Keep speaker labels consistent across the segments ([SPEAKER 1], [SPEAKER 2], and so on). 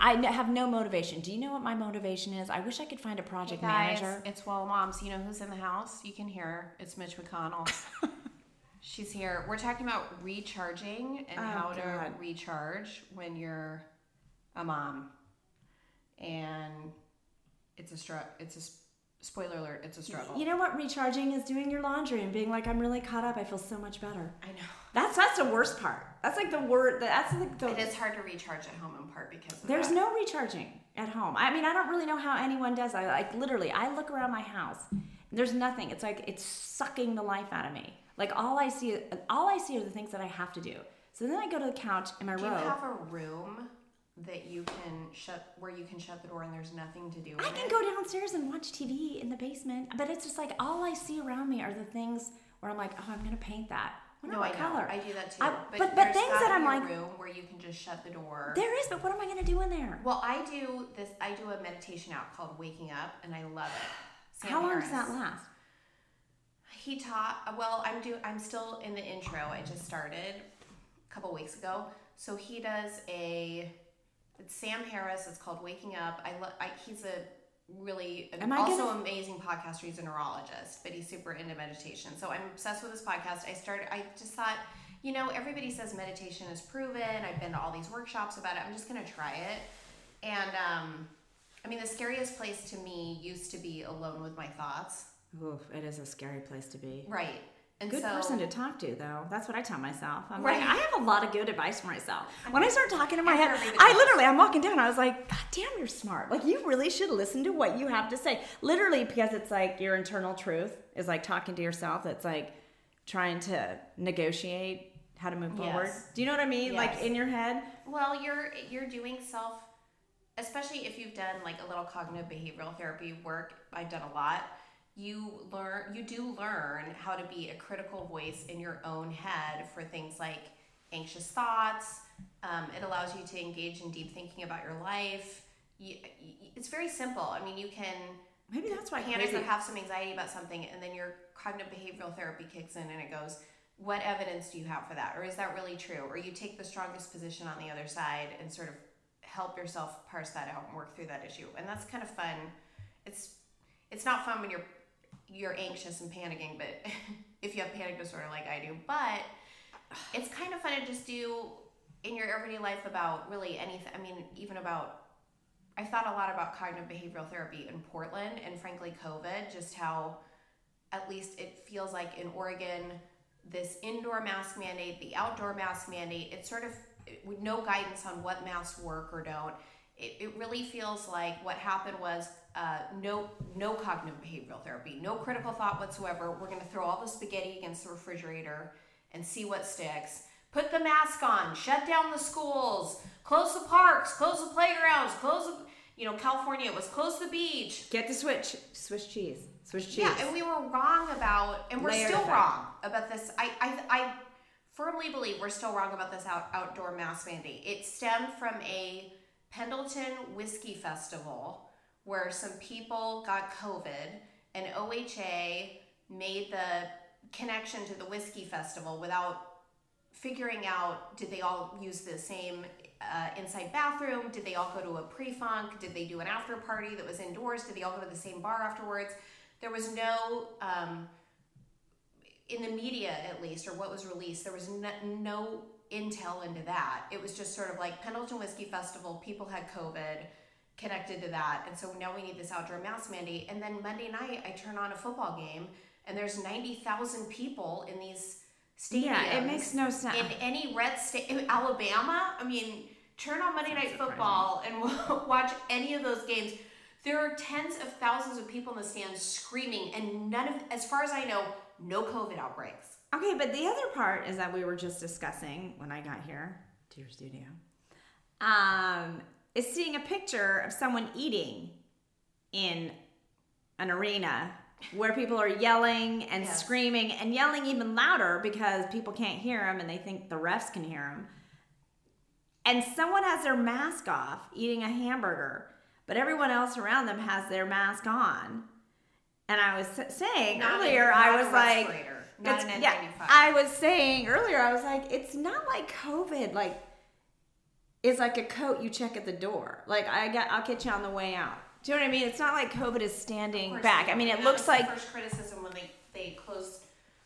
[SPEAKER 1] I have no motivation. Do you know what my motivation is? I wish I could find a project
[SPEAKER 2] Guys,
[SPEAKER 1] manager.
[SPEAKER 2] it's Well Moms. You know who's in the house? You can hear her. It's Mitch McConnell. She's here. We're talking about recharging and
[SPEAKER 1] Oh,
[SPEAKER 2] how to recharge when you're a mom. And it's a str- it's a spoiler alert, it's a struggle.
[SPEAKER 1] You know what recharging is doing your laundry and being like I'm really caught up. I feel so much better.
[SPEAKER 2] I know.
[SPEAKER 1] That's that's the worst part. That's like the word. That's like the.
[SPEAKER 2] It is hard to recharge at home in part because
[SPEAKER 1] There's
[SPEAKER 2] that.
[SPEAKER 1] no recharging at home. I mean, I don't really know how anyone does. I like literally. I look around my house. There's nothing. It's like it's sucking the life out of me. Like all I see, all I see are the things that I have to do. So then I go to the couch in my room.
[SPEAKER 2] Do you have a room that you can shut where you can shut the door and there's nothing to do
[SPEAKER 1] I can
[SPEAKER 2] it?
[SPEAKER 1] go downstairs and watch TV in the basement, but it's just like all I see around me are the things where I'm like, oh, I'm gonna paint that.
[SPEAKER 2] No, I
[SPEAKER 1] what
[SPEAKER 2] know.
[SPEAKER 1] color.
[SPEAKER 2] I do that too.
[SPEAKER 1] I-
[SPEAKER 2] but
[SPEAKER 1] but- but things that I'm like-
[SPEAKER 2] room where you can just shut the door.
[SPEAKER 1] There is, but what am I gonna do in there?
[SPEAKER 2] Well, I do this. I do a meditation app called Waking Up, and I love it. Sam
[SPEAKER 1] How long
[SPEAKER 2] Harris.
[SPEAKER 1] does that last?
[SPEAKER 2] He taught. Well, I'm do. I'm still in the intro. I just started a couple weeks ago. So he does a. It's Sam Harris. It's called Waking Up. I love. I, he's a really an
[SPEAKER 1] Am I
[SPEAKER 2] also
[SPEAKER 1] gonna-
[SPEAKER 2] amazing podcaster. He's a neurologist, but he's super into meditation. So I'm obsessed with this podcast. I started. I just thought. You know, everybody says meditation is proven. I've been to all these workshops about it. I'm just gonna try it. And um, I mean, the scariest place to me used to be alone with my thoughts.
[SPEAKER 1] Oof, it is a scary place to be.
[SPEAKER 2] Right. And
[SPEAKER 1] Good
[SPEAKER 2] so,
[SPEAKER 1] person to talk to, though. That's what I tell myself. I'm
[SPEAKER 2] Right.
[SPEAKER 1] like, I have a lot of good advice for myself. When I start talking in my head,
[SPEAKER 2] have to read it
[SPEAKER 1] I literally, I'm walking down. I was like, God damn, you're smart. Like, you really should listen to what you have to say. Literally, because it's like your internal truth is like talking to yourself. It's like trying to negotiate how to move forward. Do you know what I mean? Like in your head.
[SPEAKER 2] Well, you're you're doing self, especially if you've done like a little cognitive behavioral therapy work. I've done a lot. You learn, you do learn how to be a critical voice in your own head for things like anxious thoughts. Um, it allows you to engage in deep thinking about your life. You, it's very simple. I mean, you can
[SPEAKER 1] Maybe that's why
[SPEAKER 2] panic
[SPEAKER 1] crazy.
[SPEAKER 2] or have some anxiety about something, and then your cognitive behavioral therapy kicks in and it goes, What evidence do you have for that? Or is that really true? Or you take the strongest position on the other side and sort of help yourself parse that out and work through that issue. And that's kind of fun. It's it's not fun when you're you're anxious and panicking, but if you have panic disorder like I do, but it's kind of fun to just do in your everyday life about really anything. I mean, even about I thought a lot about cognitive behavioral therapy in Portland and frankly COVID, just how at least it feels like in Oregon, this indoor mask mandate, the outdoor mask mandate, it's sort of with no guidance on what masks work or don't. It, it really feels like what happened was uh, no no cognitive behavioral therapy, no critical thought whatsoever. We're going to throw all the spaghetti against the refrigerator and see what sticks. Put the mask on, shut down the schools, close the parks, close the playgrounds, close the you know California it was close the beach.
[SPEAKER 1] Get the switch, Swiss cheese, Swiss cheese.
[SPEAKER 2] Yeah, and we were wrong about, and we're still
[SPEAKER 1] effect.
[SPEAKER 2] wrong about this. I, I, I firmly believe we're still wrong about this out, outdoor mask mandate. It stemmed from a Pendleton Whiskey Festival where some people got COVID, and OHA made the connection to the whiskey festival without figuring out did they all use the same uh, inside bathroom? Did they all go to a pre funk? Did they do an after party that was indoors? Did they all go to the same bar afterwards? There was no, um, in the media at least, or what was released, there was no, no intel into that. It was just sort of like Pendleton Whiskey Festival, people had COVID connected to that. And so now we need this outdoor mask mandate. And then Monday night, I turn on a football game and there's 90,000 people in these stadiums.
[SPEAKER 1] Yeah, it makes no sense.
[SPEAKER 2] In any red state, Alabama, I mean, turn on Monday Night Football and watch any of those games. There are tens of thousands of people in the stands screaming, and none of, as far as I know, no COVID outbreaks.
[SPEAKER 1] Okay, but the other part is that we were just discussing when I got here to your studio. Um, is seeing a picture of someone eating in an arena where people are yelling and
[SPEAKER 2] Yes.
[SPEAKER 1] screaming and yelling even louder because people can't hear them and they think the refs can hear them. And someone has their mask off eating a hamburger, but everyone else around them has their mask on. And I was saying
[SPEAKER 2] Not
[SPEAKER 1] earlier,
[SPEAKER 2] not
[SPEAKER 1] I
[SPEAKER 2] a
[SPEAKER 1] was like,
[SPEAKER 2] not
[SPEAKER 1] it's-
[SPEAKER 2] an
[SPEAKER 1] yeah,
[SPEAKER 2] N95.
[SPEAKER 1] I was saying earlier, I was like, it's not like COVID. Like, is like a coat you check at the door. Like I got, I'll catch you on the way out. Do you know what I mean? It's not like COVID is standing back. I mean, it looks
[SPEAKER 2] the
[SPEAKER 1] like
[SPEAKER 2] first criticism when they they closed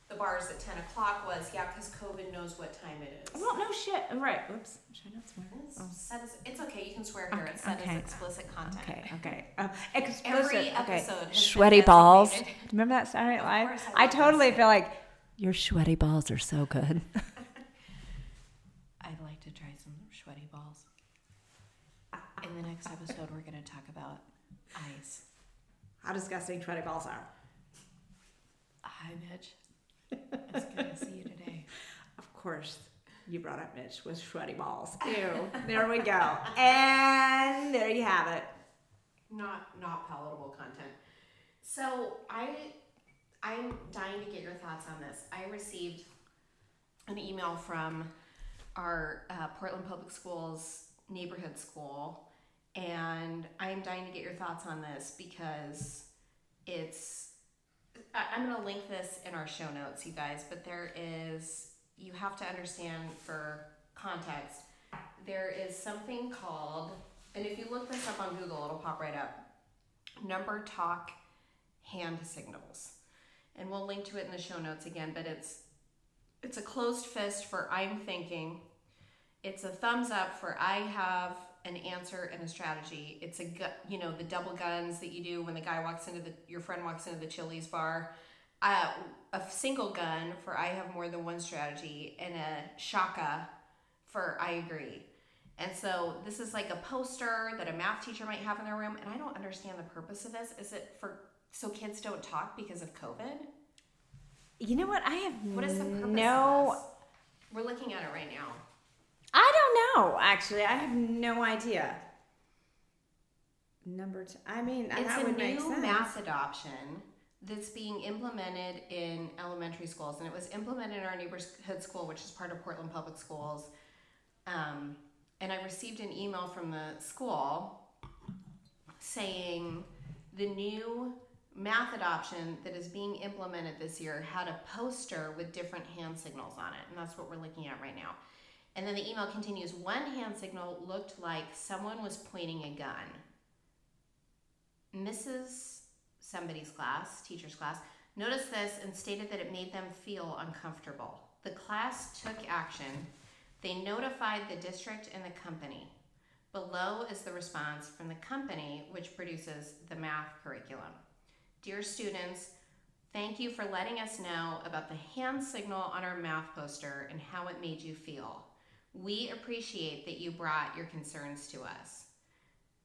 [SPEAKER 2] the bars at ten o'clock was yeah because COVID knows what time it is.
[SPEAKER 1] well, no shit. Right. Oops. Should I not swear?
[SPEAKER 2] It's,
[SPEAKER 1] Oh.
[SPEAKER 2] set as, it's okay. You can swear here.
[SPEAKER 1] Okay,
[SPEAKER 2] it's set
[SPEAKER 1] okay.
[SPEAKER 2] as explicit content.
[SPEAKER 1] Okay. Okay. Um, explicit.
[SPEAKER 2] Every
[SPEAKER 1] okay.
[SPEAKER 2] episode has
[SPEAKER 1] Sweaty
[SPEAKER 2] been
[SPEAKER 1] balls.
[SPEAKER 2] designated.
[SPEAKER 1] Remember that Saturday Night Live?
[SPEAKER 2] I
[SPEAKER 1] I totally feel like your sweaty balls are so good.
[SPEAKER 2] I'd like to try some sweaty balls. In the next episode, we're going to talk about ice.
[SPEAKER 1] How disgusting sweaty balls are.
[SPEAKER 2] Hi, Mitch. It's good to see you today.
[SPEAKER 1] Of course, you brought up Mitch with sweaty balls. Ew. there we go. And there you have it.
[SPEAKER 2] Not not palatable content. So I I'm dying to get your thoughts on this. I received an email from our uh, Portland Public Schools neighborhood school, and I'm dying to get your thoughts on this because it's. I'm going to link this in our show notes, you guys, but there is, you have to understand for context, there is something called, and if you look this up on Google, it'll pop right up number talk hand signals. And we'll link to it in the show notes again, but it's it's a closed fist for I'm thinking. It's a thumbs up for I have an answer and a strategy. It's a gu- you know the double guns that you do when the guy walks into the your friend walks into the Chili's bar. Uh, a single gun for I have more than one strategy, and a shaka for I agree. And so this is like a poster that a math teacher might have in their room, and I don't understand the purpose of this. Is it for so kids don't talk because of COVID?
[SPEAKER 1] You know what? I have
[SPEAKER 2] What is the purpose
[SPEAKER 1] no.
[SPEAKER 2] of this? We're looking at it right now.
[SPEAKER 1] I don't know. Actually, I have no idea. Number two. I mean,
[SPEAKER 2] It's
[SPEAKER 1] that
[SPEAKER 2] a
[SPEAKER 1] would make
[SPEAKER 2] new math adoption that's being implemented in elementary schools, and it was implemented in our neighborhood school, which is part of Portland Public Schools. Um, and I received an email from the school saying the new math adoption that is being implemented this year had a poster with different hand signals on it, and that's what we're looking at right now. And then the email continues one hand signal looked like someone was pointing a gun. Mrs. somebody's class, teacher's class, noticed this and stated that it made them feel uncomfortable. The class took action. They notified the district and the company. Below is the response from the company, which produces the math curriculum. Dear students, thank you for letting us know about the hand signal on our math poster and how it made you feel. We appreciate that you brought your concerns to us.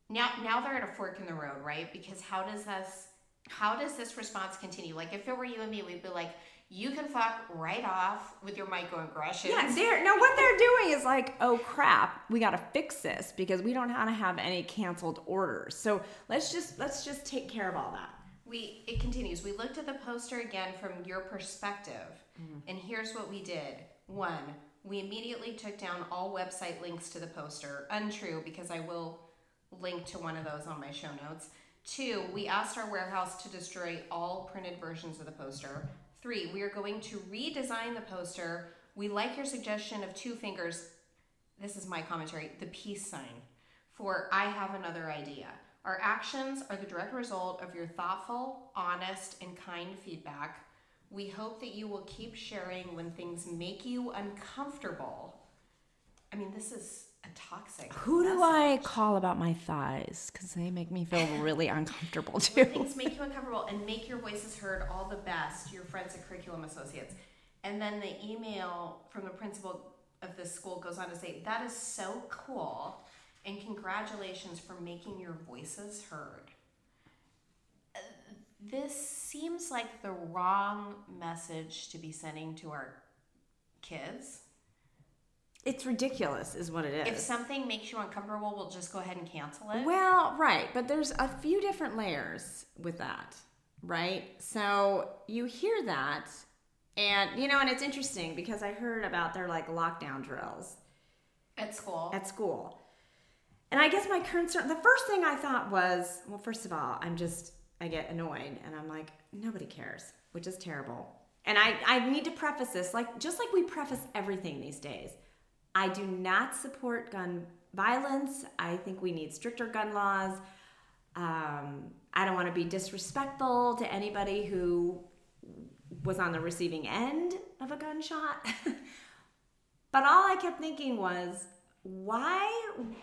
[SPEAKER 2] Now, now they're at a fork in the road, right? Because how does this, how does this response continue? Like, if it were you and me, we'd be like, you can fuck right off with your microaggressions.
[SPEAKER 1] Yeah, they're no. What they're doing is like, oh crap, we got to fix this because we don't want to have any canceled orders. So let's just let's just take care of all that.
[SPEAKER 2] We it continues. We looked at the poster again from your perspective, mm-hmm. and here's what we did. One, we immediately took down all website links to the poster. Untrue, because I will link to one of those on my show notes. Two, we asked our warehouse to destroy all printed versions of the poster. Three, we are going to redesign the poster. We like your suggestion of two fingers. This is my commentary the peace sign for I have another idea. Our actions are the direct result of your thoughtful, honest, and kind feedback. We hope that you will keep sharing when things make you uncomfortable. I mean, this is a toxic.
[SPEAKER 1] Who do
[SPEAKER 2] message.
[SPEAKER 1] I call about my thighs? Because they make me feel really uncomfortable
[SPEAKER 2] When
[SPEAKER 1] too.
[SPEAKER 2] things make you uncomfortable and make your voices heard all the best, your friends at Curriculum Associates. And then the email from the principal of this school goes on to say, That is so cool, and congratulations for making your voices heard. This seems like the wrong message to be sending to our kids.
[SPEAKER 1] It's ridiculous, is what it is.
[SPEAKER 2] If something makes you uncomfortable, we'll just go ahead and cancel it.
[SPEAKER 1] Well, right, but there's a few different layers with that, right? So you hear that, and you know, and it's interesting because I heard about their like lockdown drills
[SPEAKER 2] At school.
[SPEAKER 1] at school. And I guess my concern, the first thing I thought was, well, first of all, I'm just, I get annoyed and I'm like, nobody cares, which is terrible. And I, I need to preface this, like, just like we preface everything these days, I do not support gun violence. I think we need stricter gun laws. Um, I don't want to be disrespectful to anybody who was on the receiving end of a gunshot. but all I kept thinking was, why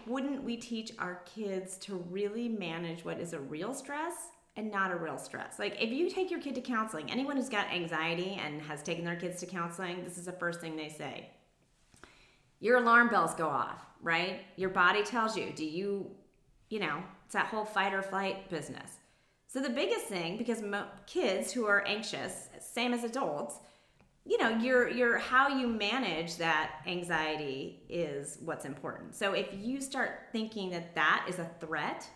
[SPEAKER 1] wouldn't we teach our kids to really manage what is a real stress and not a real stress? Like, if you take your kid to counseling, anyone who's got anxiety and has taken their kids to counseling, this is the first thing they say. Your alarm bells go off, right? Your body tells you, do you, you know, it's that whole fight or flight business. So, the biggest thing, because mo- kids who are anxious, same as adults, you know your your how you manage that anxiety is what's important so if you start thinking that that is a threat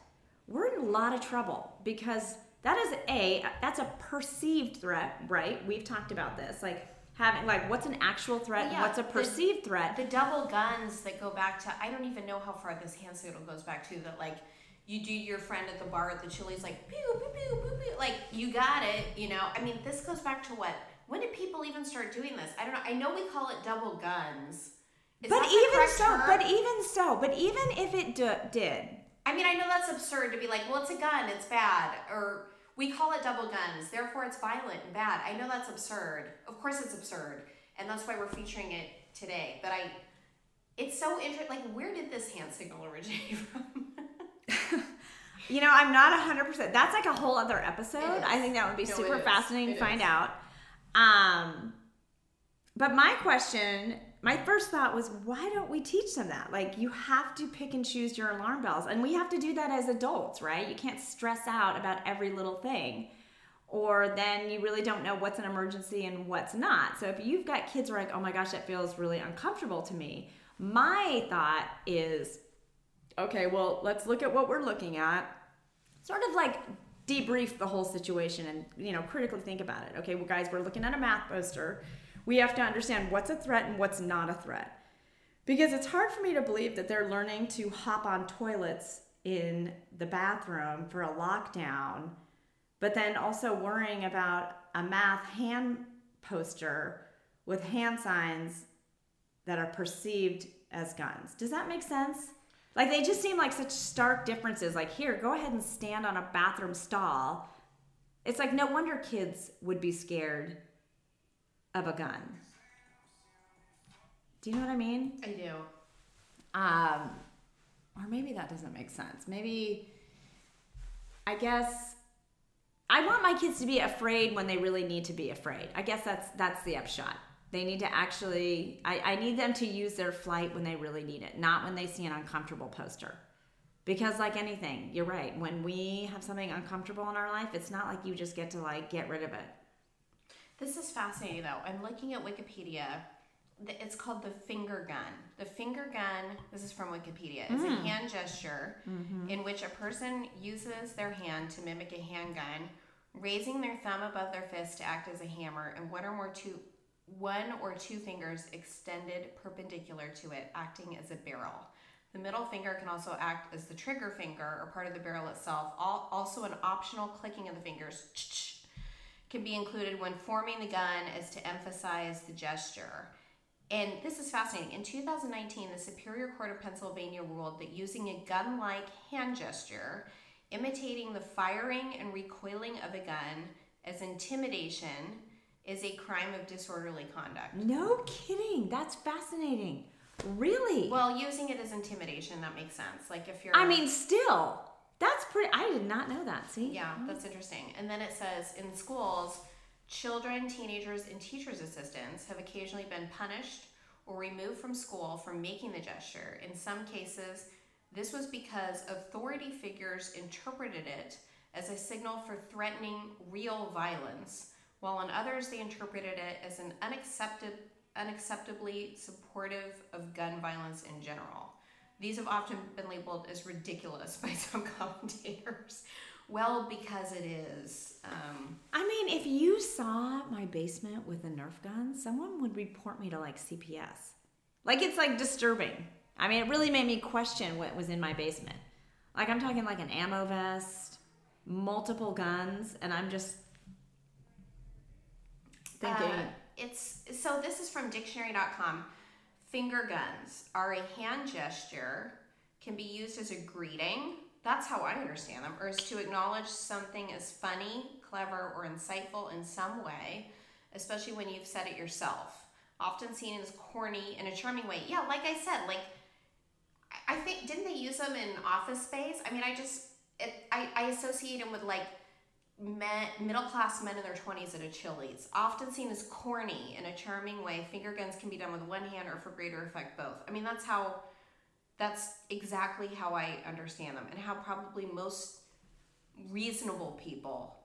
[SPEAKER 1] we're in a lot of trouble because that is a that's a perceived threat right? We've talked about this like having like what's an actual threat
[SPEAKER 2] Well, yeah,
[SPEAKER 1] what's a
[SPEAKER 2] the-
[SPEAKER 1] perceived threat?
[SPEAKER 2] The double guns that go back to I don't even know how far this hand signal goes back to that like you do your friend at the bar at the Chili's like pew pew pew pew pew like you got it you know? I mean this goes back to what? When did people even start doing this? I don't know I know we call it double guns. Is
[SPEAKER 1] but even so
[SPEAKER 2] term?
[SPEAKER 1] but even so but even if it did
[SPEAKER 2] I mean I know that's absurd to be like well it's a gun it's bad or we call it double guns therefore it's violent and bad I know that's absurd of course it's absurd and that's why we're featuring it today but I it's so interesting like where did this hand signal originate from
[SPEAKER 1] You know, I'm not 100%. That's like a whole other episode. I think that would be
[SPEAKER 2] No,
[SPEAKER 1] super fascinating
[SPEAKER 2] It
[SPEAKER 1] to find out. Um, but my question, my first thought was, why don't we teach them that? Like, you have to pick and choose your alarm bells. And we have to do that as adults, right? You can't stress out about every little thing. Or then you really don't know what's an emergency and what's not. So if you've got kids who are like, oh my gosh, that feels really uncomfortable to me, my thought is, okay, well, let's look at what we're looking at. Sort of like debrief the whole situation and, you know, critically think about it. Okay, well, guys, we're looking at a math poster. We have to understand what's a threat and what's not a threat. Because it's hard for me to believe that they're learning to hop on toilets in the bathroom for a lockdown, but then also worrying about a math hand poster with hand signs that are perceived as guns. Does that make sense? Like they just seem like such stark differences. Like, here, go ahead and stand on a bathroom stall. It's like no wonder kids would be scared of a gun. Do you know what I mean?
[SPEAKER 2] I do.
[SPEAKER 1] Um, or maybe that doesn't make sense. Maybe, I guess, I want my kids to be afraid when they really need to be afraid. I guess that's that's the upshot. They need to actually. I, I need them to use their flight when they really need it, not when they see an uncomfortable poster. Because like anything, you're right. When we have something uncomfortable in our life, it's not like you just get to like get rid of it.
[SPEAKER 2] This is fascinating though. I'm looking at Wikipedia. It's called the finger gun. The finger gun, this is from Wikipedia, is a hmm. hand gesture mm-hmm. in which a person uses their hand to mimic a handgun, raising their thumb above their fist to act as a hammer, and one or more two one or two fingers extended perpendicular to it, acting as a barrel. The middle finger can also act as the trigger finger or part of the barrel itself. Al- Also, an optional clicking of the fingers can be included when forming the gun as to emphasize the gesture. And this is fascinating. In 2019, the Superior Court of Pennsylvania ruled that using a gun like hand gesture, imitating the firing and recoiling of a gun as intimidation, is a crime of disorderly conduct.
[SPEAKER 1] No kidding. That's fascinating. Really?
[SPEAKER 2] Well, using it as intimidation, that makes sense. Like if you're.
[SPEAKER 1] I mean, still, that's pretty. I did not know that. See?
[SPEAKER 2] Yeah, that's interesting. And then it says in schools, children, teenagers, and teachers' assistants have occasionally been punished or removed from school for making the gesture. In some cases, this was because authority figures interpreted it as a signal for threatening real violence, while in others they interpreted it as an unaccepted, unacceptably supportive of gun violence in general. These have often been labeled as ridiculous by some commentators. Well, because it is. Um,
[SPEAKER 1] I mean, if you saw my basement with a Nerf gun, someone would report me to like CPS. Like it's like disturbing. I mean, it really made me question what was in my basement. Like I'm talking like an ammo vest, multiple guns, and I'm just thinking.
[SPEAKER 2] uh, it's so. This is from dictionary.com. Finger guns are a hand gesture can be used as a greeting. That's how I understand them, or is to acknowledge something as funny, clever, or insightful in some way, especially when you've said it yourself. Often seen as corny in a charming way. Yeah, like I said, like I think didn't they use them in Office Space? I mean, I just it, I, I associate them with like men, middle class men in their 20s at a Chili's, often seen as corny in a charming way. Finger guns can be done with one hand or for greater effect, both. I mean, that's how, that's exactly how I understand them and how probably most reasonable people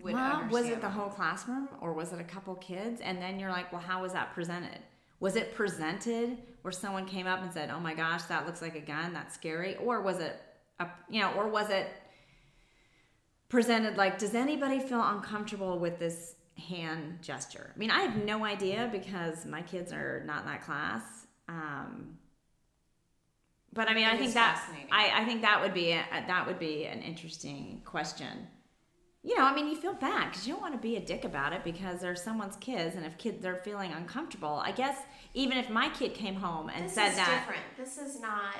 [SPEAKER 2] would
[SPEAKER 1] well,
[SPEAKER 2] understand
[SPEAKER 1] was it the whole classroom or was it a couple kids? And then you're like, well, how was that presented? Was it presented where someone came up and said, "Oh my gosh, that looks like a gun. That's scary," or was it, a, you know, or was it presented like, "Does anybody feel uncomfortable with this hand gesture?" I mean, I have no idea because my kids are not in that class. Um, but I mean,
[SPEAKER 2] It
[SPEAKER 1] I think that. I, I think that would be a, that would be an interesting question. You know, I mean, you feel bad because you don't want to be a dick about it because they're someone's kids, and if kids they're feeling uncomfortable, I guess even if my kid came home and
[SPEAKER 2] this
[SPEAKER 1] said
[SPEAKER 2] is
[SPEAKER 1] that,
[SPEAKER 2] different. This is not.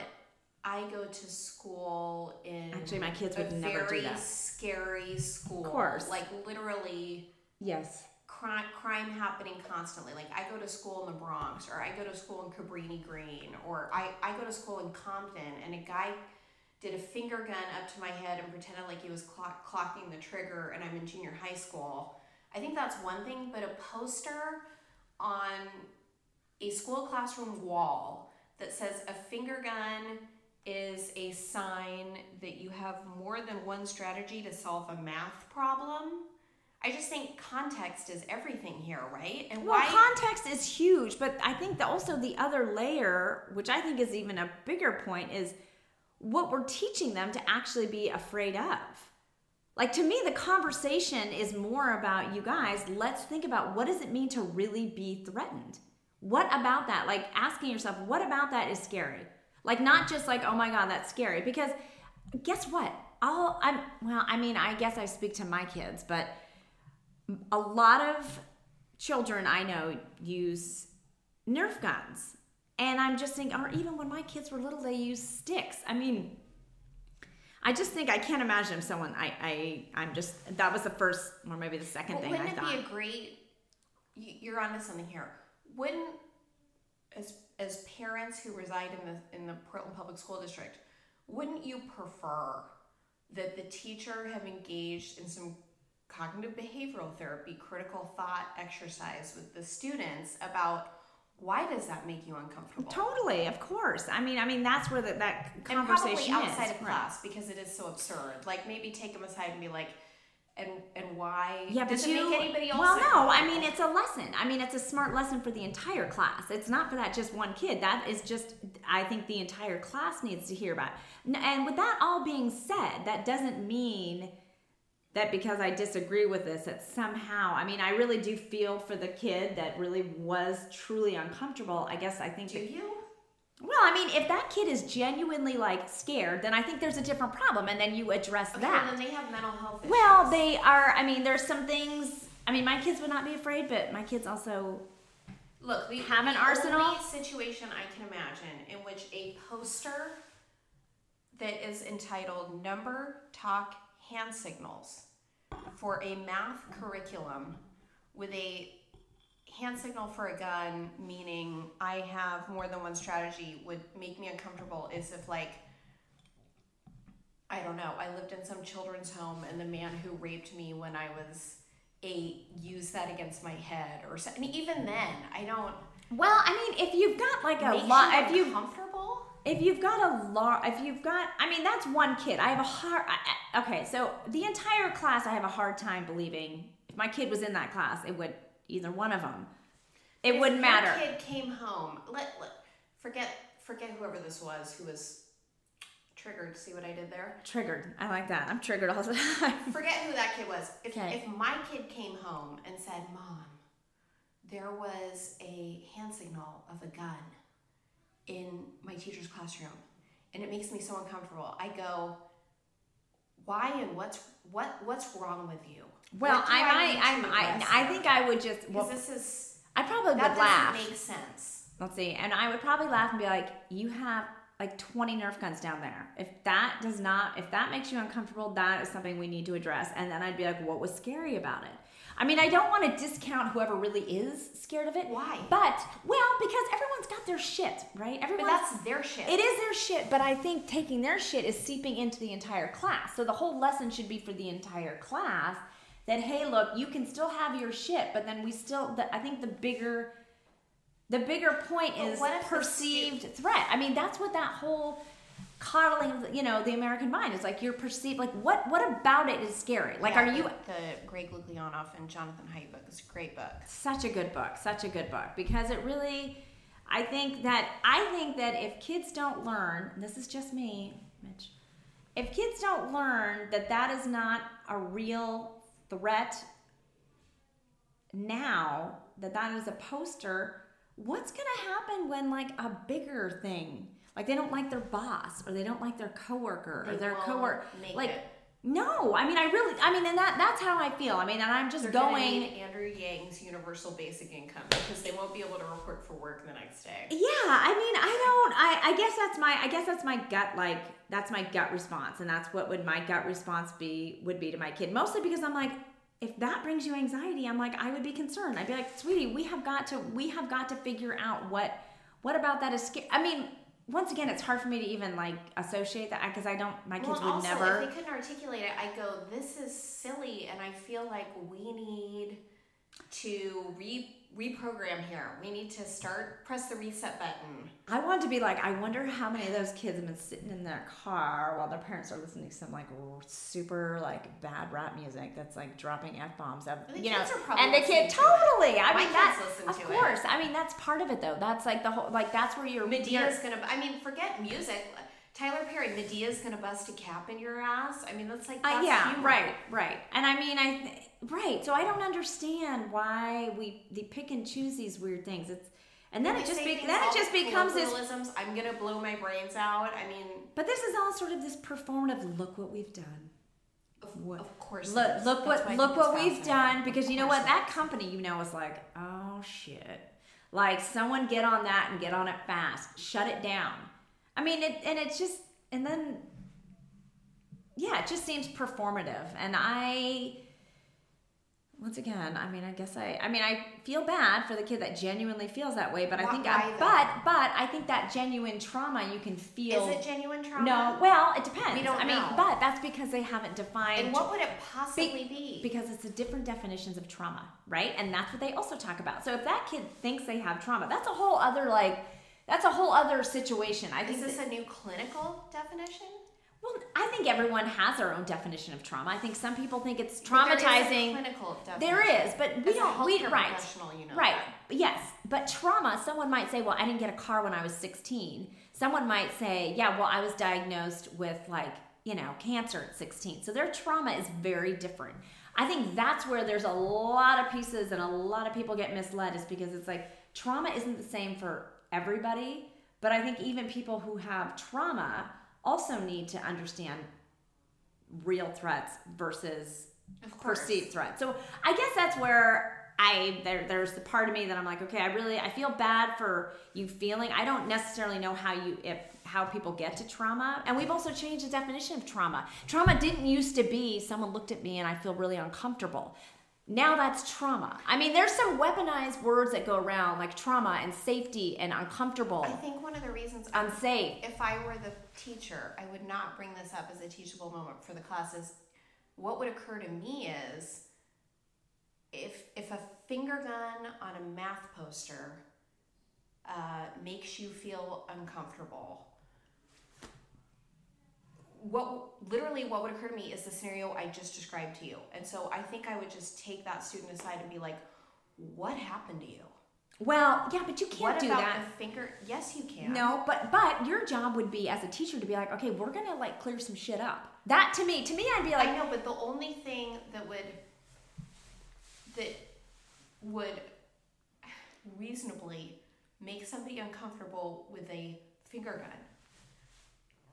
[SPEAKER 2] I go to school in
[SPEAKER 1] Actually, my kids would
[SPEAKER 2] a
[SPEAKER 1] never do
[SPEAKER 2] very
[SPEAKER 1] that.
[SPEAKER 2] scary school.
[SPEAKER 1] Of course.
[SPEAKER 2] like literally
[SPEAKER 1] yes,
[SPEAKER 2] crime crime happening constantly. Like I go to school in the Bronx, or I go to school in Cabrini Green, or I I go to school in Compton, and a guy did a finger gun up to my head and pretended like he was clock, clocking the trigger, and I'm in junior high school. I think that's one thing, but a poster on a school classroom wall that says a finger gun is a sign that you have more than one strategy to solve a math problem. I just think context is everything here, right? And
[SPEAKER 1] well,
[SPEAKER 2] why
[SPEAKER 1] context is huge, but I think that also the other layer, which I think is even a bigger point, is what we're teaching them to actually be afraid of. Like to me, the conversation is more about you guys. Let's think about what does it mean to really be threatened. What about that? Like asking yourself, what about that is scary? Like not just like, oh my god, that's scary. Because guess what? I'll I'm well, I mean, I guess I speak to my kids, but a lot of children I know use Nerf guns. And I'm just thinking, or even when my kids were little, they used sticks. I mean, I just think I can't imagine someone. I, I, I'm just that was the first, or maybe the second
[SPEAKER 2] Well,
[SPEAKER 1] thing
[SPEAKER 2] wouldn't
[SPEAKER 1] I
[SPEAKER 2] it
[SPEAKER 1] thought.
[SPEAKER 2] be a great? you- You're onto something here. Wouldn't as as parents who reside in the in the Portland Public School District, wouldn't you prefer that the teacher have engaged in some cognitive behavioral therapy, critical thought exercise with the students about why does that make you uncomfortable?
[SPEAKER 1] Totally, of course. I mean, I mean that's where the, that
[SPEAKER 2] and
[SPEAKER 1] conversation
[SPEAKER 2] probably outside
[SPEAKER 1] is.
[SPEAKER 2] of
[SPEAKER 1] Right.
[SPEAKER 2] class because it is so absurd. Like maybe take them aside and be like, and and why?
[SPEAKER 1] Yeah,
[SPEAKER 2] does it
[SPEAKER 1] you.
[SPEAKER 2] make anybody else?
[SPEAKER 1] well, no. I mean, it's a lesson. I mean, it's a smart lesson for the entire class. It's not for that just one kid. That is just. I think the entire class needs to hear about. And with that all being said, that doesn't mean that because I disagree with this, that somehow. I mean, I really do feel for the kid that really was truly uncomfortable. I guess I think.
[SPEAKER 2] Do
[SPEAKER 1] that-
[SPEAKER 2] you?
[SPEAKER 1] Well, I mean, if that kid is genuinely like scared, then I think there's a different problem, and then you address
[SPEAKER 2] Okay,
[SPEAKER 1] that.
[SPEAKER 2] well, then they have mental health issues.
[SPEAKER 1] Well, they are. I mean, there's some things. I mean, my kids would not be afraid, but my kids also.
[SPEAKER 2] look. The,
[SPEAKER 1] have an
[SPEAKER 2] the
[SPEAKER 1] arsenal?
[SPEAKER 2] Only situation I can imagine in which a poster that is entitled "Number Talk Hand Signals" for a math curriculum with a hand signal for a gun, meaning I have more than one strategy, would make me uncomfortable. Is if like. I don't know. I lived in some children's home, and the man who raped me when I was eight used that against my head, or so. I mean, even then, I don't.
[SPEAKER 1] Well, I mean, if you've got like a lot, if you
[SPEAKER 2] comfortable,
[SPEAKER 1] if you've got a lot, if you've got, I mean, that's one kid. I have a hard. I- okay, so the entire class, I have a hard time believing if my kid was in that class, it would either one of them. It
[SPEAKER 2] If
[SPEAKER 1] wouldn't
[SPEAKER 2] your
[SPEAKER 1] matter.
[SPEAKER 2] Kid came home. Let, let forget forget whoever this was who was triggered. See what I did there?
[SPEAKER 1] Triggered. I like that. I'm triggered all the time.
[SPEAKER 2] Forget who that kid was. If
[SPEAKER 1] Okay.
[SPEAKER 2] if my kid came home and said, "Mom, there was a hand signal of a gun in my teacher's classroom, and it makes me so uncomfortable," I go, "Why and what's what what's wrong with you?"
[SPEAKER 1] Well, I might. I'm. I, I think I would just.
[SPEAKER 2] because
[SPEAKER 1] Well,
[SPEAKER 2] this is
[SPEAKER 1] I probably
[SPEAKER 2] that
[SPEAKER 1] would
[SPEAKER 2] doesn't
[SPEAKER 1] laugh.
[SPEAKER 2] make sense.
[SPEAKER 1] Let's see. And I would probably laugh and be like, "You have like 20 Nerf guns down there. If that does not, if that makes you uncomfortable, that is something we need to address. And then I'd be like, what was scary about it? I mean, I don't want to discount whoever really is scared of it.
[SPEAKER 2] Why?
[SPEAKER 1] But, well, because everyone's got their shit, right?
[SPEAKER 2] But that's their shit.
[SPEAKER 1] it is their shit, but I think taking their shit is seeping into the entire class. So the whole lesson should be for the entire class that hey, look, you can still have your shit, but then we still. The, I think the bigger, the bigger point is
[SPEAKER 2] what if the
[SPEAKER 1] perceived threat. I mean, that's what that whole coddling, you know, the American mind is like. You're perceived like what? What about it is scary? Like,
[SPEAKER 2] Yeah,
[SPEAKER 1] are you?
[SPEAKER 2] the, the Greg Lukianoff and Jonathan Haidt book is a great book.
[SPEAKER 1] such a good book such a good book because it really i think that i think that if kids don't learn this is just me mitch if kids don't learn that that is not a real threat now that that is a poster what's going to happen when like a bigger thing like they don't like their boss or they don't like their coworker or their coworker like
[SPEAKER 2] it.
[SPEAKER 1] No i mean i really i mean and that that's how i feel i mean and i'm just
[SPEAKER 2] They're need Andrew Yang's universal basic income because they won't be able to report for work the next day.
[SPEAKER 1] Yeah, I mean, I don't. I, I guess that's my. I guess that's my gut. Like that's my gut response, and that's what would my gut response be would be to my kid. Mostly because I'm like, if that brings you anxiety, I'm like, I would be concerned. I'd be like, sweetie, we have got to. We have got to figure out what. What about that is scary. I mean, once again, it's hard for me to even like associate that because I don't. My kids
[SPEAKER 2] well,
[SPEAKER 1] would
[SPEAKER 2] also,
[SPEAKER 1] never.
[SPEAKER 2] if they couldn't articulate it, I go, "This is silly," and I feel like we need to re reprogram here. We need to start press the reset button.
[SPEAKER 1] I want to be like, I wonder how many of those kids have been sitting in their car while their parents are listening to some like super like bad rap music that's like dropping f bombs. You know,
[SPEAKER 2] are probably
[SPEAKER 1] and the kid
[SPEAKER 2] to it.
[SPEAKER 1] totally. I
[SPEAKER 2] My
[SPEAKER 1] mean, that's of
[SPEAKER 2] to it.
[SPEAKER 1] course. I mean, that's part of it though. That's like the whole like that's where you're.
[SPEAKER 2] Madea's gonna. I mean, forget music. Tyler Perry, Madea's gonna bust a cap in your ass. I mean, that's like
[SPEAKER 1] Uh,
[SPEAKER 2] that's
[SPEAKER 1] yeah,
[SPEAKER 2] humor.
[SPEAKER 1] right, right. And I mean, I th- right. So I don't understand why we they pick and choose these weird things. It's and then it just be, then it just becomes this
[SPEAKER 2] I'm gonna blow my brains out. I mean,
[SPEAKER 1] But this is all sort of this performative. Look what we've done.
[SPEAKER 2] of,
[SPEAKER 1] What-
[SPEAKER 2] of course.
[SPEAKER 1] Look, look what look what we've done. Because you know what, that company, you know, is like, oh shit. Like someone get on that and get on it fast. Shut it down. I mean, it, and it's just, and then, yeah, it just seems performative. And I, once again, I mean, I guess I, I mean, I feel bad for the kid that genuinely feels that way. But I think, I, but, but I think that genuine trauma you can feel.
[SPEAKER 2] Is it genuine trauma?
[SPEAKER 1] No, well, it depends.
[SPEAKER 2] We don't
[SPEAKER 1] I mean, but that's because they haven't defined.
[SPEAKER 2] And what would it possibly be?
[SPEAKER 1] Because it's a different definitions of trauma, right? And that's what they also talk about. So if that kid thinks they have trauma, that's a whole other like, that's a whole other situation. I think.
[SPEAKER 2] Is this a new clinical definition?
[SPEAKER 1] Well, I think everyone has their own definition of trauma. I think some people think it's
[SPEAKER 2] But there is a
[SPEAKER 1] traumatizing.
[SPEAKER 2] clinical definition.
[SPEAKER 1] There is, but we
[SPEAKER 2] As
[SPEAKER 1] don't. We right.
[SPEAKER 2] professional, you know
[SPEAKER 1] Right.
[SPEAKER 2] that.
[SPEAKER 1] Yes. But trauma, someone might say, well, I didn't get a car when I was 16. Someone might say, yeah, well, I was diagnosed with like, you know, cancer at 16. So their trauma is very different. I think that's where there's a lot of pieces and a lot of people get misled is because it's like trauma isn't the same for everybody. But I think even people who have trauma also need to understand real threats versus perceived threats. So I guess that's where I there there's the part of me that I'm like, okay, I really I feel bad for you feeling. I don't necessarily know how you if how people get to trauma. And we've also changed the definition of trauma. Trauma didn't used to be someone looked at me and I feel really uncomfortable. Now that's trauma. I mean, there's some weaponized words that go around like trauma and safety and uncomfortable,
[SPEAKER 2] I think one of the reasons
[SPEAKER 1] unsafe.
[SPEAKER 2] if I were the teacher, I would not bring this up as a teachable moment for the classes. What would occur to me is if if a finger gun on a math poster uh, makes you feel uncomfortable, what literally what would occur to me is the scenario I just described to you. And so I think I would just take that student aside and be like, "What happened to you?
[SPEAKER 1] Well, yeah, but you can't
[SPEAKER 2] what
[SPEAKER 1] do
[SPEAKER 2] about
[SPEAKER 1] that.
[SPEAKER 2] the finger? Yes, you can.
[SPEAKER 1] No, but but your job would be as a teacher to be like, okay, we're gonna like clear some shit up. That to me, to me, I'd be
[SPEAKER 2] I
[SPEAKER 1] like,
[SPEAKER 2] know, but the only thing that would that would reasonably make somebody uncomfortable with a finger gun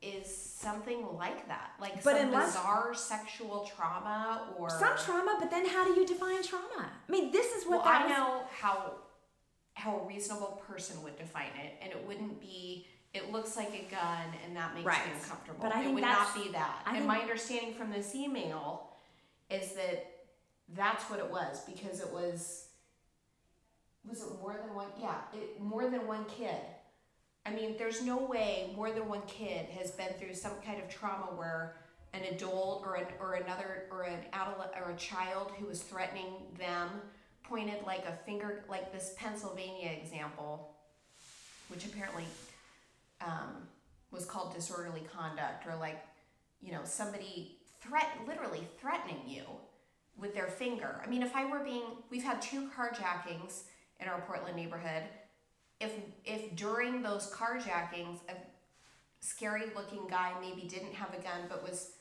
[SPEAKER 2] is something like that, like
[SPEAKER 1] But
[SPEAKER 2] some
[SPEAKER 1] unless-
[SPEAKER 2] bizarre sexual trauma or
[SPEAKER 1] some trauma, but then how do you define trauma? I mean, this is what
[SPEAKER 2] Well,
[SPEAKER 1] that
[SPEAKER 2] I
[SPEAKER 1] was-
[SPEAKER 2] know how how a reasonable person would define it, and it wouldn't be it looks like a gun and that makes
[SPEAKER 1] Right.
[SPEAKER 2] me uncomfortable.
[SPEAKER 1] But I
[SPEAKER 2] it would not be that.
[SPEAKER 1] I
[SPEAKER 2] and
[SPEAKER 1] think-
[SPEAKER 2] my understanding from this email is that that's what it was because it was was it more than one yeah, it more than one kid. I mean, there's no way more than one kid has been through some kind of trauma where an adult or an, or another or an adult or a child who was threatening them pointed like a finger like this Pennsylvania example which apparently um, was called disorderly conduct or like you know somebody threat literally threatening you with their finger. I mean if i were being we've had two carjackings in our portland neighborhood if if during those carjackings a scary looking guy maybe didn't have a gun but was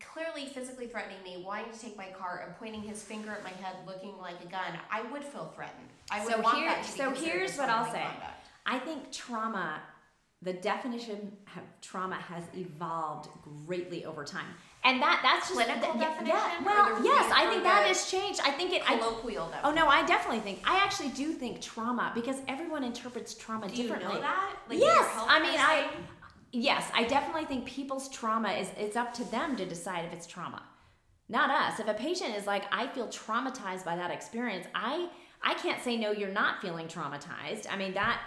[SPEAKER 2] clearly physically threatening me wanting to take my car and pointing his finger at my head looking like a gun i would feel threatened i would
[SPEAKER 1] So
[SPEAKER 2] want
[SPEAKER 1] here-
[SPEAKER 2] that to be
[SPEAKER 1] so here's what I'll say.
[SPEAKER 2] conduct.
[SPEAKER 1] I think trauma, the definition of trauma has evolved greatly over time. And that that's just
[SPEAKER 2] Clinical
[SPEAKER 1] yeah,
[SPEAKER 2] definition
[SPEAKER 1] Yeah, well, yes, I think that has changed. I think it. I,
[SPEAKER 2] colloquial
[SPEAKER 1] oh no, I definitely think. I actually do think trauma because everyone interprets trauma
[SPEAKER 2] Do you
[SPEAKER 1] differently.
[SPEAKER 2] know that? Like
[SPEAKER 1] yes, I mean I. Yes, I definitely think people's trauma is it's up to them to decide if it's trauma. Not us. If a patient is like, I feel traumatized by that experience, I I can't say no, you're not feeling traumatized. I mean that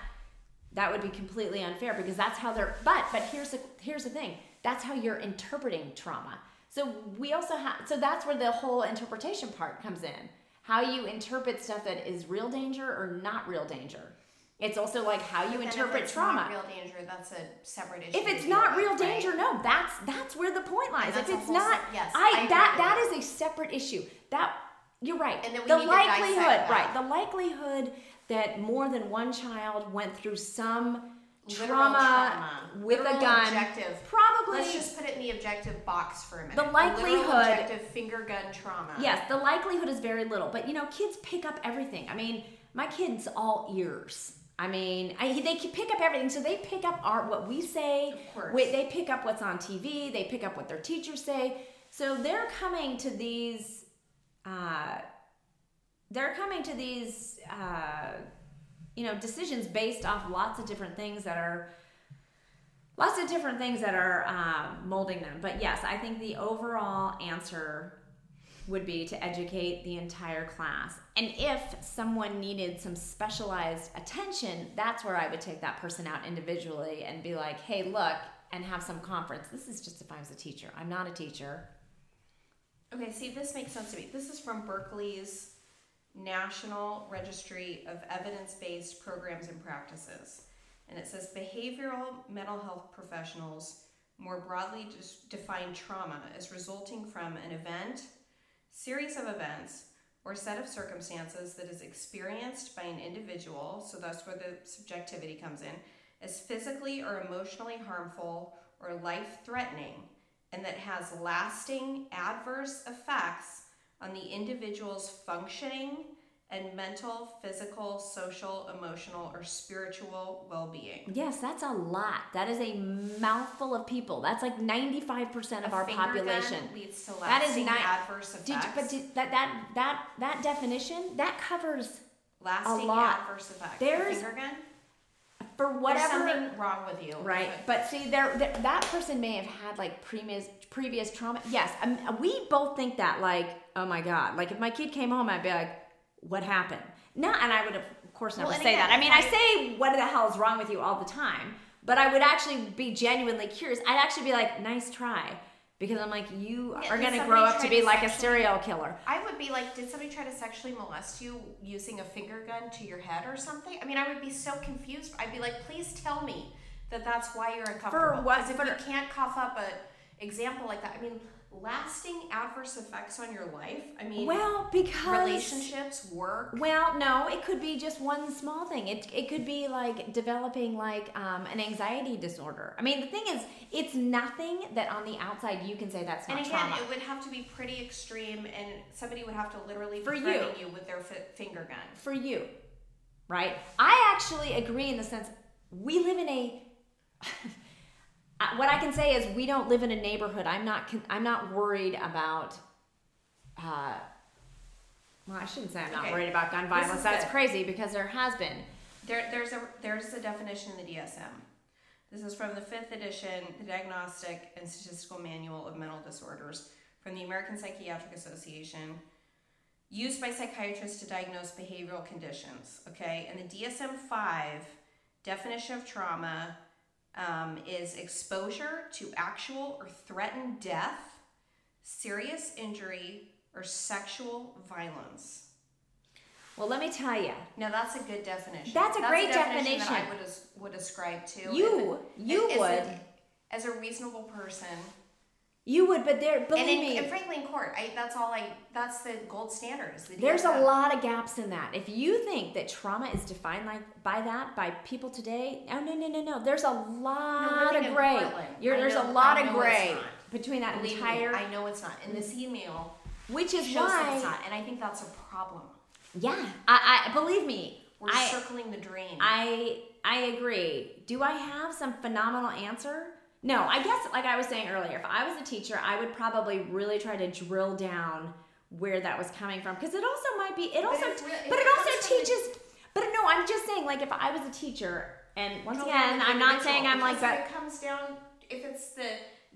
[SPEAKER 1] that would be completely unfair because that's how they're but but here's the here's the thing. That's how you're interpreting trauma. So we also have so that's where the whole interpretation part comes in. How you interpret stuff that is real danger or not real danger. It's also like how you interpret trauma.
[SPEAKER 2] Not real danger. That's a separate issue.
[SPEAKER 1] If it's not
[SPEAKER 2] with,
[SPEAKER 1] real
[SPEAKER 2] right?
[SPEAKER 1] danger, no, that's that's where the point lies. If it's not,
[SPEAKER 2] sep- yes,
[SPEAKER 1] I,
[SPEAKER 2] I
[SPEAKER 1] that that
[SPEAKER 2] you.
[SPEAKER 1] a separate issue. That you're right.
[SPEAKER 2] And then we
[SPEAKER 1] the
[SPEAKER 2] need to dissect
[SPEAKER 1] likelihood, right? The likelihood that more than one child went through some trauma,
[SPEAKER 2] trauma.
[SPEAKER 1] with
[SPEAKER 2] Literal
[SPEAKER 1] a gun,
[SPEAKER 2] Objective.
[SPEAKER 1] probably.
[SPEAKER 2] Let's just put it in the objective box for a minute.
[SPEAKER 1] The
[SPEAKER 2] A literal
[SPEAKER 1] likelihood-
[SPEAKER 2] objective finger gun trauma.
[SPEAKER 1] Yes, the likelihood is very little, but you know, kids pick up everything. I mean, my kids all ears. I mean, I, they pick up everything, so they pick up our what we say.
[SPEAKER 2] Of course.
[SPEAKER 1] Wait, they pick up what's on TV. They pick up what their teachers say. So they're coming to these. Uh, they're coming to these, uh, you know, decisions based off lots of different things that are lots of different things that are um, molding them. But yes, I think the overall answer would be to educate the entire class. And if someone needed some specialized attention, that's where I would take that person out individually and be like, hey, look, and have some conference. This is just if I was a teacher. I'm not a teacher.
[SPEAKER 2] Okay, see, this makes sense to me. This is from Berkeley's National Registry of Evidence Based Programs and Practices. And it says behavioral mental health professionals more broadly define trauma as resulting from an event, series of events, or set of circumstances that is experienced by an individual, so that's where the subjectivity comes in, as physically or emotionally harmful or life threatening and that has lasting adverse effects on the individual's functioning and mental, physical, social, emotional, or spiritual well being.
[SPEAKER 1] Yes, that's a lot. That is a mouthful of people. That's like 95% of our population.
[SPEAKER 2] leads to
[SPEAKER 1] That is not-
[SPEAKER 2] adverse
[SPEAKER 1] Did
[SPEAKER 2] effects.
[SPEAKER 1] you, but did, that that that that definition that covers
[SPEAKER 2] lasting
[SPEAKER 1] lot.
[SPEAKER 2] adverse effects.
[SPEAKER 1] There's-
[SPEAKER 2] a finger gun?
[SPEAKER 1] for
[SPEAKER 2] There's
[SPEAKER 1] whatever
[SPEAKER 2] something wrong with you.
[SPEAKER 1] right. But see, there there- that person may have had like previous previous trauma. Yes, um, we both think that like, oh my god, like if my kid came home, I'd be like, what happened? No, and I would of course never
[SPEAKER 2] Well,
[SPEAKER 1] say
[SPEAKER 2] again,
[SPEAKER 1] that. I mean, I
[SPEAKER 2] I-
[SPEAKER 1] say what the hell is wrong with you all the time, but I would actually be genuinely curious. I'd actually be like, nice try. Because I'm like, you
[SPEAKER 2] Yeah,
[SPEAKER 1] are gonna grow up to
[SPEAKER 2] to
[SPEAKER 1] be like a serial killer.
[SPEAKER 2] I would be like, did somebody try to sexually molest you using a finger gun to your head or something? I mean, I would be so confused. I'd be like, please tell me that that's why you're uncomfortable.
[SPEAKER 1] what-
[SPEAKER 2] 'Cause if
[SPEAKER 1] for-
[SPEAKER 2] you can't cough up a example like that, I mean, lasting adverse effects on your life. I mean,
[SPEAKER 1] Well, because
[SPEAKER 2] relationships, work.
[SPEAKER 1] Well, no, it could be just one small thing. It, it could be like developing like um, an anxiety disorder. I mean, the thing is, it's nothing that on the outside you can say that's not
[SPEAKER 2] And again,
[SPEAKER 1] trauma.
[SPEAKER 2] it would have to be pretty extreme, and somebody would have to literally
[SPEAKER 1] For you.
[SPEAKER 2] you with their fi- finger gun.
[SPEAKER 1] for you, right? I actually agree in the sense we live in a. What I can say is we don't live in a neighborhood. I'm not. I'm not worried about. Uh, well, I shouldn't say I'm not
[SPEAKER 2] Okay.
[SPEAKER 1] worried about gun violence. That's
[SPEAKER 2] good.
[SPEAKER 1] crazy because there has been.
[SPEAKER 2] There, there's a there's a definition in the DSM. This is from the fifth edition, the Diagnostic and Statistical Manual of Mental Disorders from the American Psychiatric Association, used by psychiatrists to diagnose behavioral conditions. Okay, and the DSM 5 definition of trauma um, is exposure to actual or threatened death, serious injury, or sexual violence.
[SPEAKER 1] Well, let me tell you.
[SPEAKER 2] Now that's a good definition.
[SPEAKER 1] That's a great
[SPEAKER 2] definition.
[SPEAKER 1] definition.
[SPEAKER 2] That I would as- would ascribe to.
[SPEAKER 1] You, you
[SPEAKER 2] as
[SPEAKER 1] would,
[SPEAKER 2] a- as a reasonable person,
[SPEAKER 1] you would, but there,
[SPEAKER 2] and,
[SPEAKER 1] believe
[SPEAKER 2] in,
[SPEAKER 1] me,
[SPEAKER 2] and frankly, in court, I, that's all I. That's the gold standard. The
[SPEAKER 1] There's a lot of gaps in that. If you think that trauma is defined like by that by people today, oh no no no no. There's a lot
[SPEAKER 2] living
[SPEAKER 1] of gray. There's
[SPEAKER 2] know-
[SPEAKER 1] a lot
[SPEAKER 2] I
[SPEAKER 1] of gray between that
[SPEAKER 2] Believe
[SPEAKER 1] entire.
[SPEAKER 2] me, I know it's not. In this email
[SPEAKER 1] which is
[SPEAKER 2] that it's not, and I think that's a problem.
[SPEAKER 1] yeah, I, I believe me.
[SPEAKER 2] We're
[SPEAKER 1] I
[SPEAKER 2] circling the drain.
[SPEAKER 1] I I agree. Do I have some phenomenal answer? No, I guess like I was saying earlier, if I was a teacher, I would probably really try to drill down where that was coming from because it also might be it also
[SPEAKER 2] if re- if
[SPEAKER 1] but it
[SPEAKER 2] it
[SPEAKER 1] also
[SPEAKER 2] from the-
[SPEAKER 1] teaches but no, I'm just saying like if I was a teacher and once again, I'm not saying I'm like that
[SPEAKER 2] If it comes down, if it's the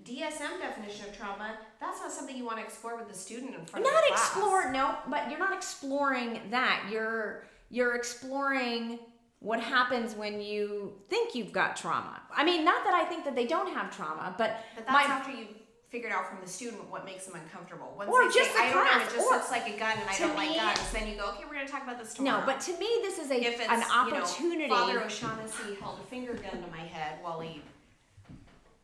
[SPEAKER 2] DSM definition of trauma, that's not something you want to explore with the student in front
[SPEAKER 1] not
[SPEAKER 2] of class.
[SPEAKER 1] explore no, but you're not exploring that. You're you're exploring what happens when you think you've got trauma. I mean, not that I think that they don't have trauma, but,
[SPEAKER 2] But that's
[SPEAKER 1] my
[SPEAKER 2] after you've figured out from the student what makes them uncomfortable. Once
[SPEAKER 1] Or just
[SPEAKER 2] say, I don't know, it just looks like a gun and I don't like guns, then you go, okay, we're going to talk about this tomorrow.
[SPEAKER 1] No, but to me, this is a
[SPEAKER 2] if it's,
[SPEAKER 1] an
[SPEAKER 2] you
[SPEAKER 1] opportunity.
[SPEAKER 2] know, Father O'Shaughnessy held a finger gun to my head while he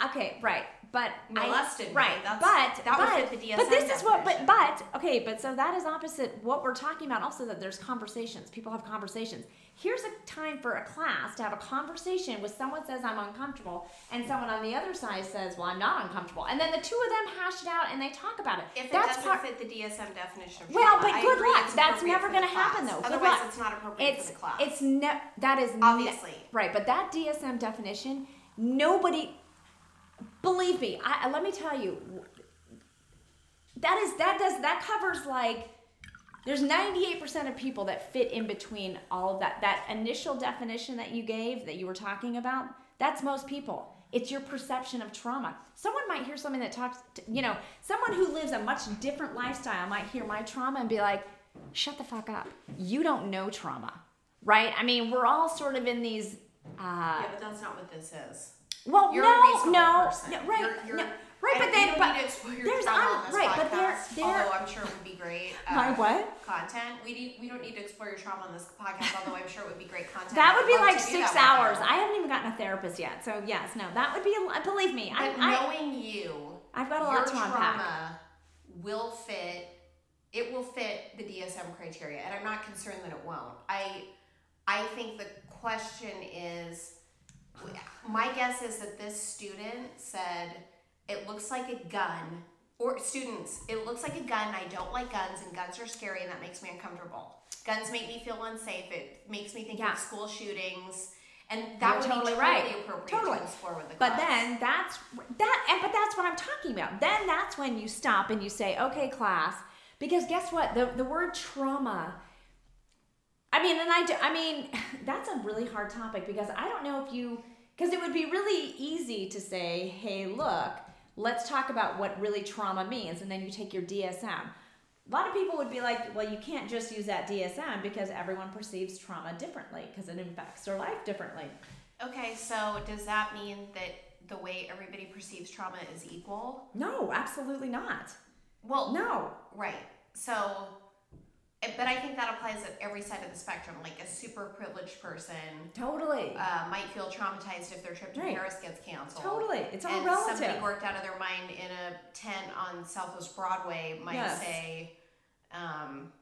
[SPEAKER 1] okay, right, but
[SPEAKER 2] molested
[SPEAKER 1] I, right,
[SPEAKER 2] That's-
[SPEAKER 1] but
[SPEAKER 2] that would
[SPEAKER 1] but, but this is what, but but okay, but so that is opposite what we're talking about. Also, that there's conversations. People have conversations. Here's a time for a class to have a conversation with someone says I'm uncomfortable, and someone on the other side says, well, I'm not uncomfortable, and then the two of them hash it out and they talk about it.
[SPEAKER 2] If it
[SPEAKER 1] That's
[SPEAKER 2] doesn't
[SPEAKER 1] part.
[SPEAKER 2] fit the DSM definition of
[SPEAKER 1] Well,
[SPEAKER 2] trauma,
[SPEAKER 1] but good luck. That's never going to happen, though. Good
[SPEAKER 2] Otherwise, it's not appropriate
[SPEAKER 1] It's
[SPEAKER 2] for the class.
[SPEAKER 1] it's ne- that is ne-
[SPEAKER 2] Obviously.
[SPEAKER 1] right, but that DSM definition, nobody. Believe me, I, let me tell you, that is that does that covers like there's 98% of people that fit in between all of that. That initial definition that you gave that you were talking about that's most people. It's your perception of trauma. Someone might hear something that talks to, you know someone who lives a much different lifestyle might hear my trauma and be like shut the fuck up. You don't know trauma. Right? I mean we're all sort of in these uh,
[SPEAKER 2] yeah, but that's not what this is.
[SPEAKER 1] well,
[SPEAKER 2] You're
[SPEAKER 1] no, no, no, right,
[SPEAKER 2] You're, you're,
[SPEAKER 1] no, right, but then,
[SPEAKER 2] don't
[SPEAKER 1] but
[SPEAKER 2] need to explore your
[SPEAKER 1] there's
[SPEAKER 2] trauma on this
[SPEAKER 1] right,
[SPEAKER 2] podcast,
[SPEAKER 1] but there- there-
[SPEAKER 2] although I'm sure it would be great. Uh,
[SPEAKER 1] My what?
[SPEAKER 2] Content. We need, we don't need to explore your trauma on this podcast, although I'm sure it would be great content.
[SPEAKER 1] that would be like six hours. I haven't even gotten a therapist yet, so yes, no, that would be. a- Believe me,
[SPEAKER 2] But
[SPEAKER 1] I,
[SPEAKER 2] knowing you,
[SPEAKER 1] I've got a
[SPEAKER 2] your
[SPEAKER 1] lot to unpack.
[SPEAKER 2] trauma will fit. It will fit the DSM criteria, and I'm not concerned that it won't. I, I think the question is, my guess is that this student said, "It looks like a gun." Or students, it looks like a gun. I don't like guns, and guns are scary, and that makes me uncomfortable. Guns make me feel unsafe. It makes me think
[SPEAKER 1] Yeah.
[SPEAKER 2] of school shootings, and that
[SPEAKER 1] You're
[SPEAKER 2] would
[SPEAKER 1] totally
[SPEAKER 2] be
[SPEAKER 1] right.
[SPEAKER 2] totally appropriate
[SPEAKER 1] Totally.
[SPEAKER 2] to explore with the
[SPEAKER 1] But
[SPEAKER 2] class.
[SPEAKER 1] then that's that, and but that's what I'm talking about. Then that's when you stop and you say, "Okay, class," because guess what? The the word trauma. I mean, and I do, I mean, that's a really hard topic because I don't know if you because it would be really easy to say, "Hey, look, let's talk about what really trauma means," and then you take your DSM. A lot of people would be like, "Well, you can't just use that DSM because everyone perceives trauma differently because it affects their life differently."
[SPEAKER 2] Okay, so does that mean that the way everybody perceives trauma is equal?
[SPEAKER 1] No, absolutely not.
[SPEAKER 2] Well,
[SPEAKER 1] No.
[SPEAKER 2] right. So, but I think that applies at every side of the spectrum. Like a super privileged person
[SPEAKER 1] Totally.
[SPEAKER 2] uh, might feel traumatized if their trip to
[SPEAKER 1] Right.
[SPEAKER 2] Paris gets canceled.
[SPEAKER 1] Totally. It's all
[SPEAKER 2] and
[SPEAKER 1] relative.
[SPEAKER 2] somebody worked out of their mind in a tent on Southwest Broadway might
[SPEAKER 1] Yes.
[SPEAKER 2] say, um,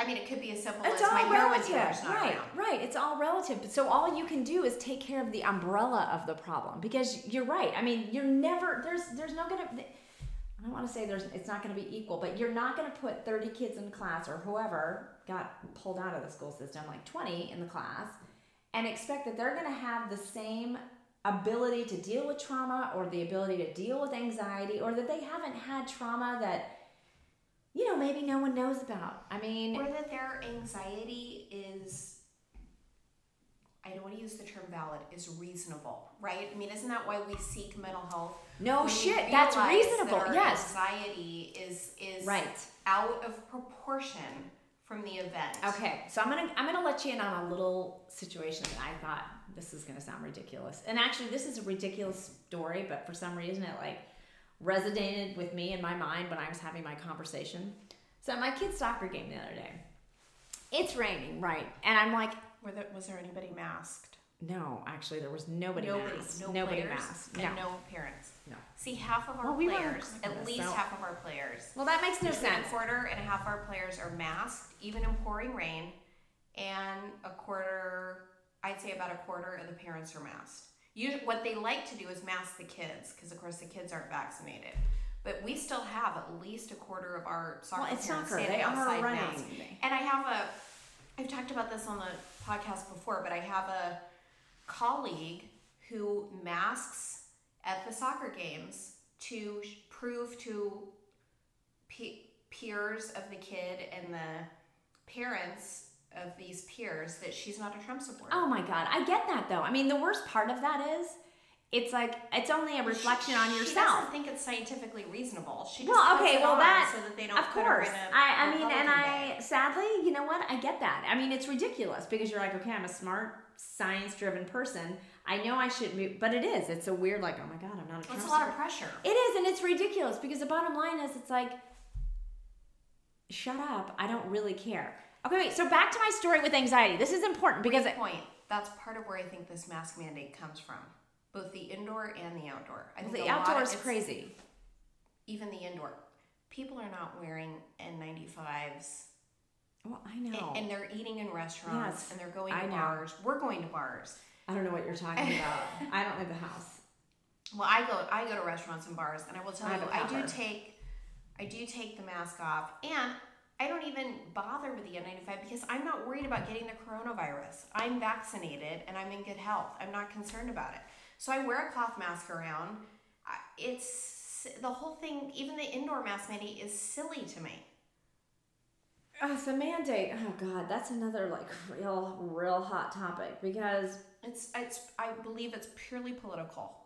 [SPEAKER 2] I mean, it could be as simple
[SPEAKER 1] It's
[SPEAKER 2] as my heroin dealer's not
[SPEAKER 1] Right,
[SPEAKER 2] around.
[SPEAKER 1] right. It's all relative. So all you can do is take care of the umbrella of the problem because you're right. I mean, you're never there's there's no gonna I don't want to say there's it's not going to be equal, but you're not going to put 30 kids in class or whoever got pulled out of the school system, like 20 in the class, and expect that they're going to have the same ability to deal with trauma or the ability to deal with anxiety or that they haven't had trauma that you know maybe no one knows about. I mean,
[SPEAKER 2] Or that their anxiety is I don't want to use the term valid, is reasonable, right? I mean, isn't that why we seek mental health?
[SPEAKER 1] No
[SPEAKER 2] we
[SPEAKER 1] shit, that's
[SPEAKER 2] that
[SPEAKER 1] reasonable.
[SPEAKER 2] our
[SPEAKER 1] Yes.
[SPEAKER 2] Anxiety is is
[SPEAKER 1] Right.
[SPEAKER 2] out of proportion from the event.
[SPEAKER 1] Okay, so I'm gonna I'm gonna let you in on a little situation that I thought this is gonna sound ridiculous, and actually this is a ridiculous story, but for some reason it like resonated with me in my mind when I was having my conversation. So at my kid's soccer game the other day, it's raining, right? And I'm like,
[SPEAKER 2] Were there, was there anybody masked?
[SPEAKER 1] no, actually there was nobody,
[SPEAKER 2] Nobody,
[SPEAKER 1] masked,
[SPEAKER 2] no
[SPEAKER 1] nobody
[SPEAKER 2] players,
[SPEAKER 1] masked,
[SPEAKER 2] and
[SPEAKER 1] no.
[SPEAKER 2] no parents.
[SPEAKER 1] No.
[SPEAKER 2] See, half of our
[SPEAKER 1] Well, we
[SPEAKER 2] players, at least half of our players,
[SPEAKER 1] Well, that makes no sense.
[SPEAKER 2] a quarter and a half of our players are masked, even in pouring rain, and a quarter, I'd say about a quarter of the parents are masked. Usually, what they like to do is mask the kids, because of course the kids aren't vaccinated. But we still have at least a quarter of our soccer
[SPEAKER 1] Well, it's
[SPEAKER 2] parents
[SPEAKER 1] soccer.
[SPEAKER 2] standing
[SPEAKER 1] They are
[SPEAKER 2] outside
[SPEAKER 1] running.
[SPEAKER 2] masked. And I have a, I've talked about this on the podcast before, but I have a colleague who masks at the soccer games to prove to pe- peers of the kid and the parents of these peers that she's not a Trump supporter.
[SPEAKER 1] Oh my god, I get that though. I mean, the worst part of that is, it's like it's only a reflection on
[SPEAKER 2] She
[SPEAKER 1] yourself.
[SPEAKER 2] doesn't think it's scientifically reasonable. She just
[SPEAKER 1] Well, okay,
[SPEAKER 2] it
[SPEAKER 1] well,
[SPEAKER 2] on
[SPEAKER 1] that-
[SPEAKER 2] so that they don't
[SPEAKER 1] Of course. I, I mean, and I
[SPEAKER 2] bag.
[SPEAKER 1] sadly, you know what? I get that. I mean, it's ridiculous because you're like, okay, I'm a smart, science-driven person. I know I should move, but it is. It's a weird, like, oh my god, I'm not a
[SPEAKER 2] It's a lot of pressure.
[SPEAKER 1] It is, and it's ridiculous because the bottom line is, it's like, shut up. I don't really care. Okay, wait. So back to my story with anxiety. This is important because
[SPEAKER 2] Great
[SPEAKER 1] it,
[SPEAKER 2] point. That's part of where I think this mask mandate comes from, both the indoor and the outdoor. I think
[SPEAKER 1] the outdoor is crazy.
[SPEAKER 2] Even the indoor, people are not wearing N95s,
[SPEAKER 1] Well, I
[SPEAKER 2] and,
[SPEAKER 1] know.
[SPEAKER 2] and they're eating in restaurants,
[SPEAKER 1] Yes,
[SPEAKER 2] and they're going to
[SPEAKER 1] I know.
[SPEAKER 2] bars. We're going to bars.
[SPEAKER 1] I don't know what you're talking about. I don't leave the house.
[SPEAKER 2] Well, I go I go to restaurants and bars, and I will tell
[SPEAKER 1] I
[SPEAKER 2] you, I do take I do take the mask off, and I don't even bother with the N95 because I'm not worried about getting the coronavirus. I'm vaccinated and I'm in good health. I'm not concerned about it. So I wear a cloth mask around. It's the whole thing. Even the indoor mask mandate is silly to me.
[SPEAKER 1] Oh, it's a mandate. Oh God, that's another like real, real hot topic because
[SPEAKER 2] It's it's I believe it's purely political.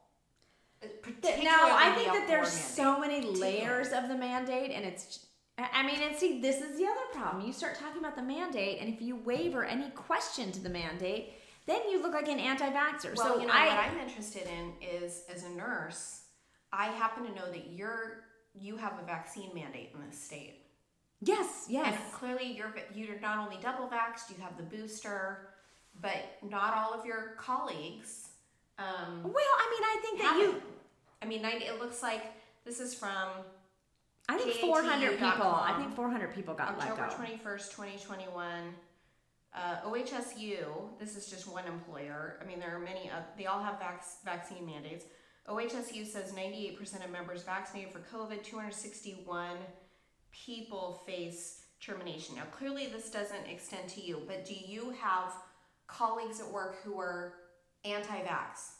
[SPEAKER 2] Uh,
[SPEAKER 1] no, I think that there's
[SPEAKER 2] mandate.
[SPEAKER 1] so many layers of the mandate, and it's. I I mean, and see, this is the other problem. You start talking about the mandate, and if you waver any question to the mandate, then you look like an anti-vaxxer.
[SPEAKER 2] Well,
[SPEAKER 1] so
[SPEAKER 2] you know
[SPEAKER 1] I,
[SPEAKER 2] what I'm interested in is as a nurse, I happen to know that you're you have a vaccine mandate in this state,
[SPEAKER 1] yes, yes,
[SPEAKER 2] and clearly you're you're not only double vaxxed, you have the booster, but not all of your colleagues. Um,
[SPEAKER 1] well, I mean, I think that you.
[SPEAKER 2] it. I mean, 90, it looks like this is from
[SPEAKER 1] I think 400 people. I think 400 people got let
[SPEAKER 2] October twenty first, twenty twenty one. Uh, OHSU, this is just one employer. I mean, there are many. Uh, they all have vac- vaccine mandates. OHSU says 98% of members vaccinated for COVID. 261 people face termination. Now, clearly, this doesn't extend to you, but do you have colleagues at work who are anti-vax?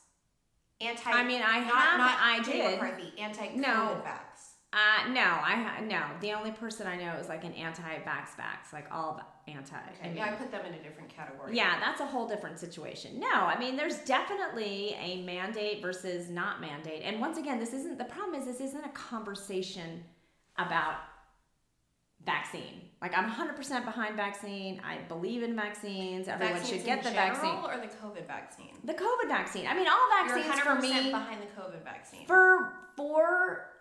[SPEAKER 2] Anti.
[SPEAKER 1] I mean, I
[SPEAKER 2] not,
[SPEAKER 1] have-
[SPEAKER 2] Not
[SPEAKER 1] I did.
[SPEAKER 2] McCarthy. Anti-COVID
[SPEAKER 1] No.
[SPEAKER 2] vax.
[SPEAKER 1] Uh, no, I no. The only person I know is like an anti-vax vax, like all anti. I mean,
[SPEAKER 2] yeah, I put them in a different category.
[SPEAKER 1] Yeah, that's a whole different situation. No, I mean, there's definitely a mandate versus not mandate. And once again, this isn't the problem is this isn't a conversation about vaccine. Like I'm 100% behind vaccine. I believe in vaccines. Everyone
[SPEAKER 2] Vaccines
[SPEAKER 1] should get the vaccine.
[SPEAKER 2] or the COVID vaccine?
[SPEAKER 1] The COVID vaccine. I mean, all
[SPEAKER 2] You're
[SPEAKER 1] vaccines
[SPEAKER 2] 100%
[SPEAKER 1] for me
[SPEAKER 2] behind the COVID vaccine.
[SPEAKER 1] for for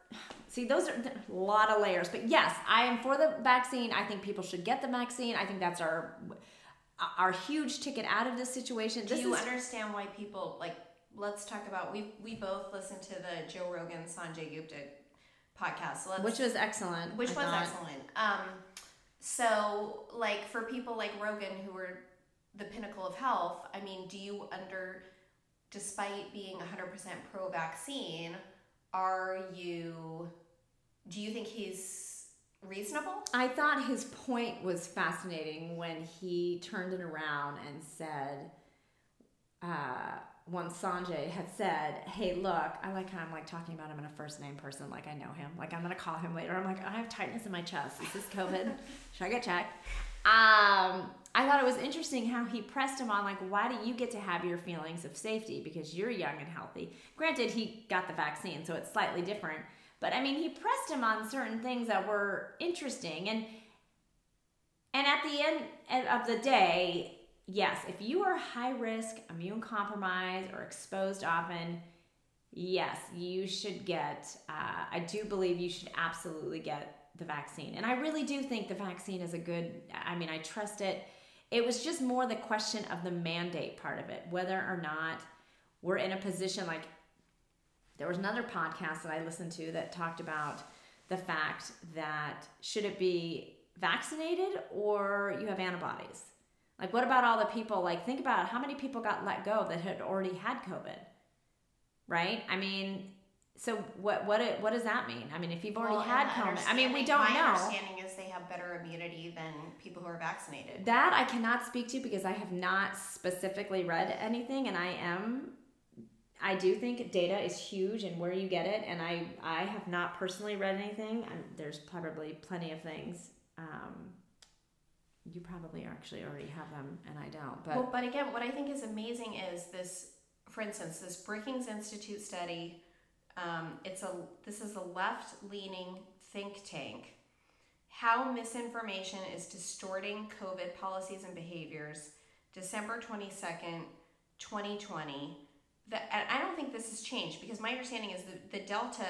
[SPEAKER 1] see those are a lot of layers but yes i am for the vaccine i think people should get the vaccine i think that's our our huge ticket out of this situation
[SPEAKER 2] Do
[SPEAKER 1] this
[SPEAKER 2] you
[SPEAKER 1] is
[SPEAKER 2] understand why people like? Let's talk about we we both listened to the Joe Rogan Sanjay Gupta podcast. So
[SPEAKER 1] which was excellent
[SPEAKER 2] which
[SPEAKER 1] I
[SPEAKER 2] was
[SPEAKER 1] thought.
[SPEAKER 2] excellent. Um, so like for people like Rogan who are the pinnacle of health, I mean, do you under, despite being 100% pro-vaccine, are you? Do you think he's reasonable?
[SPEAKER 1] I thought his point was fascinating when he turned it around and said, uh, when Sanjay had said, "Hey, look, I like how I'm like talking about him in a first name person, like I know him. Like I'm gonna call him later. I'm like, I have tightness in my chest. Is this COVID? Should I get checked?" Um, I thought it was interesting how he pressed him on, like, why do you get to have your feelings of safety because you're young and healthy? Granted, he got the vaccine, so it's slightly different. But I mean, he pressed him on certain things that were interesting. And and at the end of the day, yes, if you are high risk, immune compromised, or exposed often, yes, you should get, uh, I do believe you should absolutely get the vaccine. And I really do think the vaccine is a good, I mean, I trust it. It was just more the question of the mandate part of it, whether or not we're in a position like there was another podcast that I listened to that talked about the fact that should it be vaccinated or you have antibodies? Like, what about all the people? Like, think about how many people got let go that had already had COVID, right? I mean, so what what what does that mean? I mean, if you've already
[SPEAKER 2] Well,
[SPEAKER 1] had COVID, I mean, we don't
[SPEAKER 2] my
[SPEAKER 1] know.
[SPEAKER 2] understanding have better immunity than people who are vaccinated.
[SPEAKER 1] That I cannot speak to because I have not specifically read anything, and I am. I do think data is huge and where you get it, and I I have not personally read anything. And there's probably plenty of things. Um, you probably actually already have them, and I don't. But
[SPEAKER 2] well, but again, what I think is amazing is this. For instance, this Brookings Institute study. Um, it's a this is a left-leaning think tank. How misinformation is distorting COVID policies and behaviors. December twenty second, twenty twenty. That and I don't think this has changed because my understanding is that the Delta,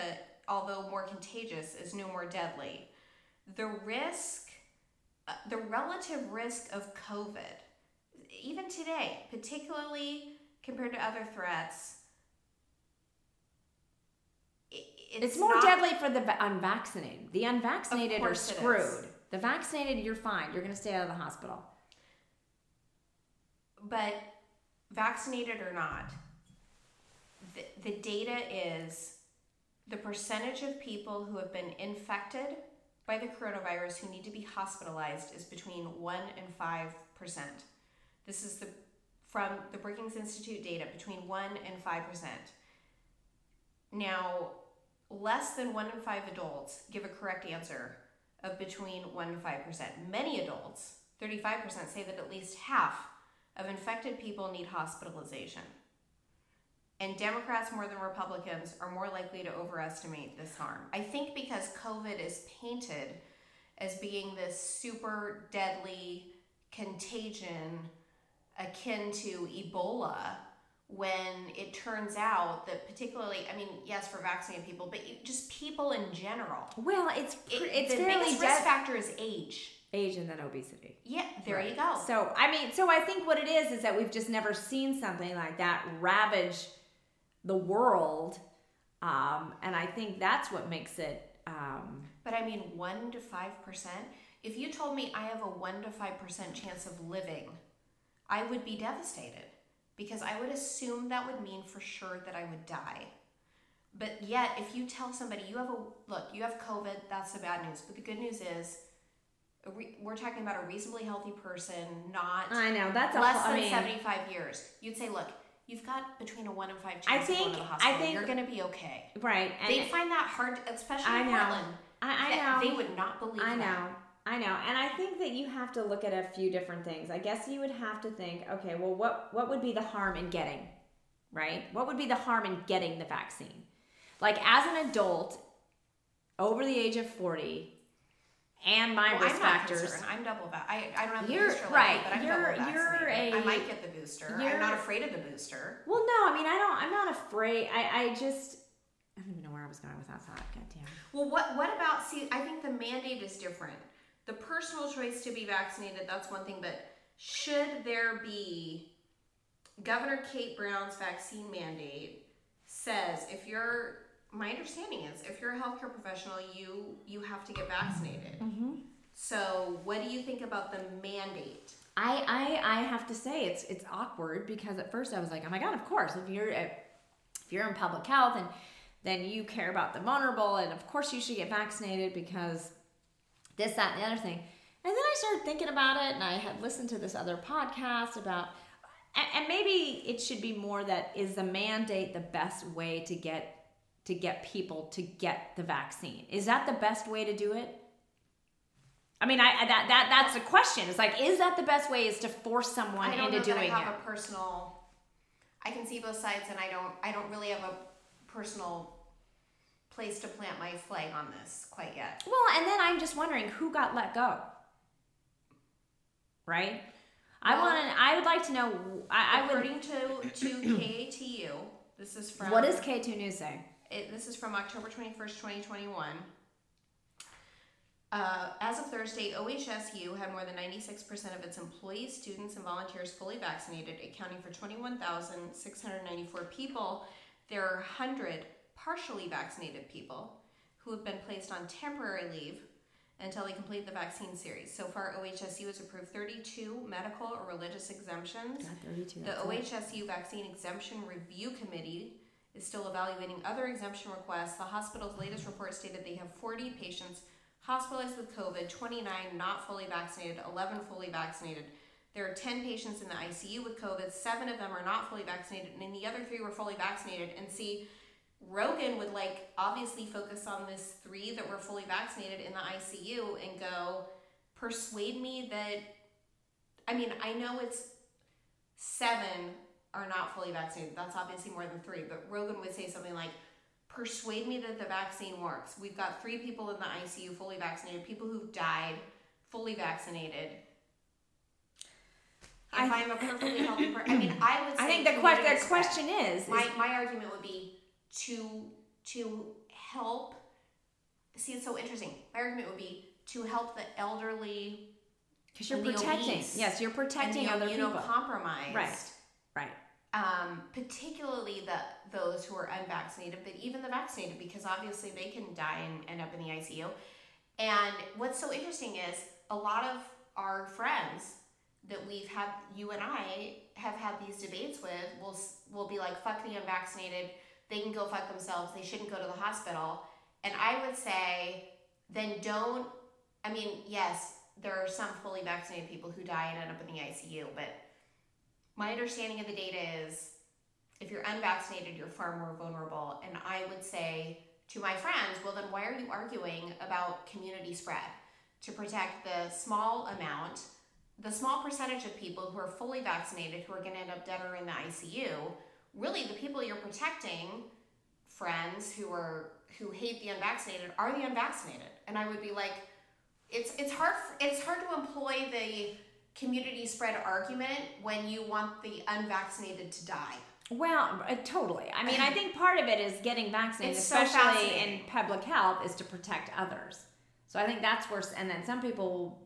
[SPEAKER 2] although more contagious, is no more deadly. The risk uh, the relative risk of COVID, even today, particularly compared to other threats, it, it's,
[SPEAKER 1] it's, more
[SPEAKER 2] not-
[SPEAKER 1] deadly for the unvaccinated. The unvaccinated are
[SPEAKER 2] course it is.
[SPEAKER 1] screwed. The vaccinated, you're fine. You're going to stay out of the hospital.
[SPEAKER 2] But vaccinated or not, the, the data is the percentage of people who have been infected by the coronavirus who need to be hospitalized is between 1 and 5%. This is the from the Brookings Institute data between 1 and 5%. Now, less than 1 in 5 adults give a correct answer of between 1 and 5%. Many adults, 35%, say that at least half of infected people need hospitalization. And Democrats, more than Republicans, are more likely to overestimate this harm. I think because COVID is painted as being this super deadly contagion akin to Ebola, when it turns out that, particularly, I mean, yes, for vaccinated people, but just people in general.
[SPEAKER 1] Well, it's pr-
[SPEAKER 2] It,
[SPEAKER 1] it's
[SPEAKER 2] the
[SPEAKER 1] fairly
[SPEAKER 2] biggest risk factor is age.
[SPEAKER 1] age and then obesity.
[SPEAKER 2] Yeah, there you go.
[SPEAKER 1] So I mean, so I think what it is is that we've just never seen something like that ravage the world, um, and I think that's what makes it. Um,
[SPEAKER 2] But I mean, one to five percent. If you told me I have a one to five percent chance of living, I would be devastated because I would assume that would mean for sure that I would die. But yet, if you tell somebody you have a look, you have COVID, that's the bad news. But the good news is, re- we're talking about a reasonably healthy person, not
[SPEAKER 1] I know that's
[SPEAKER 2] less
[SPEAKER 1] whole- I
[SPEAKER 2] than
[SPEAKER 1] mean,
[SPEAKER 2] seventy-five years. You'd say, look, you've got between a one and five
[SPEAKER 1] I
[SPEAKER 2] chance of going
[SPEAKER 1] think-
[SPEAKER 2] to the
[SPEAKER 1] I think-
[SPEAKER 2] You're going to be okay.
[SPEAKER 1] right?
[SPEAKER 2] They find that hard, especially
[SPEAKER 1] I
[SPEAKER 2] in
[SPEAKER 1] know.
[SPEAKER 2] Portland.
[SPEAKER 1] I, I know.
[SPEAKER 2] They would not believe
[SPEAKER 1] I
[SPEAKER 2] that.
[SPEAKER 1] I know. And I think that you have to look at a few different things. I guess you would have to think, okay, well what what would be the harm in getting, right? What would be the harm in getting the vaccine? Like as an adult over the age of 40 and my
[SPEAKER 2] Well,
[SPEAKER 1] risk
[SPEAKER 2] I'm
[SPEAKER 1] factors.
[SPEAKER 2] concerned. I'm double va- I, I don't have the
[SPEAKER 1] You're-
[SPEAKER 2] booster like
[SPEAKER 1] right.
[SPEAKER 2] you, but I'm
[SPEAKER 1] You're-
[SPEAKER 2] double
[SPEAKER 1] you're a-
[SPEAKER 2] I might get the booster.
[SPEAKER 1] you're-
[SPEAKER 2] I'm not afraid of the booster.
[SPEAKER 1] Well, no, I mean, I don't I'm not afraid. I I just I don't even know where I was going with that thought. God damn.
[SPEAKER 2] Well, what what about see? I think the mandate is different. The personal choice to be vaccinated, that's one thing. But should there be Governor Kate Brown's vaccine mandate says if you're my understanding is if you're a healthcare professional, you you have to get vaccinated.
[SPEAKER 1] Mm-hmm.
[SPEAKER 2] So, what do you think about the mandate?
[SPEAKER 1] I, I I have to say it's it's awkward because at first I was like, oh my god, of course, if you're if you're in public health and then you care about the vulnerable, and of course you should get vaccinated because this, that, and the other thing. And then I started thinking about it, and I had listened to this other podcast about, and, maybe it should be more that is the mandate the best way to get to get people to get the vaccine? Is that the best way to do it? I mean, I that that that's a question. It's like, is that the best way? Is to force someone into
[SPEAKER 2] that I have
[SPEAKER 1] it?
[SPEAKER 2] a personal. I can see both sides, and I don't. I don't really have a personal place to plant my flag on this quite yet.
[SPEAKER 1] Well, and then I'm just wondering who got let go. Right? I
[SPEAKER 2] Well-
[SPEAKER 1] want to. I would like to know. I, I would.
[SPEAKER 2] According to to KATU, this is from
[SPEAKER 1] What does KATU News say?
[SPEAKER 2] It, this is from October 21st, 2021. Uh, as of Thursday, OHSU had more than 96% of its employees, students, and volunteers fully vaccinated, accounting for 21,694 people. There are 100 partially vaccinated people who have been placed on temporary leave until they complete the vaccine series. So far, OHSU has approved 32 medical or religious exemptions.
[SPEAKER 1] Got 32.
[SPEAKER 2] The
[SPEAKER 1] it.
[SPEAKER 2] OHSU Vaccine Exemption Review Committee is still evaluating other exemption requests. The hospital's latest report stated they have 40 patients hospitalized with COVID, 29 not fully vaccinated, 11 fully vaccinated. There are 10 patients in the ICU with COVID, seven of them are not fully vaccinated, and then the other three were fully vaccinated. And see, Rogan would like obviously focus on this three that were fully vaccinated in the ICU and go, persuade me that. I mean, I know it's seven are not fully vaccinated. That's obviously more than three. But Rogan would say something like, persuade me that the vaccine works. We've got three people in the ICU fully vaccinated, people who've died fully vaccinated. If
[SPEAKER 1] I-
[SPEAKER 2] am a perfectly healthy person, I mean, I would say
[SPEAKER 1] I think the, que- the question is, is
[SPEAKER 2] My, my argument would be to to help. See, it's so interesting. My argument would be to help the elderly
[SPEAKER 1] because you're protecting.
[SPEAKER 2] obese
[SPEAKER 1] Yes, you're protecting
[SPEAKER 2] and
[SPEAKER 1] other people.
[SPEAKER 2] immunocompromised.
[SPEAKER 1] Right. Right.
[SPEAKER 2] um, particularly the those who are unvaccinated, but even the vaccinated, because obviously they can die and end up in the ICU. And what's so interesting is a lot of our friends that we've had, you and I have had these debates with, will will be like, "Fuck the unvaccinated. They can go fuck themselves. They shouldn't go to the hospital." And I would say, then don't. I mean, yes, there are some fully vaccinated people who die and end up in the ICU, but my understanding of the data is if you're unvaccinated, you're far more vulnerable. And I would say to my friends, well, then why are you arguing about community spread? To protect the small amount, the small percentage of people who are fully vaccinated who are going to end up dead or in the ICU, really the people you're protecting, friends who are who hate the unvaccinated, are the unvaccinated. And I would be like, it's it's hard it's hard to employ the community spread argument when you want the unvaccinated to die.
[SPEAKER 1] Well, uh, totally. I mean, I think part of it is getting vaccinated,
[SPEAKER 2] It's so
[SPEAKER 1] especially in public health, is to protect others. So I think that's where, and then some people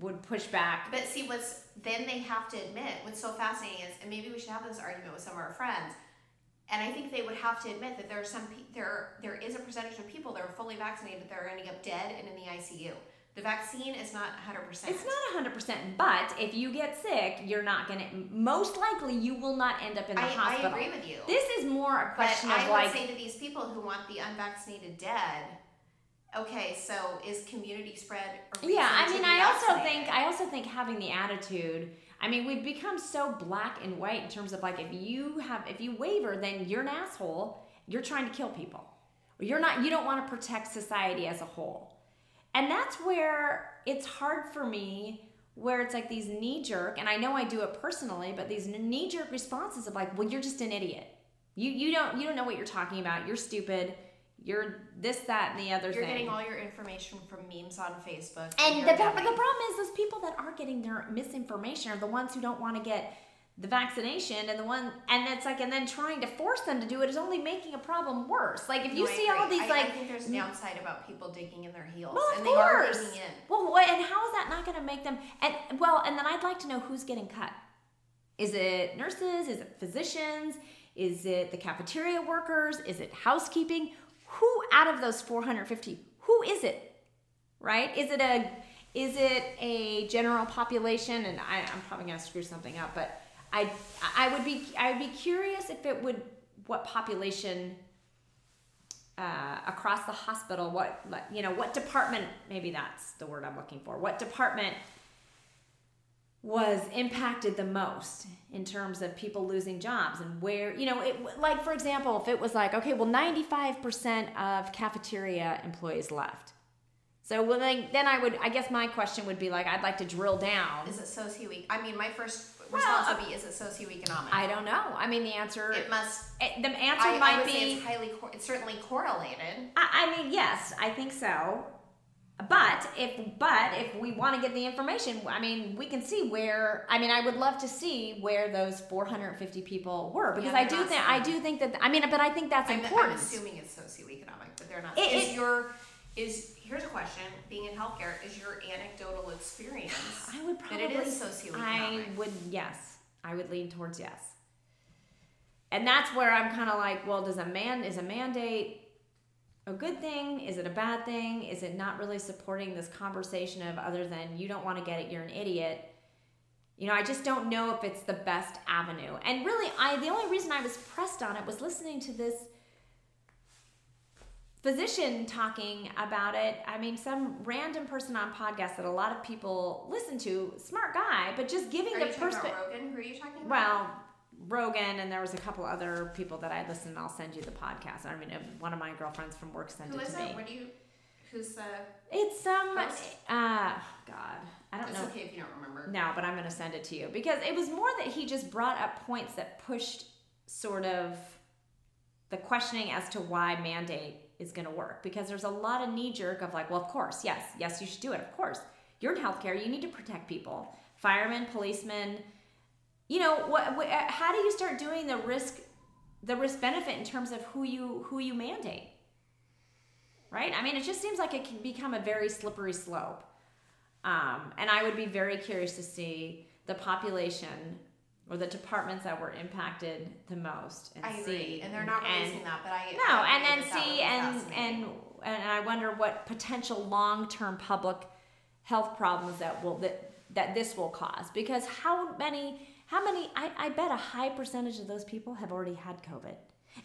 [SPEAKER 1] would push back.
[SPEAKER 2] But see, what's then they have to admit what's so fascinating is, and maybe we should have this argument with some of our friends. And I think they would have to admit that there are some pe- there there is a percentage of people that are fully vaccinated that are ending up dead and in the ICU. The vaccine is not 100%.
[SPEAKER 1] It's not 100%, but if you get sick, you're not going to, most likely, you will not end up in the
[SPEAKER 2] I,
[SPEAKER 1] hospital.
[SPEAKER 2] I agree with you.
[SPEAKER 1] This is more a question
[SPEAKER 2] But
[SPEAKER 1] question
[SPEAKER 2] I
[SPEAKER 1] of
[SPEAKER 2] would
[SPEAKER 1] like,
[SPEAKER 2] say to these people who want the unvaccinated dead, okay, so is community spread
[SPEAKER 1] yeah, I mean, I also think, I also think having the attitude, I mean, we've become so black and white in terms of like, if you have, if you waver, then you're an asshole. You're trying to kill people. You're not, you don't want to protect society as a whole. And that's where it's hard for me, where it's like these knee jerk, and I know I do it personally, but these knee jerk responses of like, well, you're just an idiot. You you don't you don't know what you're talking about. You're stupid. You're this, that, and the other thing.
[SPEAKER 2] You're
[SPEAKER 1] thing.
[SPEAKER 2] getting all your information from memes on Facebook.
[SPEAKER 1] and
[SPEAKER 2] you're
[SPEAKER 1] the, pro-
[SPEAKER 2] dummy.
[SPEAKER 1] the problem is those people that are getting their misinformation are the ones who don't want to get the vaccination and the one and it's like and then trying to force them to do it is only making a problem worse. Like if you
[SPEAKER 2] No,
[SPEAKER 1] see all these
[SPEAKER 2] I,
[SPEAKER 1] like
[SPEAKER 2] I think there's a downside about people digging in their heels,
[SPEAKER 1] Well, of
[SPEAKER 2] and they are
[SPEAKER 1] course.
[SPEAKER 2] digging in.
[SPEAKER 1] Well, what, and how is that not going to make them? And well, and then I'd like to know who's getting cut. Is it nurses? Is it physicians? Is it the cafeteria workers? Is it housekeeping? Who out of those 450? Who is it? Right? Is it a is it a general population? And I, I'm probably going to screw something up, but I I would be I would be curious if it would what population uh, across the hospital what you know what department maybe that's the word i'm looking for what department was impacted the most in terms of people losing jobs and where you know it like for example if it was like okay well 95% of cafeteria employees left So well, then, then I would, I guess my question would be like, I'd like to drill down.
[SPEAKER 2] Is it socio? I mean, my first
[SPEAKER 1] Well,
[SPEAKER 2] response
[SPEAKER 1] uh,
[SPEAKER 2] would be, is it socioeconomic?
[SPEAKER 1] I don't know. I mean, the answer,
[SPEAKER 2] it must.
[SPEAKER 1] it- the answer
[SPEAKER 2] I,
[SPEAKER 1] might
[SPEAKER 2] I would
[SPEAKER 1] be.
[SPEAKER 2] say it's highly. It's certainly correlated.
[SPEAKER 1] I, I mean, yes, I think so. But if but if we want to get the information, I mean, we can see where. I mean, I would love to see where those 450 people were because
[SPEAKER 2] Yeah,
[SPEAKER 1] I do think I do think that. I mean, but I think that's
[SPEAKER 2] I'm, I'm
[SPEAKER 1] important.
[SPEAKER 2] assuming it's socioeconomic, but they're not.
[SPEAKER 1] It-
[SPEAKER 2] is
[SPEAKER 1] it-
[SPEAKER 2] your is here's a question: Being in healthcare, is your anecdotal experience
[SPEAKER 1] I would
[SPEAKER 2] that
[SPEAKER 1] probably.
[SPEAKER 2] it is socioeconomic?
[SPEAKER 1] I would yes. I would lean towards yes. And that's where I'm kind of like, well, does a man is a mandate a good thing? Is it a bad thing? Is it not really supporting this conversation of other than you don't want to get it, you're an idiot? You know, I just don't know if it's the best avenue. And really, I the only reason I was pressed on it was listening to this physician talking about it. I mean, some random person on podcast that a lot of people listen to, smart guy, but just giving
[SPEAKER 2] Are
[SPEAKER 1] the perspective.
[SPEAKER 2] Who are you talking about?
[SPEAKER 1] Well, Rogan, and there was a couple other people that I listened. I'll send you the podcast. I mean, uh, one of my girlfriends from work sent
[SPEAKER 2] who
[SPEAKER 1] it to
[SPEAKER 2] it?
[SPEAKER 1] me.
[SPEAKER 2] What do you? Who's the?
[SPEAKER 1] It's um,
[SPEAKER 2] Host?
[SPEAKER 1] uh, God, I don't
[SPEAKER 2] It's
[SPEAKER 1] know.
[SPEAKER 2] It's okay if you don't remember.
[SPEAKER 1] No, but I'm going to send it to you because it was more that he just brought up points that pushed sort of the questioning as to why mandate is going to work because there's a lot of knee jerk of like, well, of course, yes, yes, you should do it. Of course, you're in healthcare, you need to protect people, firemen, policemen. You know what? what how do you start doing the risk, the risk benefit in terms of who you who you mandate? Right? I mean, it just seems like it can become a very slippery slope. Um, and I would be very curious to see the population or the departments that were impacted the most and
[SPEAKER 2] I agree,
[SPEAKER 1] see
[SPEAKER 2] and they're not
[SPEAKER 1] and-
[SPEAKER 2] that, but I
[SPEAKER 1] no,
[SPEAKER 2] I
[SPEAKER 1] and then
[SPEAKER 2] that that would
[SPEAKER 1] see and and and I wonder what potential long-term public health problems that will that that this will cause because how many how many I, I bet a high percentage of those people have already had COVID.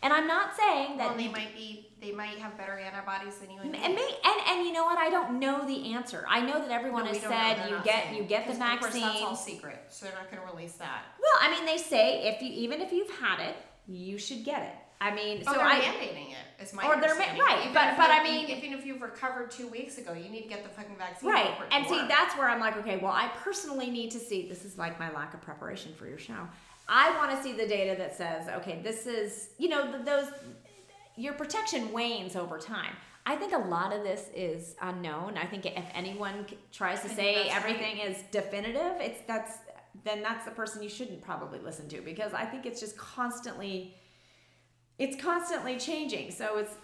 [SPEAKER 1] And I'm not saying that
[SPEAKER 2] well, they might be they might have better antibodies than you and me.
[SPEAKER 1] and me and, and you know what? I don't know the answer. I know that everyone
[SPEAKER 2] No,
[SPEAKER 1] has said you get
[SPEAKER 2] saying.
[SPEAKER 1] you get the
[SPEAKER 2] 'Cause, of course,
[SPEAKER 1] vaccine.
[SPEAKER 2] that's all secret, so they're not going to release that.
[SPEAKER 1] Well, I mean, they say if you even if you've had it, you should get it. I mean,
[SPEAKER 2] Oh,
[SPEAKER 1] so
[SPEAKER 2] they're
[SPEAKER 1] I
[SPEAKER 2] mandating it. Is my
[SPEAKER 1] Or they're ma- right,
[SPEAKER 2] Even
[SPEAKER 1] but- but
[SPEAKER 2] you-
[SPEAKER 1] I mean-
[SPEAKER 2] even if you've recovered two weeks ago, you need to get the fucking vaccine.
[SPEAKER 1] right, and see that's where I'm like, okay, well, I personally need to see. This is like my lack of preparation for your show. I want to see the data that says, okay, this is you know th- those your protection wanes over time. I think a lot of this is unknown. I think if anyone tries to
[SPEAKER 2] I
[SPEAKER 1] say everything is definitive, it's that's then that's the person you shouldn't probably listen to because I think it's just constantly it's constantly changing. So it's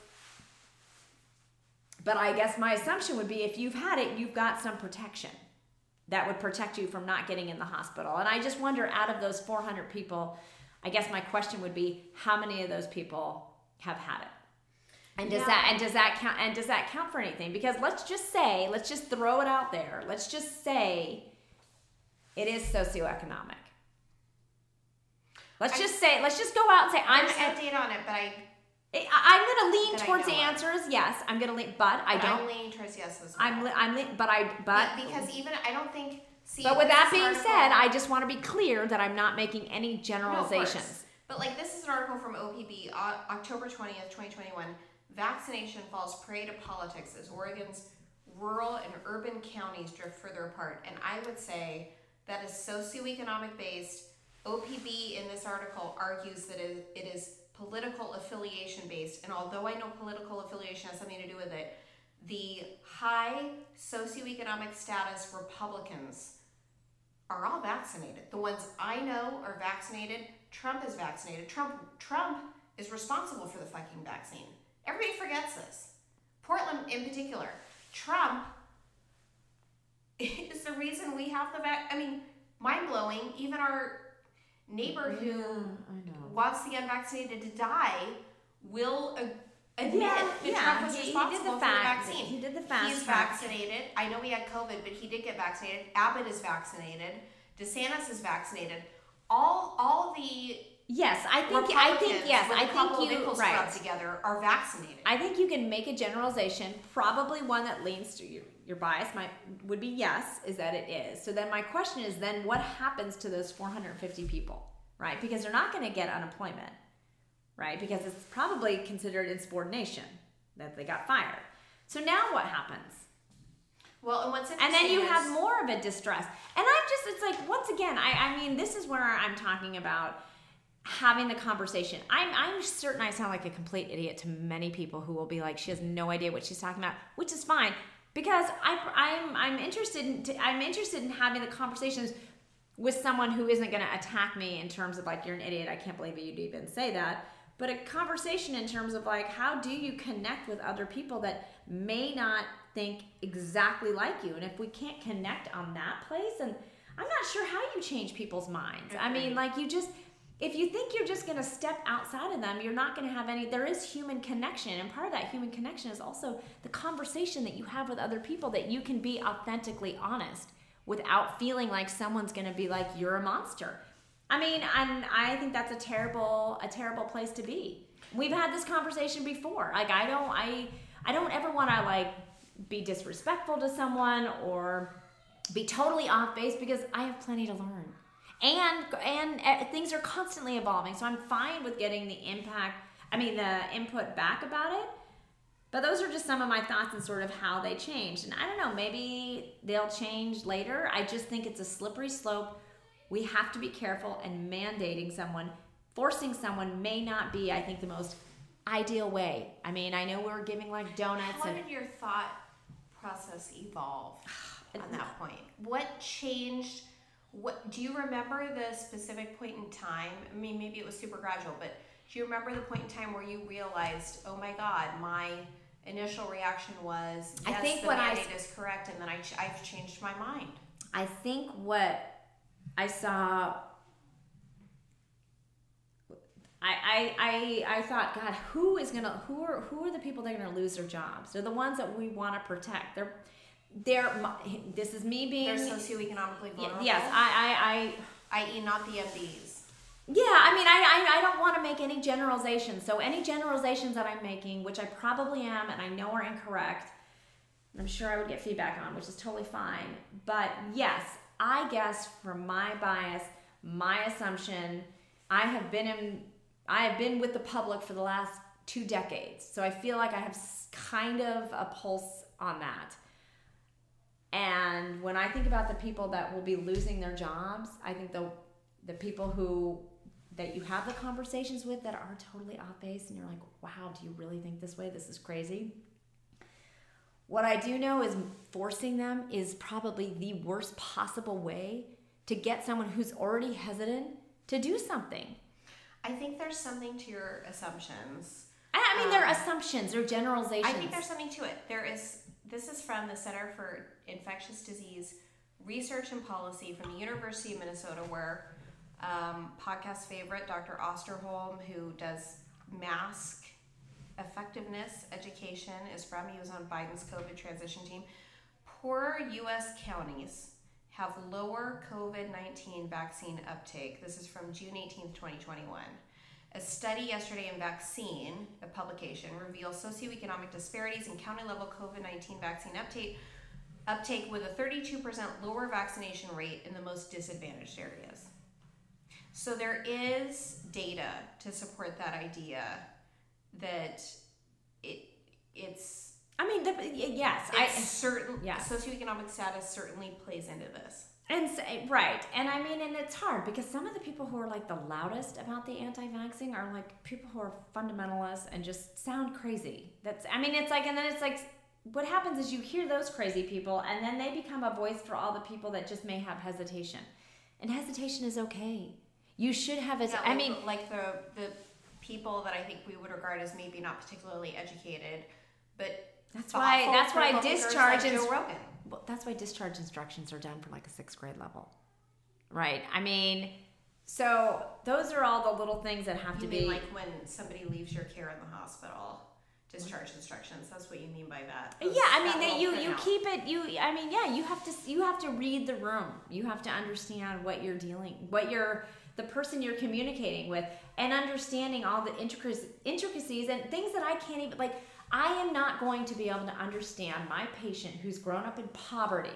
[SPEAKER 1] but I guess my assumption would be if you've had it, you've got some protection that would protect you from not getting in the hospital. And I just wonder out of those 400 people, I guess my question would be how many of those people have had it? And does
[SPEAKER 2] Yeah.
[SPEAKER 1] that and does that count and does that count for anything? Because let's just say, let's just throw it out there. Let's just say it is socioeconomic. Let's
[SPEAKER 2] I-
[SPEAKER 1] just say, let's just go out and say I'm
[SPEAKER 2] There's no on it, but I
[SPEAKER 1] I'm going to lean towards the
[SPEAKER 2] know of.
[SPEAKER 1] answer is yes. I'm going to lean, but I don't.
[SPEAKER 2] I'm leaning towards yes as well.
[SPEAKER 1] I'm, li- I'm, but I, but,
[SPEAKER 2] because even I don't think. See,
[SPEAKER 1] but with that being
[SPEAKER 2] article-
[SPEAKER 1] said, I just want to be clear that I'm not making any generalizations.
[SPEAKER 2] course. But like this is an article from OPB, uh, October twentieth, twenty twenty one. Vaccination falls prey to politics as Oregon's rural and urban counties drift further apart. And I would say that is socioeconomic based. OPB in this article argues that it, is political affiliation based. And although I know political affiliation has something to do with it, the high socioeconomic status Republicans are all vaccinated. The ones I know are vaccinated. Trump is vaccinated. Trump Trump is responsible for the fucking vaccine. Everybody forgets this. Portland in particular. Trump is the reason we have the vac. I mean, mind blowing. Even our neighbor oh, who
[SPEAKER 1] I know.
[SPEAKER 2] wants the unvaccinated to die will admit
[SPEAKER 1] Yeah,
[SPEAKER 2] that
[SPEAKER 1] yeah,
[SPEAKER 2] Trump was
[SPEAKER 1] he- he did
[SPEAKER 2] responsible
[SPEAKER 1] the
[SPEAKER 2] for the vaccine.
[SPEAKER 1] he did the fast
[SPEAKER 2] He's
[SPEAKER 1] track.
[SPEAKER 2] vaccinated. I know he had COVID, but he did get vaccinated. Abbott is vaccinated. DeSantis is vaccinated. All all the
[SPEAKER 1] Yes, I think, I think, yes, I think you, right.
[SPEAKER 2] together are vaccinated.
[SPEAKER 1] I think you can make a generalization. Probably one that leans to your, your bias might would be yes, is that it is. So then my question is then what happens to those 450 people, right? Because they're not going to get unemployment, right? Because it's probably considered insubordination that they got fired. So now what happens?
[SPEAKER 2] Well, and what's
[SPEAKER 1] and then you
[SPEAKER 2] is,
[SPEAKER 1] have more of a distress and i'm just it's like once again i, I mean this is where i'm talking about having the conversation I'm, I'm certain i sound like a complete idiot to many people who will be like she has no idea what she's talking about which is fine because I, I'm, I'm interested in t- i'm interested in having the conversations with someone who isn't going to attack me in terms of like you're an idiot i can't believe you'd even say that. But a conversation in terms of like how do you connect with other people that may not think exactly like you? And if we can't connect on that place and i'm not sure how you change people's minds. I mean like you just if you think you're just going to step outside of them you're not going to have any there is human connection and part of that human connection is also the conversation that you have with other people that you can be authentically honest without feeling like someone's going to be like you're a monster. I mean and i think that's a terrible a terrible place to be. We've had this conversation before. Like i don't i i don't ever want to like be disrespectful to someone or be totally off base because i have plenty to learn and and uh, things are constantly evolving so i'm fine with getting the impact i mean the input back about it. But those are just some of my thoughts and sort of how they changed. And i don't know maybe they'll change later. I just think it's a slippery slope. We have to be careful and mandating someone. Forcing someone may not be i think the most ideal way. I mean i know we're giving like donuts
[SPEAKER 2] How
[SPEAKER 1] and
[SPEAKER 2] did your thought process evolve on that point? What changed? What do you remember the specific point in time? I mean, maybe it was super gradual, but do you remember the point in time where you realized, oh my God, my initial reaction was,
[SPEAKER 1] I think
[SPEAKER 2] the
[SPEAKER 1] when I-
[SPEAKER 2] is correct, and then I I've changed my mind.
[SPEAKER 1] I think what I saw, I, I, I, I thought, God, who is gonna, who are, who are the people that are gonna lose their jobs? They're the ones that we want to protect. They're, they're. This is me being.
[SPEAKER 2] They're socioeconomically vulnerable.
[SPEAKER 1] yes, I, I, I,
[SPEAKER 2] i.e., not the MDs.
[SPEAKER 1] yeah, I mean, I, I, I don't want to make any generalizations. So any generalizations that I'm making, which I probably am, and I know are incorrect, I'm sure I would get feedback on, which is totally fine. But yes, I guess from my bias, my assumption, I have been in, I have been with the public for the last two decades, so I feel like I have kind of a pulse on that. And when I think about the people that will be losing their jobs, I think the the people who that you have the conversations with that are totally off base and you're like, wow, do you really think this way? This is crazy. What I do know is forcing them is probably the worst possible way to get someone who's already hesitant to do something.
[SPEAKER 2] I think there's something to your assumptions.
[SPEAKER 1] I mean, they're
[SPEAKER 2] Um,
[SPEAKER 1] assumptions, they're generalizations.
[SPEAKER 2] I think there's something to it. There is. This is from the Center for Infectious Disease Research and Policy from the University of Minnesota, where um, podcast favorite Dr. Osterholm, who does mask effectiveness education, is from. He was on Biden's COVID transition team. Poorer U.S. counties have lower COVID 19 vaccine uptake. This is from June 18th, 2021. A study yesterday in Vaccine, a publication, reveals socioeconomic disparities in county level COVID 19 vaccine uptake, uptake with a 32% lower vaccination rate in the most disadvantaged areas. So there is data to support that idea that it it's
[SPEAKER 1] I mean, the, yes, I,
[SPEAKER 2] certain
[SPEAKER 1] yes.
[SPEAKER 2] socioeconomic status certainly plays into this.
[SPEAKER 1] And s eh, right, and I mean, and it's hard because some of the people who are like the loudest about the anti-vaxxing are like people who are fundamentalists and just sound crazy. That's, I mean, it's like, and then it's like, what happens is you hear those crazy people, and then they become a voice for all the people that just may have hesitation, and hesitation is okay. You should have it.
[SPEAKER 2] Yeah,
[SPEAKER 1] I
[SPEAKER 2] like-
[SPEAKER 1] mean,
[SPEAKER 2] like the the people that I think we would regard as maybe not particularly educated, but
[SPEAKER 1] That's why- that's why discharge
[SPEAKER 2] like
[SPEAKER 1] is-
[SPEAKER 2] Joe Rogan.
[SPEAKER 1] Well, that's why discharge instructions are done for like a sixth grade level, right? I mean, so those are all the little things that have
[SPEAKER 2] You
[SPEAKER 1] to be
[SPEAKER 2] like when somebody leaves your care in the hospital? Discharge instructions. That's what you mean by that. Uh, those-
[SPEAKER 1] yeah i mean
[SPEAKER 2] that
[SPEAKER 1] that you you
[SPEAKER 2] printout.
[SPEAKER 1] keep it you i mean yeah you have to you have to read the room you have to understand what you're dealing what you're the person you're communicating with and understanding all the intricacies and things that i can't even like i am not going to be able to understand my patient who's grown up in poverty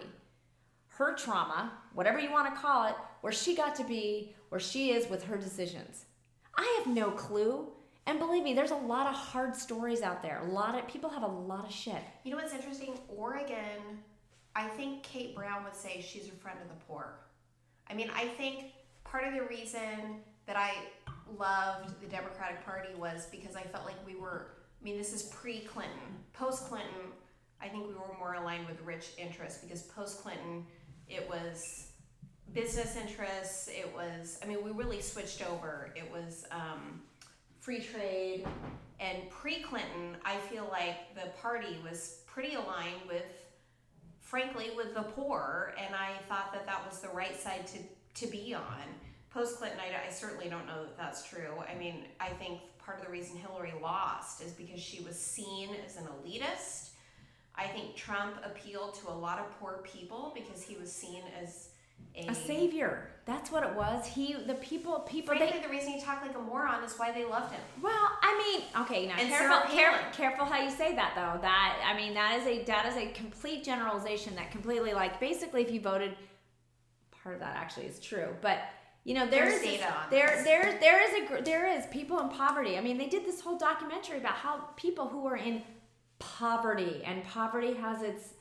[SPEAKER 1] her trauma whatever you want to call it where she got to be where she is with her decisions i have no clue and believe me there's a lot of hard stories out there a lot of people have a lot of shit
[SPEAKER 2] You know what's interesting? Oregon I think Kate Brown would say she's a friend of the poor. I mean, I think part of the reason that I loved the Democratic Party was because I felt like we were, I mean, this is pre Clinton. Post Clinton, I think we were more aligned with rich interests because post Clinton, it was business interests, it was, I mean, we really switched over. It was um, free trade. And pre Clinton, I feel like the party was pretty aligned with, frankly, with the poor. And I thought that that was the right side to, to be on post Clinton, I, I, certainly don't know that that's true. I mean, I think part of the reason Hillary lost is because she was seen as an elitist. I think Trump appealed to a lot of poor people because he was seen as a,
[SPEAKER 1] a savior. That's what it was. He, the people, people.
[SPEAKER 2] Frankly, they, the reason he talked like a moron is why they loved him.
[SPEAKER 1] Well, I mean, okay, now and careful, careful, careful how you say that though. That I mean, that is a that is a complete generalization. That completely like basically, if you voted, part of that actually is true, but you know data on there there there is a there is people in poverty. I mean they did this whole documentary about how people who are in poverty and poverty has its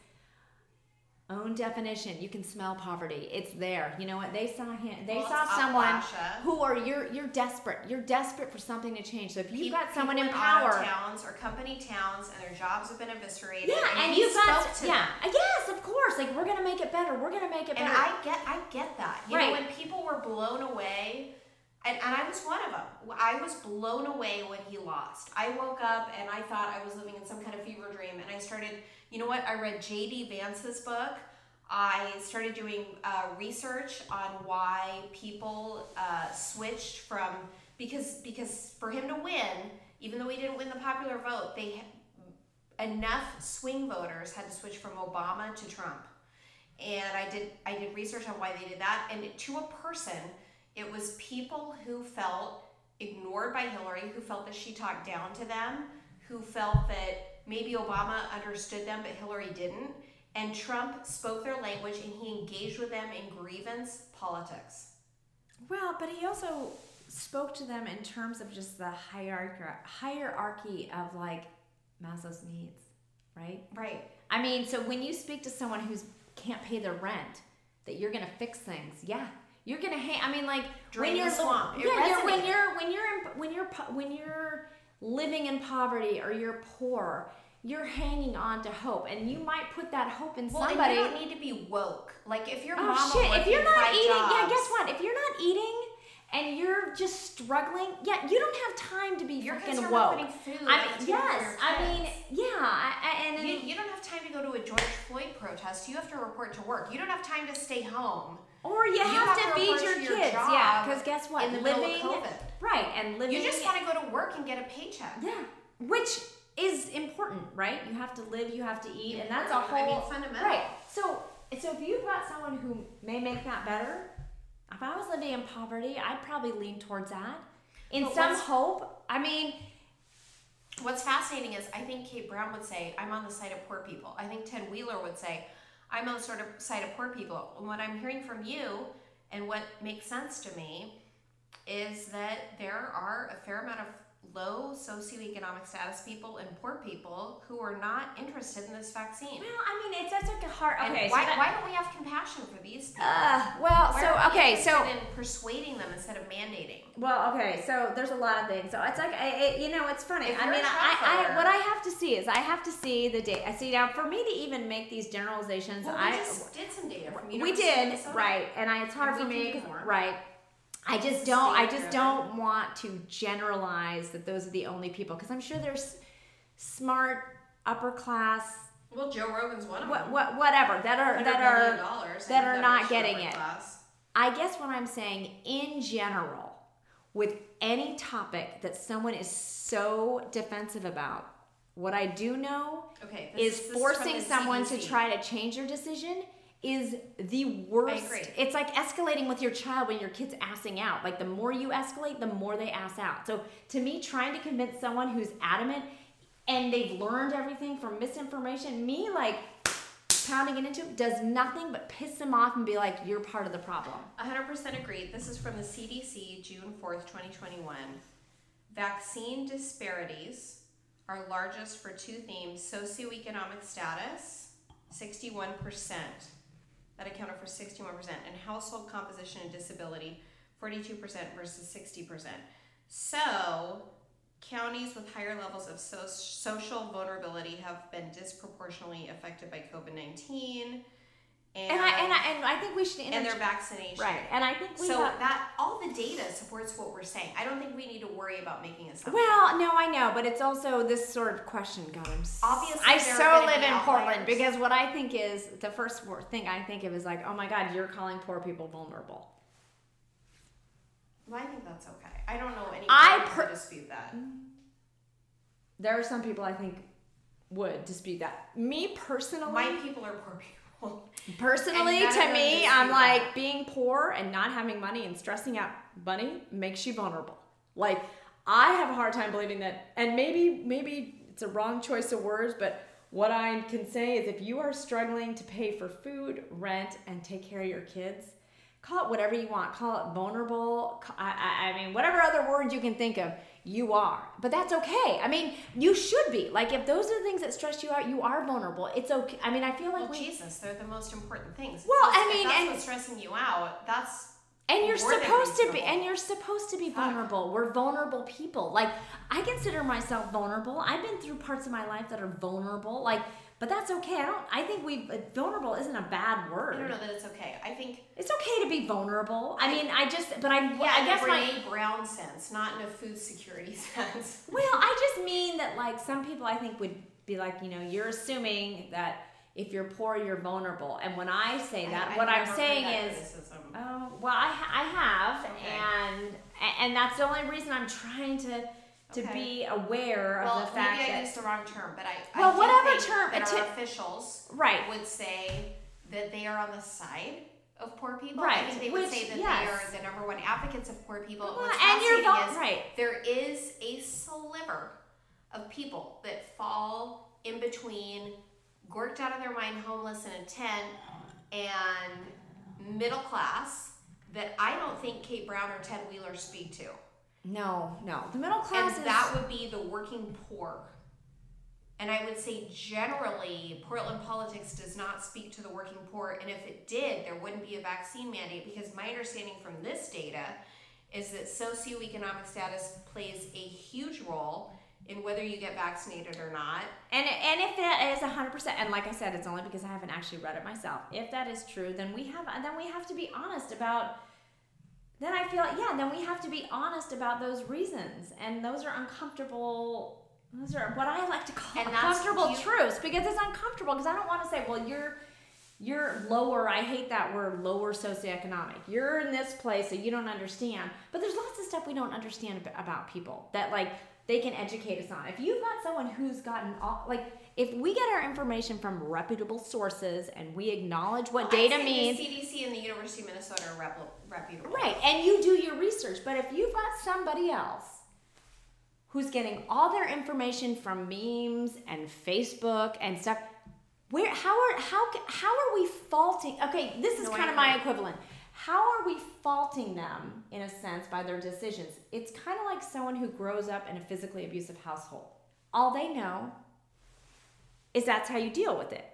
[SPEAKER 1] own definition. You can smell poverty. It's there. You know what? They saw him. They well, saw someone who are you're you're desperate. You're desperate for something to change. So if you've got someone in power,
[SPEAKER 2] towns or company towns, and their jobs have been eviscerated,
[SPEAKER 1] yeah, and, and you've got yeah, them. yes, of course. Like we're gonna make it better. We're gonna make it better.
[SPEAKER 2] And I get I get that. You right. know, when people were blown away. And, and I was one of them. I was blown away when he lost. I woke up and I thought I was living in some kind of fever dream. And I started you know what? I read J.D. Vance's book. I started doing uh, research on why people uh, switched from because because for him to win, even though he didn't win the popular vote, they enough swing voters had to switch from Obama to Trump. And I did I did research on why they did that, and to a person, it was people who felt ignored by Hillary, who felt that she talked down to them, who felt that Maybe Obama understood them, but Hillary didn't. And Trump spoke their language and he engaged with them in grievance politics.
[SPEAKER 1] Well, but he also spoke to them in terms of just the hierarchy hierarchy of like Maslow's needs, right?
[SPEAKER 2] Right.
[SPEAKER 1] I mean, so when you speak to someone who's can't pay their rent, that you're gonna fix things, yeah, you're gonna hang. I mean, like
[SPEAKER 2] Drain when you're swamp.
[SPEAKER 1] yeah, you're, when you're when you're in, when you're when you're living in poverty or you're poor, you're hanging on to hope, and you might put that hope in well, somebody.
[SPEAKER 2] you don't need to be woke. Like if your
[SPEAKER 1] oh,
[SPEAKER 2] mom,
[SPEAKER 1] shit, if you're not eating, jobs, yeah, guess what? If you're not eating and you're just struggling, yeah, you don't have time to be
[SPEAKER 2] you're
[SPEAKER 1] fucking woke.
[SPEAKER 2] Food
[SPEAKER 1] I mean, yes, I mean, yeah, I, and
[SPEAKER 2] you, you don't have time to go to a George Floyd protest. You have to report to work. You don't have time to stay home.
[SPEAKER 1] Or you, you have, have, to, feed your kids, yeah. Because guess what?
[SPEAKER 2] In the living, middle of COVID.
[SPEAKER 1] right? And living.
[SPEAKER 2] You just want to go to work and get a paycheck.
[SPEAKER 1] Yeah, which is important, right? You have to live, you have to eat, and that's a whole I
[SPEAKER 2] mean, fundamental.
[SPEAKER 1] Right. So, so if you've got someone who may make that better, if I was living in poverty, I'd probably lean towards that. In but some hope, I mean.
[SPEAKER 2] What's fascinating is I think Kate Brown would say, I'm on the side of poor people. I think Ted Wheeler would say, I'm on the sort of side of poor people. And what I'm hearing from you and what makes sense to me is that there are a fair amount of low socioeconomic status people and poor people who are not interested in this vaccine.
[SPEAKER 1] Well, I mean, it's such a hard. Okay,
[SPEAKER 2] why, so that, why don't we have compassion for these people?
[SPEAKER 1] Uh, well,
[SPEAKER 2] why
[SPEAKER 1] so okay, so
[SPEAKER 2] in persuading them instead of mandating.
[SPEAKER 1] Well, okay, so there's a lot of things. So it's like, I, it, you know, it's funny. I mean, I, I, what I have to see is I have to see the data. I see now for me to even make these generalizations.
[SPEAKER 2] Well, we
[SPEAKER 1] I
[SPEAKER 2] just did some data from you.
[SPEAKER 1] We did, right? And I, it's hard and for me, right? I just don't. I just don't want to generalize that those are the only people because I'm sure there's smart upper class.
[SPEAKER 2] Well, Joe Rogan's one of
[SPEAKER 1] what,
[SPEAKER 2] them.
[SPEAKER 1] What, whatever that are that are that are not getting it. Class. I guess what I'm saying in general, with any topic that someone is so defensive about, what I do know
[SPEAKER 2] okay,
[SPEAKER 1] is, forcing someone CDC. to try to change their decision is the worst. It's like escalating with your child when your kid's assing out. Like the more you escalate, the more they ass out. So to me, trying to convince someone who's adamant and they've learned everything from misinformation, me like pounding it into does nothing but piss them off and be like, you're part of the problem.
[SPEAKER 2] 100% agreed. This is from the CDC, June 4th, 2021. Vaccine disparities are largest for two themes socioeconomic status 61%. That accounted for 61%. And household composition and disability, 42% versus 60%. So, counties with higher levels of so- social vulnerability have been disproportionately affected by COVID 19. And,
[SPEAKER 1] And I and I and I think we should
[SPEAKER 2] and their vaccination.
[SPEAKER 1] right. And I think we
[SPEAKER 2] So
[SPEAKER 1] have,
[SPEAKER 2] that all the data supports what we're saying. I don't think we need to worry about making assumptions.
[SPEAKER 1] Well, no, I know, but it's also this sort of question, God, I'm
[SPEAKER 2] Obviously,
[SPEAKER 1] I so live in Portland because what I think is the first thing I think of is like, oh my God, you're calling poor people vulnerable.
[SPEAKER 2] Well, I think that's okay. I don't know any
[SPEAKER 1] I per-
[SPEAKER 2] dispute that. Mm.
[SPEAKER 1] There are some people I think would dispute that. Me personally,
[SPEAKER 2] My people are poor people.
[SPEAKER 1] Personally, to me, I'm like
[SPEAKER 2] that.
[SPEAKER 1] being poor and not having money and stressing out money makes you vulnerable. Like I have a hard time believing that, and maybe maybe it's a wrong choice of words, but what I can say is if you are struggling to pay for food, rent, and take care of your kids, call it whatever you want. Call it vulnerable. I, I, I mean, whatever other words you can think of, you are. But that's okay. I mean, you should be. Like, if those are the things that stress you out, you are vulnerable. It's okay. I mean, I feel like
[SPEAKER 2] Well,
[SPEAKER 1] we.
[SPEAKER 2] Jesus, they're the most important things.
[SPEAKER 1] Well, I mean,
[SPEAKER 2] that's
[SPEAKER 1] and-
[SPEAKER 2] what's stressing you out. That's
[SPEAKER 1] And you're supposed to be, and you're supposed to be
[SPEAKER 2] Fuck.
[SPEAKER 1] vulnerable. We're vulnerable people. Like I consider myself vulnerable. I've been through parts of my life that are vulnerable. Like, but that's okay. I don't. I think we uh, vulnerable isn't a bad word.
[SPEAKER 2] I don't know that it's okay. I think
[SPEAKER 1] It's okay to be vulnerable. I mean, I just, but I,
[SPEAKER 2] yeah,
[SPEAKER 1] I guess
[SPEAKER 2] in a
[SPEAKER 1] my.
[SPEAKER 2] Brown sense, not in a food security sense.
[SPEAKER 1] Well, I just mean that like some people I think would be like, you know, you're assuming that if you're poor, you're vulnerable. And when I say that,
[SPEAKER 2] I-
[SPEAKER 1] what I'm saying is,
[SPEAKER 2] criticism.
[SPEAKER 1] Oh well, I, I have,
[SPEAKER 2] Okay.
[SPEAKER 1] and and that's the only reason I'm trying to to
[SPEAKER 2] Okay.
[SPEAKER 1] be aware
[SPEAKER 2] well,
[SPEAKER 1] of the fact
[SPEAKER 2] maybe I
[SPEAKER 1] that
[SPEAKER 2] used the wrong term, but I I
[SPEAKER 1] Well,
[SPEAKER 2] do
[SPEAKER 1] whatever
[SPEAKER 2] think
[SPEAKER 1] term-
[SPEAKER 2] that our officials
[SPEAKER 1] right,
[SPEAKER 2] would say that they are on the side of poor people.
[SPEAKER 1] Right,
[SPEAKER 2] I think they would
[SPEAKER 1] which-
[SPEAKER 2] say that
[SPEAKER 1] yes.
[SPEAKER 2] they are the number one advocates of poor people.
[SPEAKER 1] Well,
[SPEAKER 2] What's
[SPEAKER 1] and you're
[SPEAKER 2] is
[SPEAKER 1] right.
[SPEAKER 2] there is a sliver of people that fall in between gorked out of their mind, homeless in a tent, and middle class that I don't think Kate Brown or Ted Wheeler speak to.
[SPEAKER 1] No, no, the middle class
[SPEAKER 2] And
[SPEAKER 1] is
[SPEAKER 2] that would be the working poor. And I would say generally, Portland politics does not speak to the working poor. And if it did, there wouldn't be a vaccine mandate because my understanding from this data is that socioeconomic status plays a huge role in whether you get vaccinated or not.
[SPEAKER 1] and and if that is hundred percent, and like I said, it's only because I haven't actually read it myself. If that is true, then we have then we have to be honest about. Then I feel like, yeah. Then we have to be honest about those reasons, and those are uncomfortable. Those are what I like to call
[SPEAKER 2] And
[SPEAKER 1] uncomfortable truths because it's uncomfortable because I don't want to say, well, you're you're lower. I hate that word, lower socioeconomic. You're in this place, so you don't understand. But there's lots of stuff we don't understand about people that like they can educate us on. If you've got someone who's gotten all like, if we get our information from reputable sources and we acknowledge what
[SPEAKER 2] I'd
[SPEAKER 1] data means,
[SPEAKER 2] The CDC and the University of Minnesota are repl- reputable.
[SPEAKER 1] Right, and you do your research. But if you've got somebody else who's getting all their information from memes and Facebook and stuff, where how are how how are we faulting? Okay, this is
[SPEAKER 2] No,
[SPEAKER 1] kind of my equivalent. How are we faulting them in a sense by their decisions? It's kind of like someone who grows up in a physically abusive household. All they know is that's how you deal with it.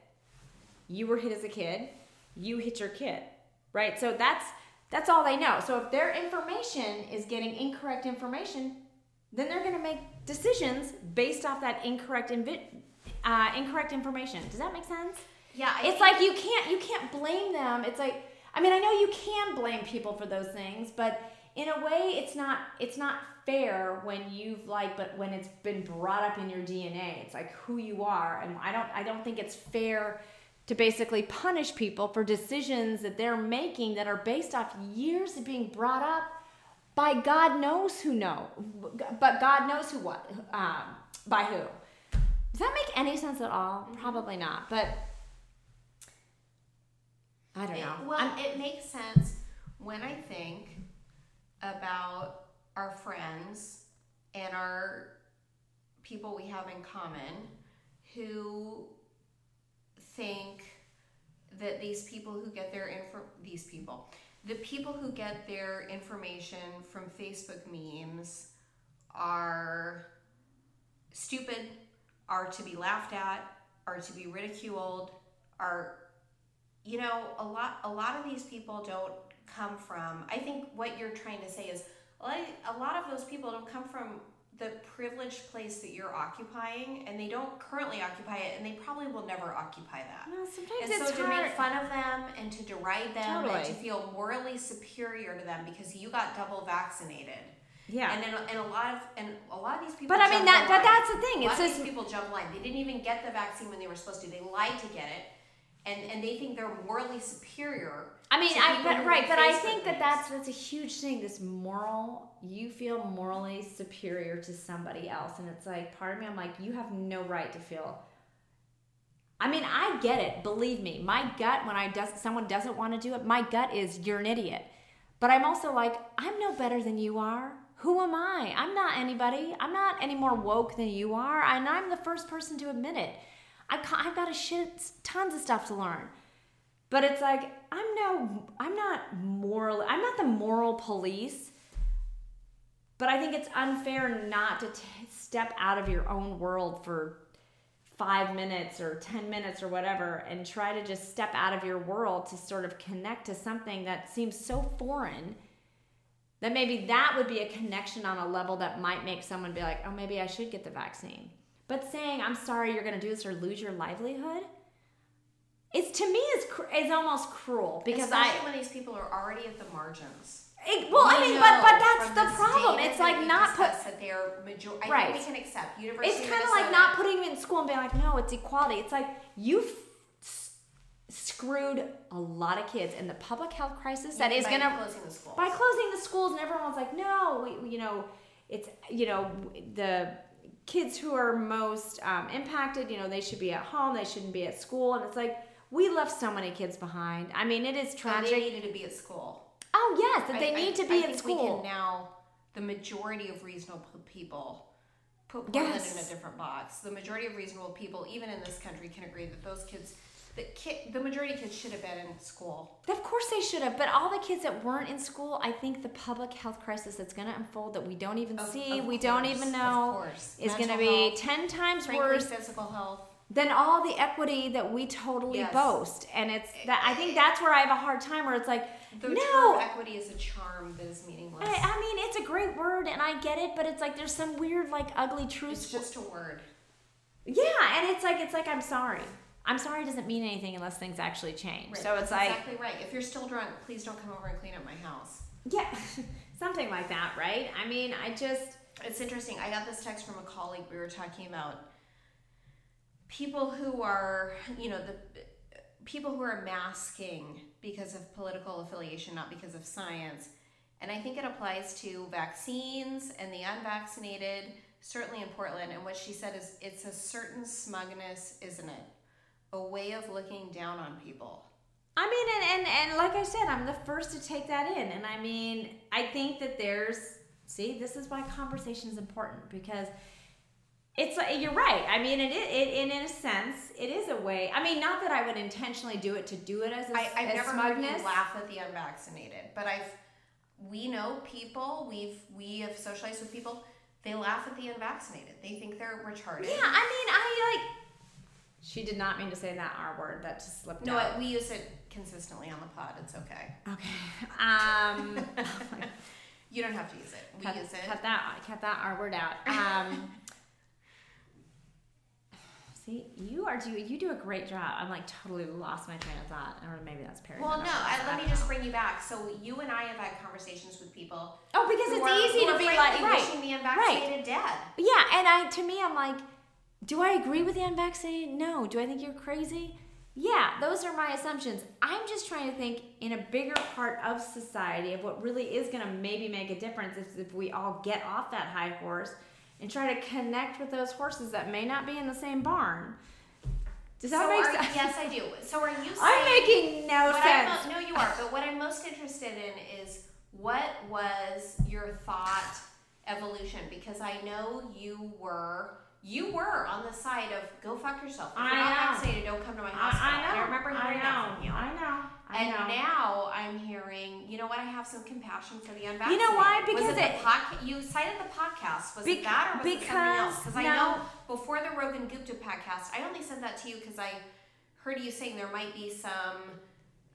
[SPEAKER 1] You were hit as a kid, you hit your kid, right? So that's that's all they know. So if their information is getting incorrect information, then they're going to make decisions based off that incorrect invi- uh, incorrect information. Does that make sense?
[SPEAKER 2] Yeah, I
[SPEAKER 1] it's like you can't you can't blame them. It's like I mean I know you can blame people for those things, but in a way it's not it's not fair when you've like but when it's been brought up in your DNA. It's like who you are, and I don't I don't think it's fair to basically punish people for decisions that they're making that are based off years of being brought up by God knows who know, but God knows who what um, by who. Does that make any sense at all? Probably not, but I don't
[SPEAKER 2] It-
[SPEAKER 1] know.
[SPEAKER 2] well,
[SPEAKER 1] I'm-
[SPEAKER 2] it makes sense when I think about our friends and our people we have in common who think that these people who get their info these people the people who get their information from Facebook memes are stupid, are to be laughed at, are to be ridiculed, are you know a lot a lot of these people don't come from i think what you're trying to say is a lot, of those people don't come from the privileged place that you're occupying and they don't currently occupy it and they probably will never occupy that
[SPEAKER 1] No, sometimes
[SPEAKER 2] and
[SPEAKER 1] it's
[SPEAKER 2] so to
[SPEAKER 1] hard.
[SPEAKER 2] make fun of them and to deride them and to feel morally superior to them because you got double vaccinated
[SPEAKER 1] yeah.
[SPEAKER 2] and then and a lot of and a lot of these people
[SPEAKER 1] But I mean that but that's the
[SPEAKER 2] A
[SPEAKER 1] thing.
[SPEAKER 2] lot
[SPEAKER 1] It's
[SPEAKER 2] of
[SPEAKER 1] just
[SPEAKER 2] these people jump line. They didn't even get the vaccine when they were supposed to. They lied to get it, and and they think they're morally superior.
[SPEAKER 1] I mean, I but right, but I think that that's that's a huge thing. This moral, you feel morally superior to somebody else, and it's like part of me. I'm like, you have no right to feel. I mean, I get it. Believe me, my gut when I does someone doesn't want to do it, my gut is you're an idiot. But I'm also like, I'm no better than you are. Who am I? I'm not anybody. I'm not any more woke than you are, and I'm the first person to admit it. I've, I've got a shit tons of stuff to learn. But it's like I'm no I'm not moral I'm not the moral police. But I think it's unfair not to t- step out of your own world for 5 minutes or 10 minutes or whatever and try to just step out of your world to sort of connect to something that seems so foreign that maybe that would be a connection on a level that might make someone be like, "Oh, maybe I should get the vaccine." But saying, "I'm sorry you're going to do this or lose your livelihood," it's to me is is almost cruel because
[SPEAKER 2] Especially
[SPEAKER 1] I
[SPEAKER 2] when these people are already at the margins.
[SPEAKER 1] it, well, I mean, but but that's the problem. It's like not put.
[SPEAKER 2] that they're major. I
[SPEAKER 1] Right.
[SPEAKER 2] think we can accept University.
[SPEAKER 1] It's kind of like not putting them in school and being like, no, it's equality. It's like you've s- screwed a lot of kids, and the public health crisis that is
[SPEAKER 2] by
[SPEAKER 1] going to
[SPEAKER 2] closing the schools.
[SPEAKER 1] by closing the schools and everyone's like no we, we- you know it's you know the kids who are most um, impacted you know they should be at home they shouldn't be at school and it's like we left so many kids behind i mean it is
[SPEAKER 2] So
[SPEAKER 1] tragic
[SPEAKER 2] they needed to be at school.
[SPEAKER 1] oh yes that they
[SPEAKER 2] I-
[SPEAKER 1] need
[SPEAKER 2] I-
[SPEAKER 1] to
[SPEAKER 2] I
[SPEAKER 1] be at
[SPEAKER 2] think We
[SPEAKER 1] school
[SPEAKER 2] can now, the majority of reasonable people, put Portland
[SPEAKER 1] Yes.
[SPEAKER 2] in a different box. The majority of reasonable people, even in this country, can agree that those kids, the kid, the majority of kids should have been in school.
[SPEAKER 1] of course they should have but all the kids that weren't in school i think the public health crisis that's going to unfold that we don't even
[SPEAKER 2] Of-
[SPEAKER 1] see
[SPEAKER 2] of
[SPEAKER 1] we don't
[SPEAKER 2] course,
[SPEAKER 1] even
[SPEAKER 2] of
[SPEAKER 1] know is going to be
[SPEAKER 2] health,
[SPEAKER 1] 10 times
[SPEAKER 2] frankly,
[SPEAKER 1] worse
[SPEAKER 2] physical health.
[SPEAKER 1] Than all the equity that we totally
[SPEAKER 2] Yes.
[SPEAKER 1] boast and it's eh, that i think that's where i have a hard time where it's like
[SPEAKER 2] The
[SPEAKER 1] no
[SPEAKER 2] equity is a charm that is meaningless.
[SPEAKER 1] I, I mean it's a great word and i get it but it's like there's some weird like ugly truth
[SPEAKER 2] it's just a word.
[SPEAKER 1] yeah and it's like it's like i'm sorry i'm sorry doesn't mean anything unless things actually change
[SPEAKER 2] Right,
[SPEAKER 1] so it's
[SPEAKER 2] that's
[SPEAKER 1] like
[SPEAKER 2] exactly right. If you're still drunk, please don't come over and clean up my house.
[SPEAKER 1] yeah something like that right i mean i just
[SPEAKER 2] It's interesting. I got this text from a colleague. We were talking about people who are, you know, the people who are masking because of political affiliation, not because of science. And I think it applies to vaccines and the unvaccinated, certainly in Portland. And what she said is it's a certain smugness, isn't it? A way of looking down on people.
[SPEAKER 1] I mean, and, and and like I said, I'm the first to take that in, and I mean, I think that there's see, this is why conversation is important because it's like you're right. I mean, it, it, it in a sense, it is a way. I mean, not that I would intentionally do it to do it as a
[SPEAKER 2] I, I've
[SPEAKER 1] as
[SPEAKER 2] never heard you laugh at the unvaccinated, but I've we know people. We've we have socialized with people. They laugh at the unvaccinated. They think they're retarded.
[SPEAKER 1] Yeah, I mean, I like. She did not mean to say that R word. That just slipped
[SPEAKER 2] No,
[SPEAKER 1] out.
[SPEAKER 2] We use it consistently on the pod. It's okay.
[SPEAKER 1] Okay. Um.
[SPEAKER 2] You don't have to use it. We
[SPEAKER 1] cut,
[SPEAKER 2] use it.
[SPEAKER 1] cut that cut that R word out. Um, see, you are do you do a great job. I'm like totally lost my train of thought, or maybe that's Perry.
[SPEAKER 2] Well, no. I, let me just bring you back. So you and I have had conversations with people.
[SPEAKER 1] Oh, because it's
[SPEAKER 2] are-
[SPEAKER 1] easy to be like right.
[SPEAKER 2] wishing the unvaccinated dead.
[SPEAKER 1] Yeah, and I to me, I'm like, do I agree with the unvaccinated? No. Do I think you're crazy? Yeah, those are my assumptions. I'm just trying to think in a bigger part of society of what really is going to maybe make a difference if, if we all get off that high horse and try to connect with those horses that may not be in the same barn. Does that
[SPEAKER 2] so
[SPEAKER 1] make
[SPEAKER 2] are,
[SPEAKER 1] sense?
[SPEAKER 2] Yes, I do. So are you saying?
[SPEAKER 1] I'm making no sense.
[SPEAKER 2] I'm, no, you are. But what I'm most interested in is what was your thought evolution? Because I know you were you were on the side of go fuck yourself. If
[SPEAKER 1] I
[SPEAKER 2] you're not
[SPEAKER 1] know.
[SPEAKER 2] vaccinated, don't come to my
[SPEAKER 1] I,
[SPEAKER 2] hospital.
[SPEAKER 1] I know.
[SPEAKER 2] I remember hearing
[SPEAKER 1] I
[SPEAKER 2] that
[SPEAKER 1] know.
[SPEAKER 2] from you.
[SPEAKER 1] I know.
[SPEAKER 2] And now I'm hearing, you know what? I have some compassion for the unvaccinated.
[SPEAKER 1] You know why?
[SPEAKER 2] was
[SPEAKER 1] Because
[SPEAKER 2] it,
[SPEAKER 1] it-
[SPEAKER 2] the podca- you cited the podcast. Was
[SPEAKER 1] Bec-
[SPEAKER 2] it that or was it something else?
[SPEAKER 1] because-
[SPEAKER 2] Because I know before the Rogan Gupta podcast, I only said that to you because I heard you saying there might be some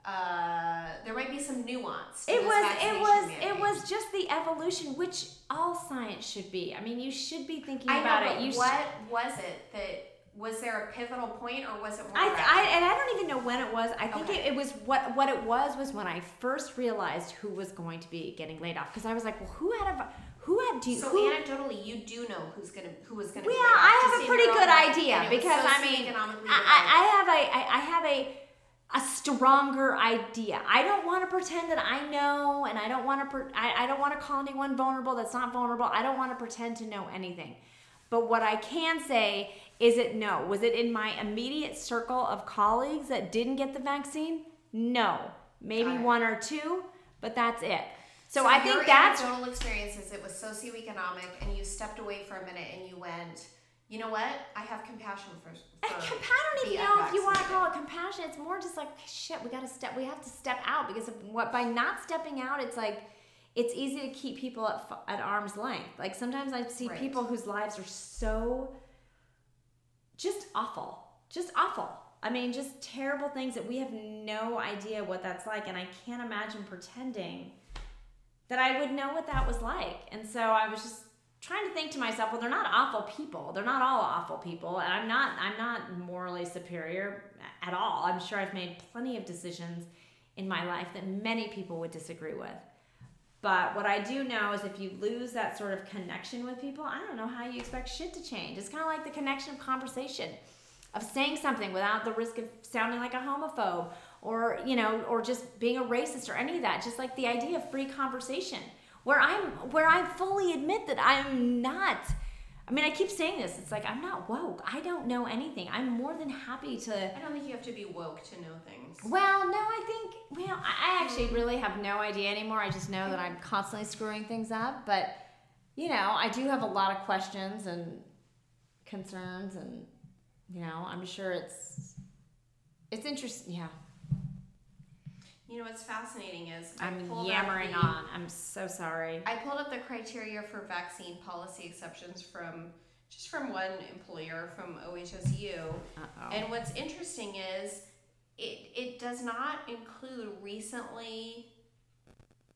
[SPEAKER 2] uh, there might be some nuance. to
[SPEAKER 1] It was it was
[SPEAKER 2] mandate.
[SPEAKER 1] it was just the evolution, which all science should be. I mean, you should be thinking
[SPEAKER 2] I
[SPEAKER 1] about
[SPEAKER 2] know,
[SPEAKER 1] it. You sh-
[SPEAKER 2] what was it that was there a pivotal point or was it more
[SPEAKER 1] I. I and I don't even know when it was. I think
[SPEAKER 2] Okay.
[SPEAKER 1] it, it was what what it was was when I first realized who was going to be getting laid off because I was like, well, who had a who had do
[SPEAKER 2] so
[SPEAKER 1] who,
[SPEAKER 2] anecdotally, you do know who's gonna who was gonna.
[SPEAKER 1] Well,
[SPEAKER 2] laid
[SPEAKER 1] I have a pretty good idea because I mean, I, I, have a I, I have a a stronger idea. I don't want to pretend that I know, and I don't want to I, I don't want to call anyone vulnerable that's not vulnerable. I don't want to pretend to know anything. But what I can say is it no. Was it in my immediate circle of colleagues that didn't get the vaccine? No. Maybe one or two, but that's it. So,
[SPEAKER 2] So
[SPEAKER 1] I think that's
[SPEAKER 2] anecdotal experiences. It was socioeconomic, and you stepped away for a minute, and you went. You know what? I have compassion for. For
[SPEAKER 1] compa- I don't even know if you want to call it compassion. It's more just like shit. We got to step. We have to step out because of what by not stepping out, it's like it's easy to keep people at, at arm's length. Like sometimes I see
[SPEAKER 2] Right.
[SPEAKER 1] people whose lives are so just awful, just awful. I mean, just terrible things that we have no idea what that's like, and I can't imagine pretending that I would know what that was like. And so I was just trying to think to myself, well, they're not awful people. They're not all awful people, and I'm not I'm not morally superior at all. I'm sure I've made plenty of decisions in my life that many people would disagree with. But what I do know is if you lose that sort of connection with people, I don't know how you expect shit to change. It's kind of like the connection of conversation, of saying something without the risk of sounding like a homophobe or, you know, or just being a racist or any of that. Just like the idea of free conversation where I'm where I fully admit that I'm not I mean, I keep saying this. It's like I'm not woke. I don't know anything. I'm more than happy to
[SPEAKER 2] I don't think you have to be woke to know things.
[SPEAKER 1] well, no, I think, well, I actually mm. really have no idea anymore. I just know that I'm constantly screwing things up. But, you know, I do have a lot of questions and concerns, and, you know, I'm sure it's, it's interesting. Yeah.
[SPEAKER 2] You know what's fascinating is I
[SPEAKER 1] I'm yammering
[SPEAKER 2] the-
[SPEAKER 1] on. I'm so sorry.
[SPEAKER 2] I pulled up the criteria for vaccine policy exceptions from just from one employer from OHSU.
[SPEAKER 1] Uh-oh.
[SPEAKER 2] And what's interesting is it it does not include recently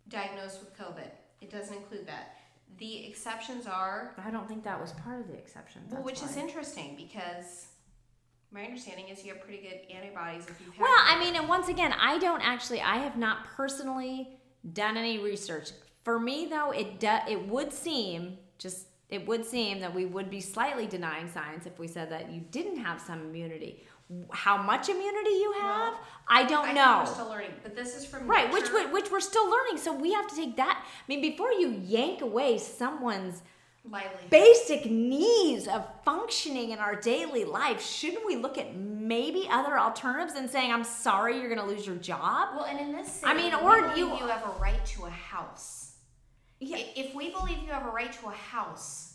[SPEAKER 2] diagnosed with COVID. It doesn't include that. The exceptions are
[SPEAKER 1] I don't think that was part of the exception.
[SPEAKER 2] well, which is interesting because my understanding is you have pretty good antibodies if you've
[SPEAKER 1] Well, I mean, and once again, I don't actually, I have not personally done any research. For me, though, it do, it would seem just it would seem that we would be slightly denying science if we said that you didn't have some immunity. How much immunity you have,
[SPEAKER 2] Well,
[SPEAKER 1] I don't
[SPEAKER 2] I
[SPEAKER 1] know.
[SPEAKER 2] we're still learning, but this is from
[SPEAKER 1] Right, which
[SPEAKER 2] Nature.
[SPEAKER 1] would- which we're still learning. So we have to take that. I mean, before you yank away someone's
[SPEAKER 2] livelihood.
[SPEAKER 1] basic needs of functioning in our daily life, shouldn't we look at maybe other alternatives and saying, "I'm sorry, you're going to lose your job"?
[SPEAKER 2] Well, and in this city,
[SPEAKER 1] I mean, or
[SPEAKER 2] believe
[SPEAKER 1] you-
[SPEAKER 2] you have a right to a house.
[SPEAKER 1] Yeah.
[SPEAKER 2] If we believe you have a right to a house,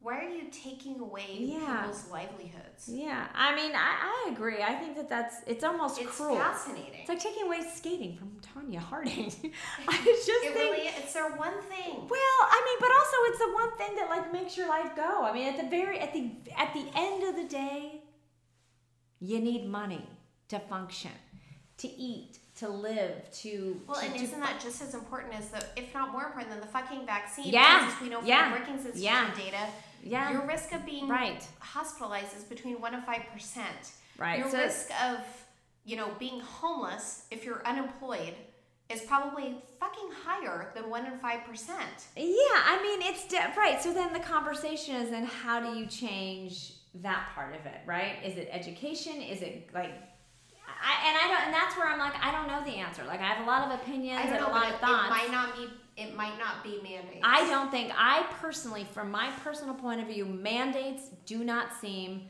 [SPEAKER 2] why are you taking away
[SPEAKER 1] Yeah.
[SPEAKER 2] people's livelihoods?
[SPEAKER 1] Yeah, I mean, I, I agree. I think that that's it's almost cruel.
[SPEAKER 2] It's
[SPEAKER 1] cruel.
[SPEAKER 2] fascinating.
[SPEAKER 1] It's like taking away skating from Tonya Harding. I just
[SPEAKER 2] it
[SPEAKER 1] think.
[SPEAKER 2] really it's their one thing.
[SPEAKER 1] Well, I mean, but also it's the one thing that like makes your life go. I mean, at the very at the at the end of the day, you need money to function, to eat, to live, to
[SPEAKER 2] Well,
[SPEAKER 1] to,
[SPEAKER 2] and
[SPEAKER 1] to
[SPEAKER 2] isn't that just as important as the, if not more important than the fucking vaccine?
[SPEAKER 1] Yeah.
[SPEAKER 2] We know from
[SPEAKER 1] Yeah.
[SPEAKER 2] the Brookings Institute
[SPEAKER 1] Yeah.
[SPEAKER 2] data,
[SPEAKER 1] yeah
[SPEAKER 2] your risk of being
[SPEAKER 1] right
[SPEAKER 2] hospitalized is between one and five percent.
[SPEAKER 1] right
[SPEAKER 2] Your
[SPEAKER 1] so
[SPEAKER 2] risk of, you know, being homeless if you're unemployed is probably fucking higher than one in five percent.
[SPEAKER 1] yeah I mean it's de- right. So then the conversation is then how do you change that part of it? Right? Is it education? Is it like I, and I don't, and that's where I'm like, I don't know the answer. Like, I have a lot of opinions and a lot of thoughts.
[SPEAKER 2] it might not be. It might not be mandates.
[SPEAKER 1] I don't think I personally, from my personal point of view, mandates do not seem.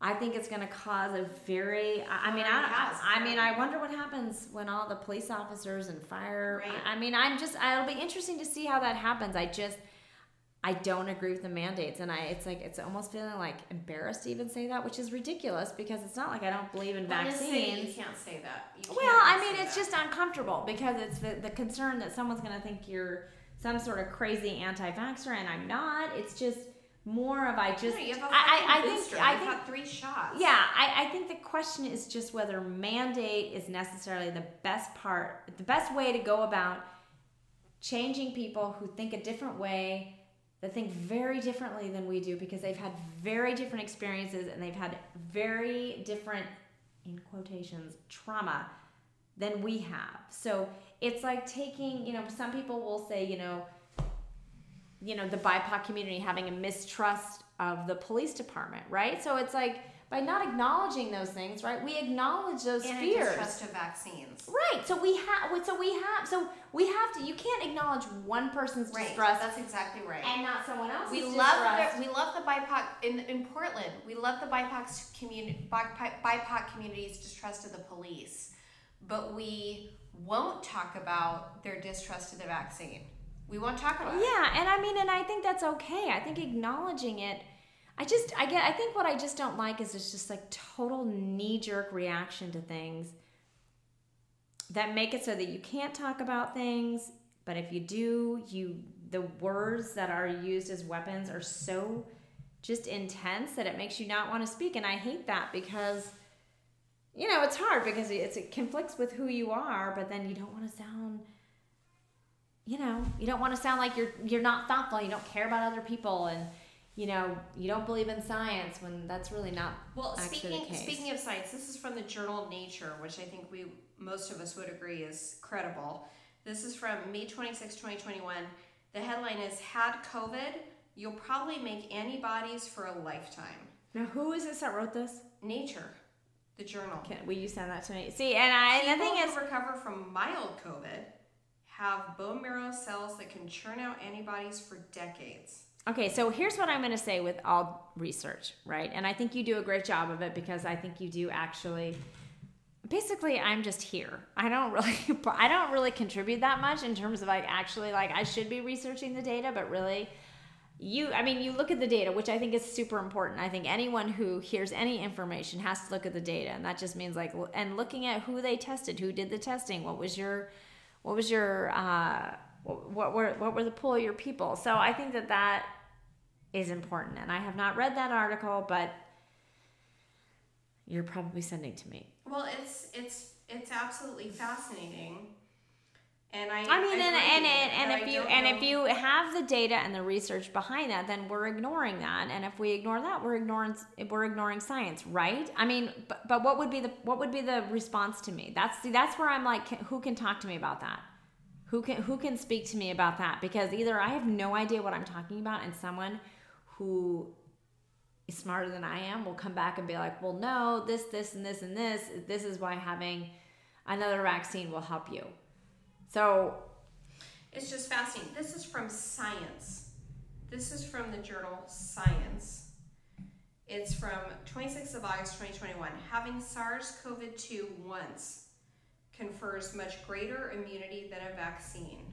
[SPEAKER 1] I think it's going to cause a very. I I mean, I. I mean, I wonder what happens when all the police officers and fire.
[SPEAKER 2] Right.
[SPEAKER 1] I mean, I'm just. It'll be interesting to see how that happens. I just. I don't agree with the mandates, and I. It's like it's almost feeling like embarrassed to even say that, which is ridiculous because it's not like I don't believe in
[SPEAKER 2] Well,
[SPEAKER 1] vaccines.
[SPEAKER 2] you can't say that.
[SPEAKER 1] Well, I mean, it's
[SPEAKER 2] that.
[SPEAKER 1] just uncomfortable because it's the, the concern that someone's going to think you're some sort of crazy anti vaxxer, and I'm not. It's just more of I just
[SPEAKER 2] No, you have a
[SPEAKER 1] I, I, I think. I think
[SPEAKER 2] had three shots.
[SPEAKER 1] yeah I, I think the question is just whether mandate is necessarily the best part the best way to go about changing people who think a different way that think very differently than we do because they've had very different experiences and they've had very different in quotations trauma than we have. So it's like taking you know some people will say you know you know the bipoc community having a mistrust of the police department right? So it's like by not acknowledging those things right we acknowledge those
[SPEAKER 2] And
[SPEAKER 1] fears
[SPEAKER 2] distrust of vaccines.
[SPEAKER 1] right so we have so we have so we have to you can't acknowledge one person's
[SPEAKER 2] Right.
[SPEAKER 1] distrust
[SPEAKER 2] That's exactly right.
[SPEAKER 1] and not someone else's
[SPEAKER 2] we love the, we love the BIPOC in, in Portland. We love the BIPOC community BIPOC, BIPOC community's distrust of the police, but we won't talk about their distrust of the vaccine. We won't talk about it.
[SPEAKER 1] Yeah, and I mean, and I think that's okay. I think acknowledging it. I just, I get, I think what I just don't like is it's just like total knee jerk reaction to things that make it so that you can't talk about things, but if you do, you, the words that are used as weapons are so just intense that it makes you not want to speak. And I hate that because, you know, it's hard because it's, it conflicts with who you are, but then you don't want to sound you know, you don't want to sound like you're you're not thoughtful, you don't care about other people and you know, you don't believe in science when that's really not
[SPEAKER 2] Well, speaking speaking of science, this is from the journal Nature, which I think we most of us would agree is credible. This is from May 26, 2021. The headline is Had COVID, you'll probably make antibodies for a lifetime.
[SPEAKER 1] now, who is this that wrote this?
[SPEAKER 2] Nature, the journal.
[SPEAKER 1] Can, will you send that to me? See, and I and the
[SPEAKER 2] People
[SPEAKER 1] thing
[SPEAKER 2] who
[SPEAKER 1] is,
[SPEAKER 2] recover from mild COVID have bone marrow cells that can churn out antibodies for decades.
[SPEAKER 1] Okay, so here's what I'm going to say with all research, right? And I think you do a great job of it because I think you do actually. Basically, I'm just here. I don't really, I don't really contribute that much in terms of like actually like I should be researching the data, but really, you i mean you look at the data which i think is super important i think anyone who hears any information has to look at the data and that just means like and looking at who they tested who did the testing what was your what was your uh what were what were the pool of your people so i think that that is important and i have not read that article but you're probably sending to me
[SPEAKER 2] Well, it's it's it's absolutely fascinating. And I
[SPEAKER 1] I mean, and
[SPEAKER 2] agree
[SPEAKER 1] and, and, and if
[SPEAKER 2] I
[SPEAKER 1] you and
[SPEAKER 2] know-
[SPEAKER 1] if you have the data and the research behind that, then we're ignoring that. And if we ignore that, we're ignoring we're ignoring science, right? I mean, but, but what would be the what would be the response to me? That's see, that's where I'm like, who can talk to me about that? Who can who can speak to me about that? Because either I have no idea what I'm talking about, and someone who is smarter than I am will come back and be like, well, no, this, this, and this, and this. This is why having another vaccine will help you. So
[SPEAKER 2] It's just fascinating. This is from Science. This is from the journal Science. It's from 26th of August 2021. Having SARS CoV 2 once confers much greater immunity than a vaccine.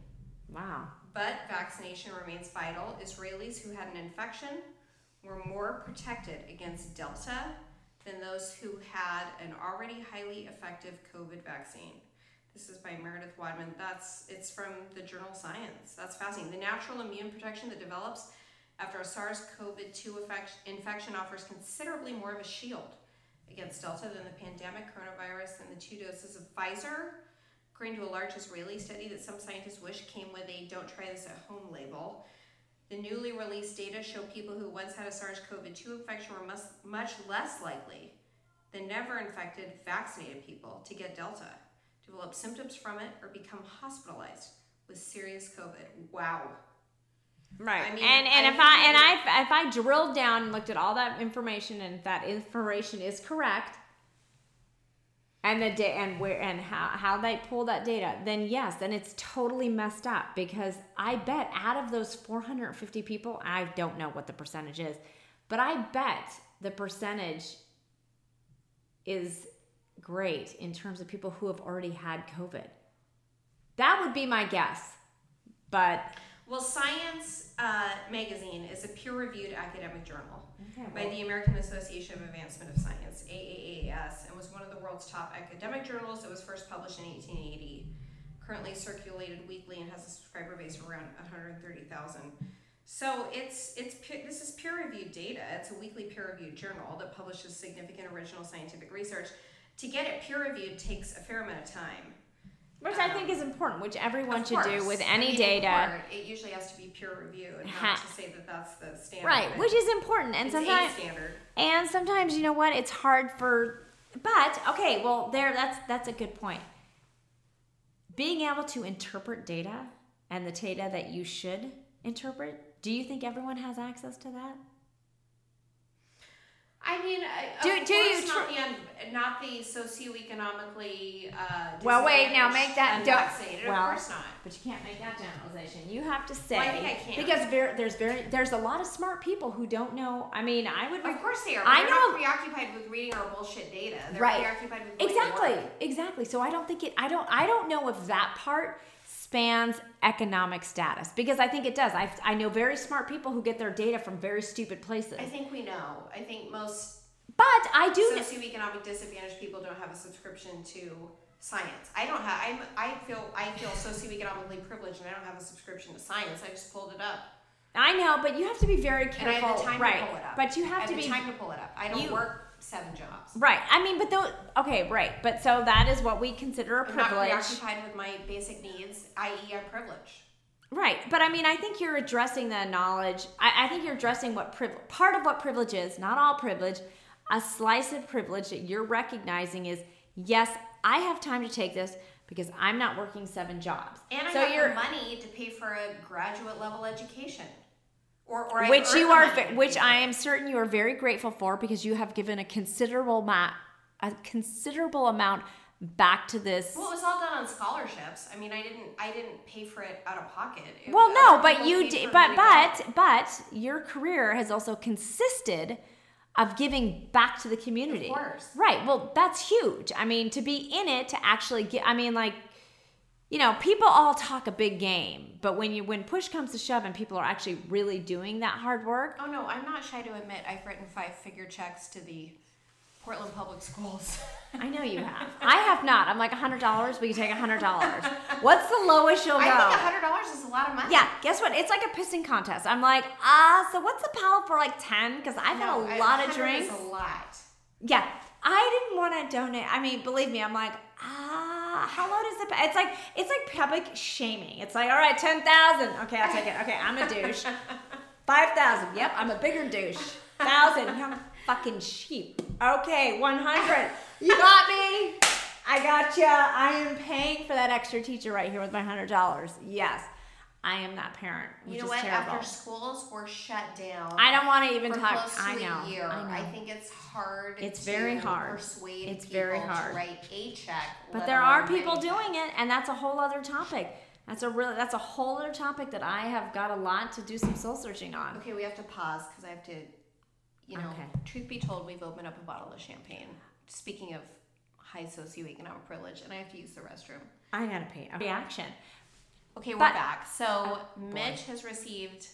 [SPEAKER 1] wow.
[SPEAKER 2] But vaccination remains vital. Israelis who had an infection were more protected against Delta than those who had an already highly effective COVID vaccine. This is by Meredith Wadman. That's it's from the journal Science. That's fascinating. The natural immune protection that develops after a SARS-CoV-2 infection offers considerably more of a shield against Delta than the pandemic coronavirus and the two doses of Pfizer according to a large Israeli study that some scientists wish came with a don't try this at home label. The newly released data show people who once had a SARS CoV 2 infection were much, much less likely than never infected vaccinated people to get Delta, develop symptoms from it, or become hospitalized with serious COVID. Wow.
[SPEAKER 1] Right.
[SPEAKER 2] I mean,
[SPEAKER 1] and and
[SPEAKER 2] I
[SPEAKER 1] if I and I if I drilled down and looked at all that information and if that information is correct and the da- and where and how how they pull that data, then yes, then it's totally messed up because I bet out of those 450 people, I don't know what the percentage is, but I bet the percentage is great in terms of people who have already had COVID. That would be my guess. But
[SPEAKER 2] Well, Science uh, magazine is a peer reviewed academic journal.
[SPEAKER 1] okay,
[SPEAKER 2] by the American Association of Advancement of Science, AAAS, and was one of the world's top academic journals. It was first published in 1880, currently circulated weekly, and has a subscriber base of around 130,000. So it's it's this is peer reviewed data. It's a weekly peer reviewed journal that publishes significant original scientific research. To get it peer reviewed takes a fair amount of time.
[SPEAKER 1] Which I think is important, which everyone should do
[SPEAKER 2] course.
[SPEAKER 1] with
[SPEAKER 2] I
[SPEAKER 1] any
[SPEAKER 2] mean,
[SPEAKER 1] data.
[SPEAKER 2] court, it usually has to be peer reviewed, not
[SPEAKER 1] Ha-
[SPEAKER 2] to say that that's the standard.
[SPEAKER 1] Right, which is important. And
[SPEAKER 2] it's a
[SPEAKER 1] sometimes
[SPEAKER 2] standard.
[SPEAKER 1] and sometimes you know what? It's hard for but okay, well there that's that's a good point. Being able to interpret data and the data that you should interpret, do you think everyone has access to that?
[SPEAKER 2] I mean, I-
[SPEAKER 1] Do- do you
[SPEAKER 2] course not the socioeconomically uh,
[SPEAKER 1] Well, wait, now make that
[SPEAKER 2] unvaccinated.
[SPEAKER 1] well,
[SPEAKER 2] of course not.
[SPEAKER 1] But you can't make that generalization. You have to say
[SPEAKER 2] Well, I think I can.
[SPEAKER 1] because ver- there's very there's a lot of smart people who don't know. I mean, I would
[SPEAKER 2] Of course they are.
[SPEAKER 1] I know-
[SPEAKER 2] not preoccupied with reading our bullshit data. They're
[SPEAKER 1] Right.
[SPEAKER 2] preoccupied with
[SPEAKER 1] Exactly, exactly. So I don't think it. I don't. I don't know if that part spans economic status because I think it does. I I know very smart people who get their data from very stupid places.
[SPEAKER 2] I think we know. I think most
[SPEAKER 1] But I do.
[SPEAKER 2] socioeconomic disadvantaged people don't have a subscription to science. I don't have. I'm. I feel. I feel socioeconomically privileged, and I don't have a subscription to science. I just pulled it up,
[SPEAKER 1] I know, but you have to be very
[SPEAKER 2] and I
[SPEAKER 1] careful.
[SPEAKER 2] have the time
[SPEAKER 1] right.
[SPEAKER 2] to pull it up.
[SPEAKER 1] But you
[SPEAKER 2] I
[SPEAKER 1] have
[SPEAKER 2] have
[SPEAKER 1] to be
[SPEAKER 2] time to pull it up. I don't
[SPEAKER 1] you-
[SPEAKER 2] work seven jobs.
[SPEAKER 1] right. I mean, but though. Okay, right. But so that is what we consider a
[SPEAKER 2] I'm not
[SPEAKER 1] privilege.
[SPEAKER 2] preoccupied with my basic needs, i.e., I'm privileged.
[SPEAKER 1] Right, but I mean, I think you're addressing the knowledge. I, I think you're addressing what privilege, part of what privilege is, not all privilege. A slice of privilege that you're recognizing is, yes, I have time to take this because I'm not working seven jobs.
[SPEAKER 2] And I
[SPEAKER 1] so
[SPEAKER 2] have
[SPEAKER 1] you're,
[SPEAKER 2] money to pay for a graduate level education, or, or
[SPEAKER 1] which you are,
[SPEAKER 2] money
[SPEAKER 1] ve-
[SPEAKER 2] to
[SPEAKER 1] which I am certain you are very grateful for because you have given a considerable amount, a considerable amount back to this.
[SPEAKER 2] Well, it was all done on scholarships. I mean, I didn't, I didn't pay for it out of pocket. It-
[SPEAKER 1] Well, no, but you did, but
[SPEAKER 2] me to go.
[SPEAKER 1] but but your career has also consisted of giving back to the community.
[SPEAKER 2] Of course.
[SPEAKER 1] Right. Well, that's huge. I mean, to be in it, to actually get. I mean, like, you know, people all talk a big game, but when you when push comes to shove and people are actually really doing that hard work,
[SPEAKER 2] Oh no, I'm not shy to admit I've written five-figure checks to the Portland Public Schools.
[SPEAKER 1] I know you have. I have not. I'm like hundred dollars. Will you take hundred dollars? What's the lowest you'll go?
[SPEAKER 2] I think hundred dollars is a lot of money.
[SPEAKER 1] Yeah, guess what? It's like a pissing contest. I'm like, ah, so what's the paddle for like 10? Because I've
[SPEAKER 2] No,
[SPEAKER 1] had a lot of drinks.
[SPEAKER 2] Is a lot.
[SPEAKER 1] Yeah, I didn't want to donate. I mean, believe me, I'm like, ah, how low does it? It's like it's like public shaming. It's like, all right, ten thousand. Okay, I'll take it. Okay, I'm a douche. Five thousand. Yep, I'm a bigger douche. Thousand. Fucking sheep. Okay, one hundred. You got me. I got you. I am paying for that extra teacher right here with my hundred dollars. Yes, I am that parent.
[SPEAKER 2] You know what?
[SPEAKER 1] Terrible.
[SPEAKER 2] After schools were shut down,
[SPEAKER 1] I don't want to even talk. I know.
[SPEAKER 2] year.
[SPEAKER 1] I know.
[SPEAKER 2] think it's hard.
[SPEAKER 1] It's
[SPEAKER 2] to
[SPEAKER 1] very hard.
[SPEAKER 2] Persuade
[SPEAKER 1] It's
[SPEAKER 2] people
[SPEAKER 1] very hard.
[SPEAKER 2] to write a check.
[SPEAKER 1] But there are people doing it, and that's a whole other topic. That's a real. That's a whole other topic that I have got a lot to do some soul searching on.
[SPEAKER 2] Okay, we have to pause because I have to, you know,
[SPEAKER 1] Okay.
[SPEAKER 2] truth be told, we've opened up a bottle of champagne. Speaking of high socioeconomic privilege, and I have to use the restroom.
[SPEAKER 1] I gotta pay a reaction.
[SPEAKER 2] Okay, we're
[SPEAKER 1] But-
[SPEAKER 2] back. So
[SPEAKER 1] Oh.
[SPEAKER 2] Mitch has received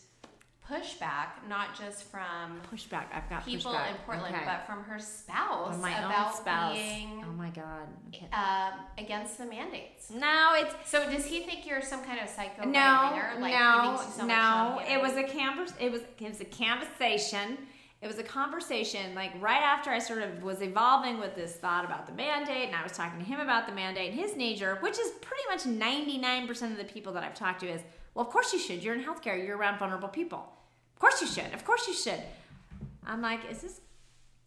[SPEAKER 2] pushback, not just from
[SPEAKER 1] Pushback. I've got
[SPEAKER 2] people
[SPEAKER 1] pushback.
[SPEAKER 2] in Portland,
[SPEAKER 1] Okay.
[SPEAKER 2] but from her spouse
[SPEAKER 1] From my
[SPEAKER 2] about
[SPEAKER 1] own spouse.
[SPEAKER 2] being
[SPEAKER 1] oh my god. Okay.
[SPEAKER 2] um, against the mandates.
[SPEAKER 1] No, it's
[SPEAKER 2] So does he think you're some kind of psycho
[SPEAKER 1] no.
[SPEAKER 2] Like,
[SPEAKER 1] no,
[SPEAKER 2] thinks you
[SPEAKER 1] no. It was a convers. It was it was a conversation. It was a conversation like right after I sort of was evolving with this thought about the mandate, and I was talking to him about the mandate. And his nature, which is pretty much ninety nine percent of the people that I've talked to, is well, of course you should. You're in healthcare. You're around vulnerable people. Of course you should. Of course you should. I'm like, is this?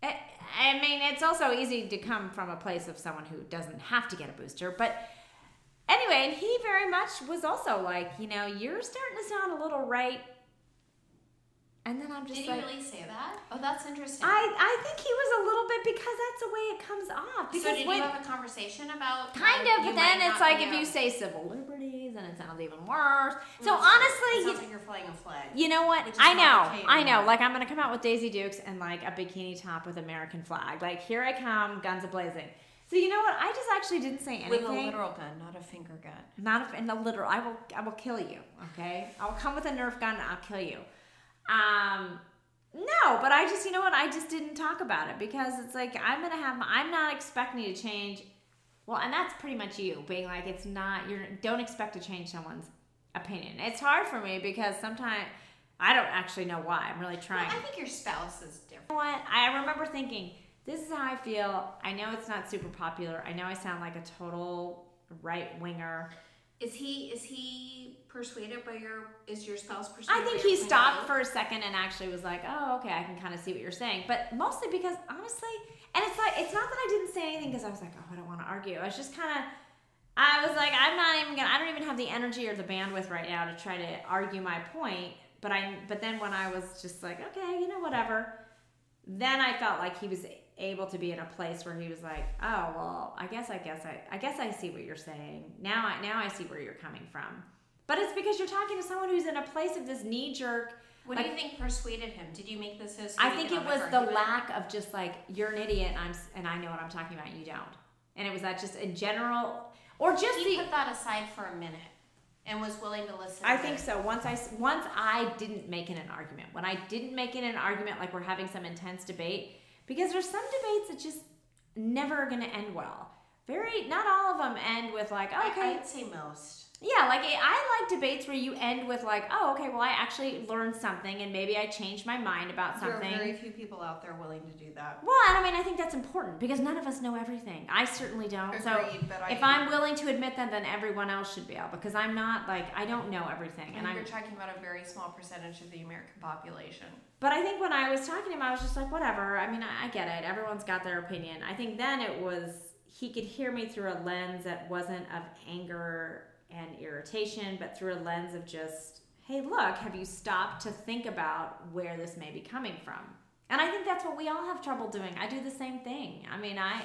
[SPEAKER 1] I I mean, it's also easy to come from a place of someone who doesn't have to get a booster, but anyway, and he very much was also like, you know, you're starting to sound a little right. And then I'm just
[SPEAKER 2] Did he
[SPEAKER 1] like,
[SPEAKER 2] really say that? Oh, that's interesting.
[SPEAKER 1] I, I think he was a little bit because that's the way it comes off. Because
[SPEAKER 2] so did
[SPEAKER 1] when,
[SPEAKER 2] you have a conversation about
[SPEAKER 1] kind of, but then it's like if you say civil liberties, and it sounds even worse. So honestly,
[SPEAKER 2] it
[SPEAKER 1] you,
[SPEAKER 2] sounds like you're flying a flag.
[SPEAKER 1] you know what? I know, I know. Like I'm gonna come out with Daisy Dukes and like a bikini top with American flag. Like here I come, guns a blazing. So you know what? I just actually didn't say anything.
[SPEAKER 2] With a literal gun, not a finger gun.
[SPEAKER 1] Not a, in the literal. I will. I will kill you. Okay. I will come with a Nerf gun. and I'll kill you. Um. No, but I just, you know what? I just didn't talk about it because it's like I'm gonna have. I'm not expecting you to change. Well, and that's pretty much you being like it's not. You're don't expect to change someone's opinion. It's hard for me because sometimes I don't actually know why. I'm really
[SPEAKER 2] Well,
[SPEAKER 1] trying.
[SPEAKER 2] I think your spouse is different.
[SPEAKER 1] You know what? I remember thinking, this is how I feel. I know it's not super popular. I know I sound like a total right winger.
[SPEAKER 2] Is he is he persuaded by your is your spouse persuaded?
[SPEAKER 1] I think he
[SPEAKER 2] your point of
[SPEAKER 1] stopped for a second and actually was like, "Oh, okay, I can kind of see what you're saying." But mostly because honestly, and it's like it's not that I didn't say anything because I was like, "Oh, I don't want to argue." I was just kind of I was like, "I'm not even gonna. I don't even have the energy or the bandwidth right now to try to argue my point." But I but then when I was just like, "Okay, you know, whatever," then I felt like he was able to be in a place where he was like, "Oh, well, I guess I guess I I guess I see what you're saying. Now I now I see where you're coming from." But it's because you're talking to someone who's in a place of this knee jerk.
[SPEAKER 2] What do you think persuaded him? Did you make this his?
[SPEAKER 1] I think it was the lack of just like you're an idiot and I'm and I know what I'm talking about and you don't. And it was that just in general or just
[SPEAKER 2] He
[SPEAKER 1] the
[SPEAKER 2] put that aside for a minute and was willing to listen.
[SPEAKER 1] I
[SPEAKER 2] to
[SPEAKER 1] think
[SPEAKER 2] it.
[SPEAKER 1] so. Once I once I didn't make it an argument. When I didn't make it an argument like we're having some intense debate because there's some debates that just never going to end well. Very not all of them end with like
[SPEAKER 2] I-
[SPEAKER 1] okay,
[SPEAKER 2] I'd say most.
[SPEAKER 1] Yeah, like I like debates where you end with like, oh, okay, well, I actually learned something, and maybe I changed my mind about
[SPEAKER 2] There are
[SPEAKER 1] something.
[SPEAKER 2] very few people out there willing to do that.
[SPEAKER 1] Well, and I mean, I think that's important because none of us know everything. I certainly don't. so
[SPEAKER 2] Agreed, but I-
[SPEAKER 1] if I'm willing to admit that, then everyone else should be able because I'm not like I don't know everything,
[SPEAKER 2] And
[SPEAKER 1] and I'm.
[SPEAKER 2] you're talking about a very small percentage of the American population.
[SPEAKER 1] But I think when I was talking to him, I was just like, whatever. I mean, I, I get it. Everyone's got their opinion. I think then it was he could hear me through a lens that wasn't of anger and irritation, but through a lens of just, hey, look, have you stopped to think about where this may be coming from? And I think that's what we all have trouble doing. I do the same thing. I mean, I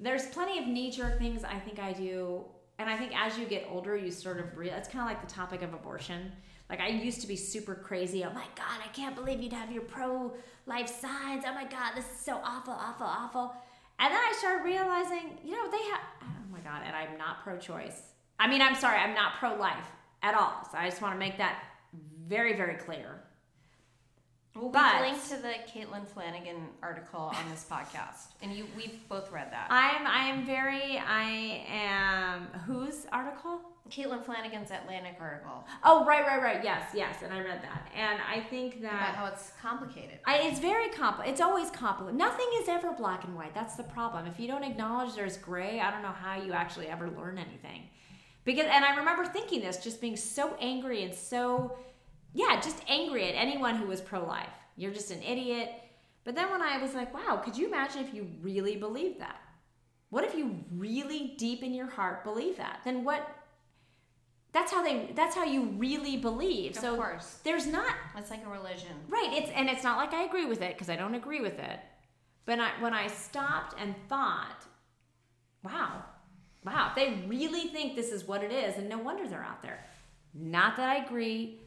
[SPEAKER 1] there's plenty of knee jerk things I think I do. And I think as you get older, you sort of real. It's kind of like the topic of abortion. Like I used to be super crazy. Oh my god, I can't believe you'd have your pro life signs. Oh my god, this is so awful, awful, awful. And then I started realizing, you know, they have. Oh my god, and I'm not pro choice. I mean, I'm sorry, I'm not pro life at all. So I just want to make that very, very clear.
[SPEAKER 2] We'll
[SPEAKER 1] But-
[SPEAKER 2] be linked to the Caitlin Flanagan article on this podcast, and you we've both read that.
[SPEAKER 1] I'm I am very I am whose article?
[SPEAKER 2] Caitlin Flanagan's Atlantic article
[SPEAKER 1] Oh right right right yes yes and I read that and I think
[SPEAKER 2] about
[SPEAKER 1] that
[SPEAKER 2] how it's complicated.
[SPEAKER 1] I, it's very compli It's always complicated. Nothing is ever black and white. That's the problem. If you don't acknowledge there's gray, I don't know how you actually ever learn anything. Because and I remember thinking this, just being so angry and so yeah, just angry at anyone who was pro life. You're just an idiot. But then when I was like, wow, could you imagine if you really believed that? What if you really deep in your heart believe that? Then what that's how they that's how you really believe.
[SPEAKER 2] Of
[SPEAKER 1] so
[SPEAKER 2] course.
[SPEAKER 1] there's not
[SPEAKER 2] It's like a religion.
[SPEAKER 1] Right. It's and it's not like I agree with it because I don't agree with it. But I, when I stopped and thought, wow, wow, if they really think this is what it is, and no wonder they're out there. Not that I agree.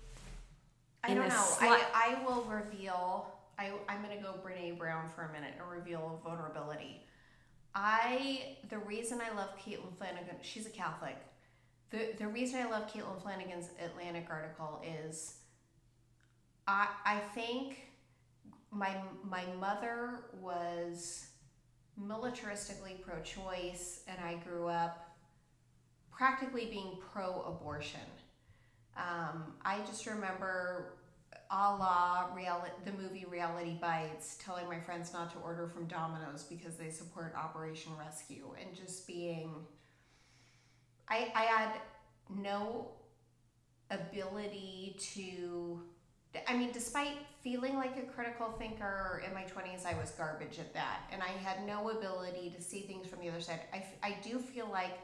[SPEAKER 2] I don't know.
[SPEAKER 1] slut-
[SPEAKER 2] I, I will reveal. I, I'm going to go Brene Brown for a minute and reveal vulnerability. I the reason I love Caitlin Flanagan. She's a Catholic. The the reason I love Caitlin Flanagan's Atlantic article is, I I think my my mother was militaristically pro-choice, and I grew up practically being pro-abortion. Um, I just remember a la reality, the movie Reality Bites, telling my friends not to order from Domino's because they support Operation Rescue, and just being. I I had no ability to. I mean, despite feeling like a critical thinker in my 20s, I was garbage at that. And I had no ability to see things from the other side. I, I do feel like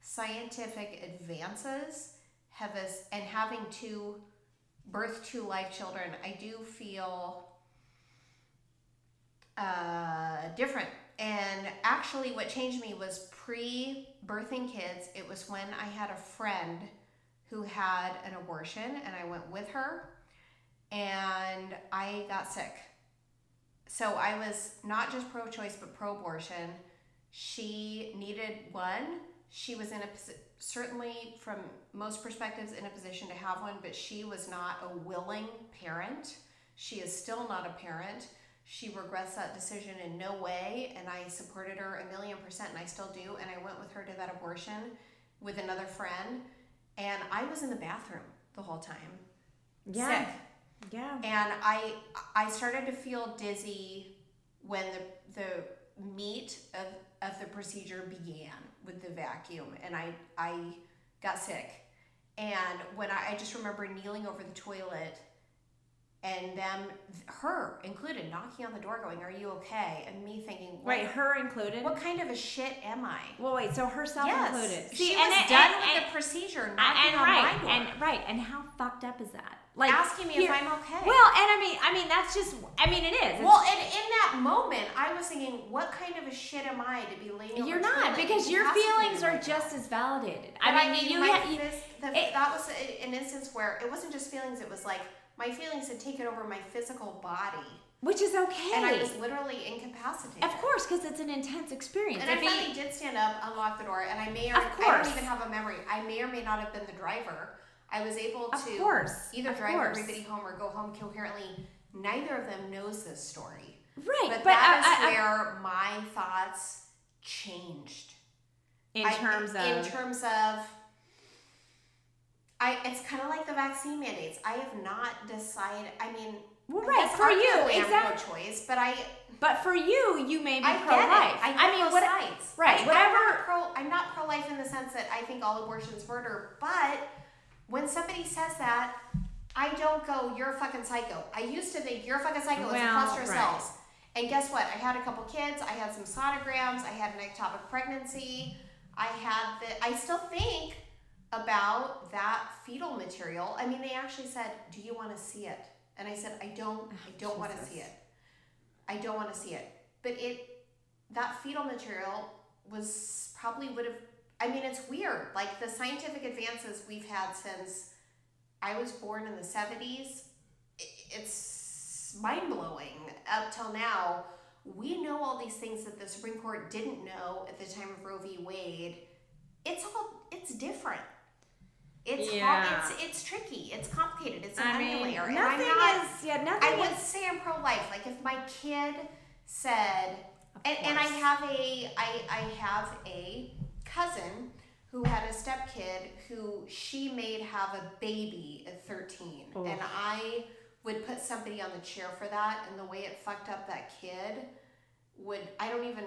[SPEAKER 2] scientific advances have us, and having two birth two life children, I do feel uh, different. And actually, what changed me was pre birthing kids. It was when I had a friend who had an abortion, and I went with her, and I got sick. So I was not just pro choice, but pro abortion. She needed one. She was in a certainly from most perspectives in a position to have one, but she was not a willing parent. She is still not a parent. She regrets that decision in no way, and I supported her a million percent, and I still do. And I went with her to that abortion with another friend, and I was in the bathroom the whole time,
[SPEAKER 1] Yeah.
[SPEAKER 2] sick.
[SPEAKER 1] Yeah.
[SPEAKER 2] and I I started to feel dizzy when the the meat of, of the procedure began with the vacuum, and I I got sick, and when I, I just remember kneeling over the toilet. And them, her included, knocking on the door, going, "Are you okay?" And me thinking, what,
[SPEAKER 1] Right, her included.
[SPEAKER 2] what kind of a shit am I?"
[SPEAKER 1] Well, wait. So herself
[SPEAKER 2] Yes,
[SPEAKER 1] included.
[SPEAKER 2] she
[SPEAKER 1] and
[SPEAKER 2] was
[SPEAKER 1] it-
[SPEAKER 2] done
[SPEAKER 1] and-
[SPEAKER 2] with
[SPEAKER 1] and-
[SPEAKER 2] the procedure,
[SPEAKER 1] and,
[SPEAKER 2] knocking on
[SPEAKER 1] right,
[SPEAKER 2] my door,
[SPEAKER 1] and right, and how fucked up is that? Like
[SPEAKER 2] asking me if I'm okay.
[SPEAKER 1] Well, and I mean, I mean, that's just. I mean, it is.
[SPEAKER 2] Well, and in that moment, I was thinking, what kind of a shit am I to be laying?
[SPEAKER 1] you're not because your feelings are just as validated.
[SPEAKER 2] But
[SPEAKER 1] I mean, you,
[SPEAKER 2] my
[SPEAKER 1] you
[SPEAKER 2] the,
[SPEAKER 1] it-
[SPEAKER 2] that was an instance where it wasn't just feelings; it was like my feelings had taken over my physical body,
[SPEAKER 1] which is okay.
[SPEAKER 2] and I was literally incapacitated.
[SPEAKER 1] of course, because it's an intense experience.
[SPEAKER 2] And I
[SPEAKER 1] If he-
[SPEAKER 2] finally did stand up, unlock the door, and I may or I don't even have a memory. I may or may not have been the driver. I was able
[SPEAKER 1] Of
[SPEAKER 2] to
[SPEAKER 1] course,
[SPEAKER 2] either drive
[SPEAKER 1] course.
[SPEAKER 2] everybody home or go home coherently. Neither of them knows this story.
[SPEAKER 1] right,
[SPEAKER 2] But,
[SPEAKER 1] but,
[SPEAKER 2] that is
[SPEAKER 1] I- I- I-
[SPEAKER 2] where my thoughts changed.
[SPEAKER 1] in
[SPEAKER 2] I-
[SPEAKER 1] terms of
[SPEAKER 2] in terms of I it's kind of like the vaccine mandates. I have not decided. I mean,
[SPEAKER 1] well,
[SPEAKER 2] I
[SPEAKER 1] right for you, exactly.
[SPEAKER 2] pro-choice, but I
[SPEAKER 1] But for you, you may be
[SPEAKER 2] I
[SPEAKER 1] pro life.
[SPEAKER 2] I, get
[SPEAKER 1] mean,
[SPEAKER 2] both
[SPEAKER 1] what?
[SPEAKER 2] sides.
[SPEAKER 1] right,
[SPEAKER 2] I,
[SPEAKER 1] whatever-
[SPEAKER 2] I'm not pro. I'm not pro life in the sense that I think all abortion's murder. But when somebody says that, I don't go, "You're a fucking psycho." I used to think you're a fucking psycho. it's a cluster of
[SPEAKER 1] right.
[SPEAKER 2] cells. And guess what? I had a couple kids. I had some sonograms. I had an ectopic pregnancy. I had the. I still think about that fetal material. I mean, they actually said, "Do you want to see it?" And I said, "I don't. Oh, I don't want to see it. I don't want to see it." But it, that fetal material was probably would have. I mean, it's weird. Like the scientific advances we've had since I was born in the seventies, it's mind blowing. Up till now, we know all these things that the Supreme Court didn't know at the time of Roe v. Wade. It's all. It's different. It's
[SPEAKER 1] Yeah.
[SPEAKER 2] hard, it's it's tricky. It's complicated. It's an
[SPEAKER 1] I mean,
[SPEAKER 2] layer.
[SPEAKER 1] Nothing
[SPEAKER 2] not,
[SPEAKER 1] is. Yeah, nothing
[SPEAKER 2] I
[SPEAKER 1] is.
[SPEAKER 2] would say I'm pro life. Like if my kid said, and, and I have a I I have a cousin who had a stepkid who she made have a baby at 13,
[SPEAKER 1] Oh.
[SPEAKER 2] and I would put somebody on the chair for that, and the way it fucked up that kid would I don't even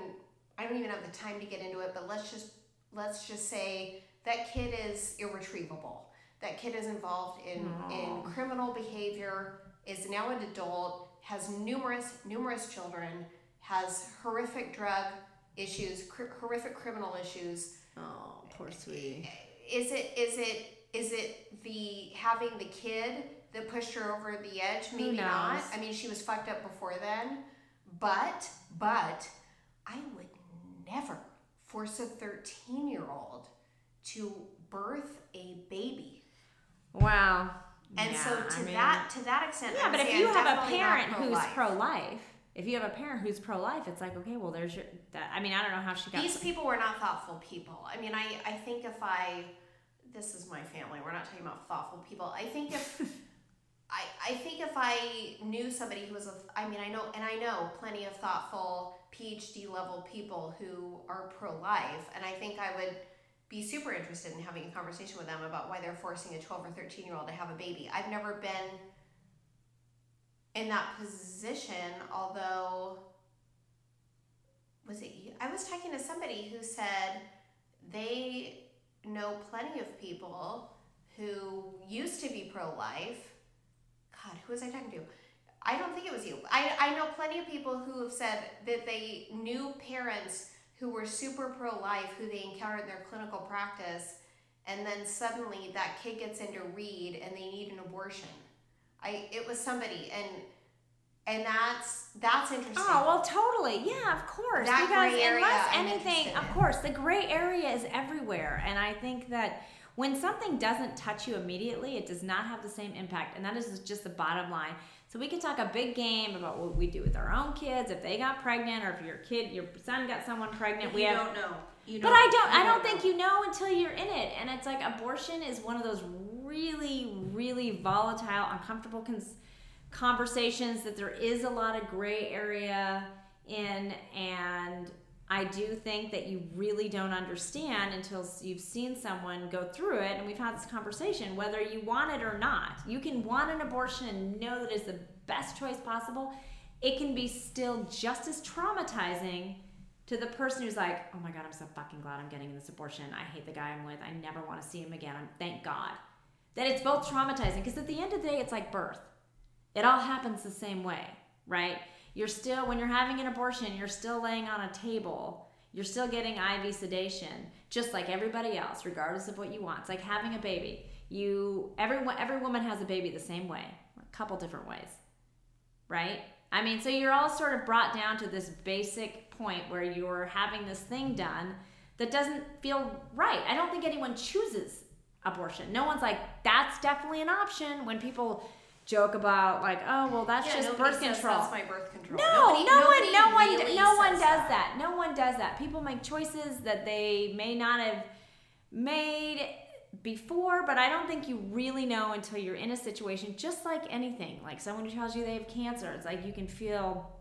[SPEAKER 2] I don't even have the time to get into it, but let's just let's just say that kid is irretrievable. That kid is involved in, in criminal behavior, is now an adult, has numerous numerous children, has horrific drug issues, cr- horrific criminal issues.
[SPEAKER 1] Oh, poor eh, sweetie.
[SPEAKER 2] Eh, is it is it is it the having the kid that pushed her over the edge? Maybe not. I mean, she was fucked up before then, but but I would never force a thirteen year old to birth a baby.
[SPEAKER 1] Wow.
[SPEAKER 2] And
[SPEAKER 1] Yeah,
[SPEAKER 2] so
[SPEAKER 1] I
[SPEAKER 2] to
[SPEAKER 1] mean-
[SPEAKER 2] that to that extent,
[SPEAKER 1] Yeah,
[SPEAKER 2] I would
[SPEAKER 1] but if you
[SPEAKER 2] I'm
[SPEAKER 1] have a parent who's
[SPEAKER 2] pro-life.
[SPEAKER 1] If you have a parent who's pro-life, it's like okay, well, there's your. That, I mean, I don't know how she got.
[SPEAKER 2] These people were not thoughtful people. I mean, I, I think if I, this is my family, we're not talking about thoughtful people. I think if, I, I think if I knew somebody who was a, I mean, I know, and I know plenty of thoughtful PhD level people who are pro life, and I think I would be super interested in having a conversation with them about why they're forcing a 12 or 13 year old to have a baby. I've never been in that position, although was it you? I was talking to somebody who said they know plenty of people who used to be pro life. God, who was I talking to? I don't think it was you. I, I know plenty of people who have said that they knew parents who were super pro life who they encountered in their clinical practice, and then suddenly that kid gets into read and they need an abortion. I it was somebody and and that's that's interesting.
[SPEAKER 1] Oh well, totally. Yeah, of course.
[SPEAKER 2] That
[SPEAKER 1] because
[SPEAKER 2] gray area
[SPEAKER 1] unless anything, of course, the gray area is everywhere, and I think that when something doesn't touch you immediately, it does not have the same impact, and that is just the bottom line. So we could talk a big game about what we do with our own kids if they got pregnant, or if your kid, your son got someone pregnant. we have
[SPEAKER 2] don't know. You don't,
[SPEAKER 1] But I don't. I don't think you know until you're in it, and it's like abortion is one of those really, really volatile, uncomfortable cons- conversations that there is a lot of gray area in, and I do think that you really don't understand until you've seen someone go through it. And we've had this conversation whether you want it or not. You can want an abortion and know that it's the best choice possible. It can be still just as traumatizing to the person who's like, oh my God, I'm so fucking glad I'm getting this abortion. I hate the guy I'm with. I never want to see him again. I'm, thank God. That it's both traumatizing because at the end of the day, it's like birth. It all happens the same way, right? You're still, when you're having an abortion, you're still laying on a table. You're still getting IV sedation, just like everybody else, regardless of what you want. It's like having a baby. You, every, every woman has a baby the same way, a couple different ways, right? I mean, so you're all sort of brought down to this basic point where you're having this thing done that doesn't feel right. I don't think anyone chooses abortion. No one's like, that's definitely an option. When people joke about like, oh well, that's
[SPEAKER 2] Yeah,
[SPEAKER 1] just birth control.
[SPEAKER 2] That's my birth control.
[SPEAKER 1] No,
[SPEAKER 2] Nobody-
[SPEAKER 1] no
[SPEAKER 2] nobody
[SPEAKER 1] one, no one,
[SPEAKER 2] really
[SPEAKER 1] no one does that. No one does that. People make choices that they may not have made before, but I don't think you really know until you're in a situation. Just like anything, like someone who tells you they have cancer, it's like you can feel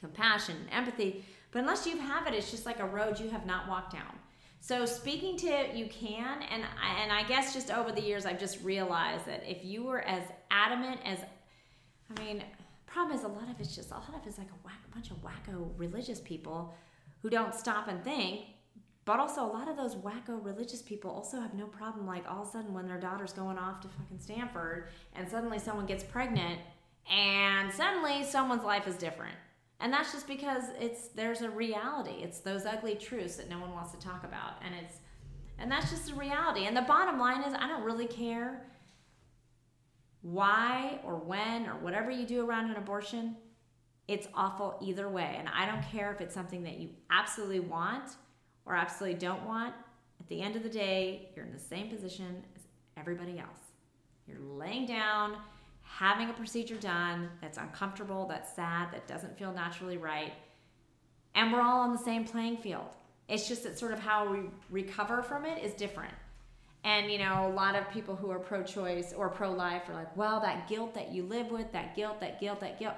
[SPEAKER 1] compassion, empathy, but unless you have it, it's just like a road you have not walked down. So speaking to you can, and I, and I guess just over the years, I've just realized that if you were as adamant as, I mean, problem is a lot of it's just a lot of it's like a whack, a bunch of wacko religious people who don't stop and think. But also, a lot of those wacko religious people also have no problem. Like all of a sudden, when their daughter's going off to fucking Stanford, and suddenly someone gets pregnant, and suddenly someone's life is different. And that's just because it's there's a reality. It's those ugly truths that no one wants to talk about, and it's and that's just the reality. And the bottom line is, I don't really care why or when or whatever you do around an abortion. It's awful either way, and I don't care if it's something that you absolutely want or absolutely don't want. At the end of the day, you're in the same position as everybody else. You're laying down having a procedure done that's uncomfortable, that's sad, that doesn't feel naturally right. And we're all on the same playing field. It's just that sort of how we recover from it is different. And, you know, a lot of people who are pro choice or pro life are like, well, that guilt that you live with, that guilt, that guilt, that guilt.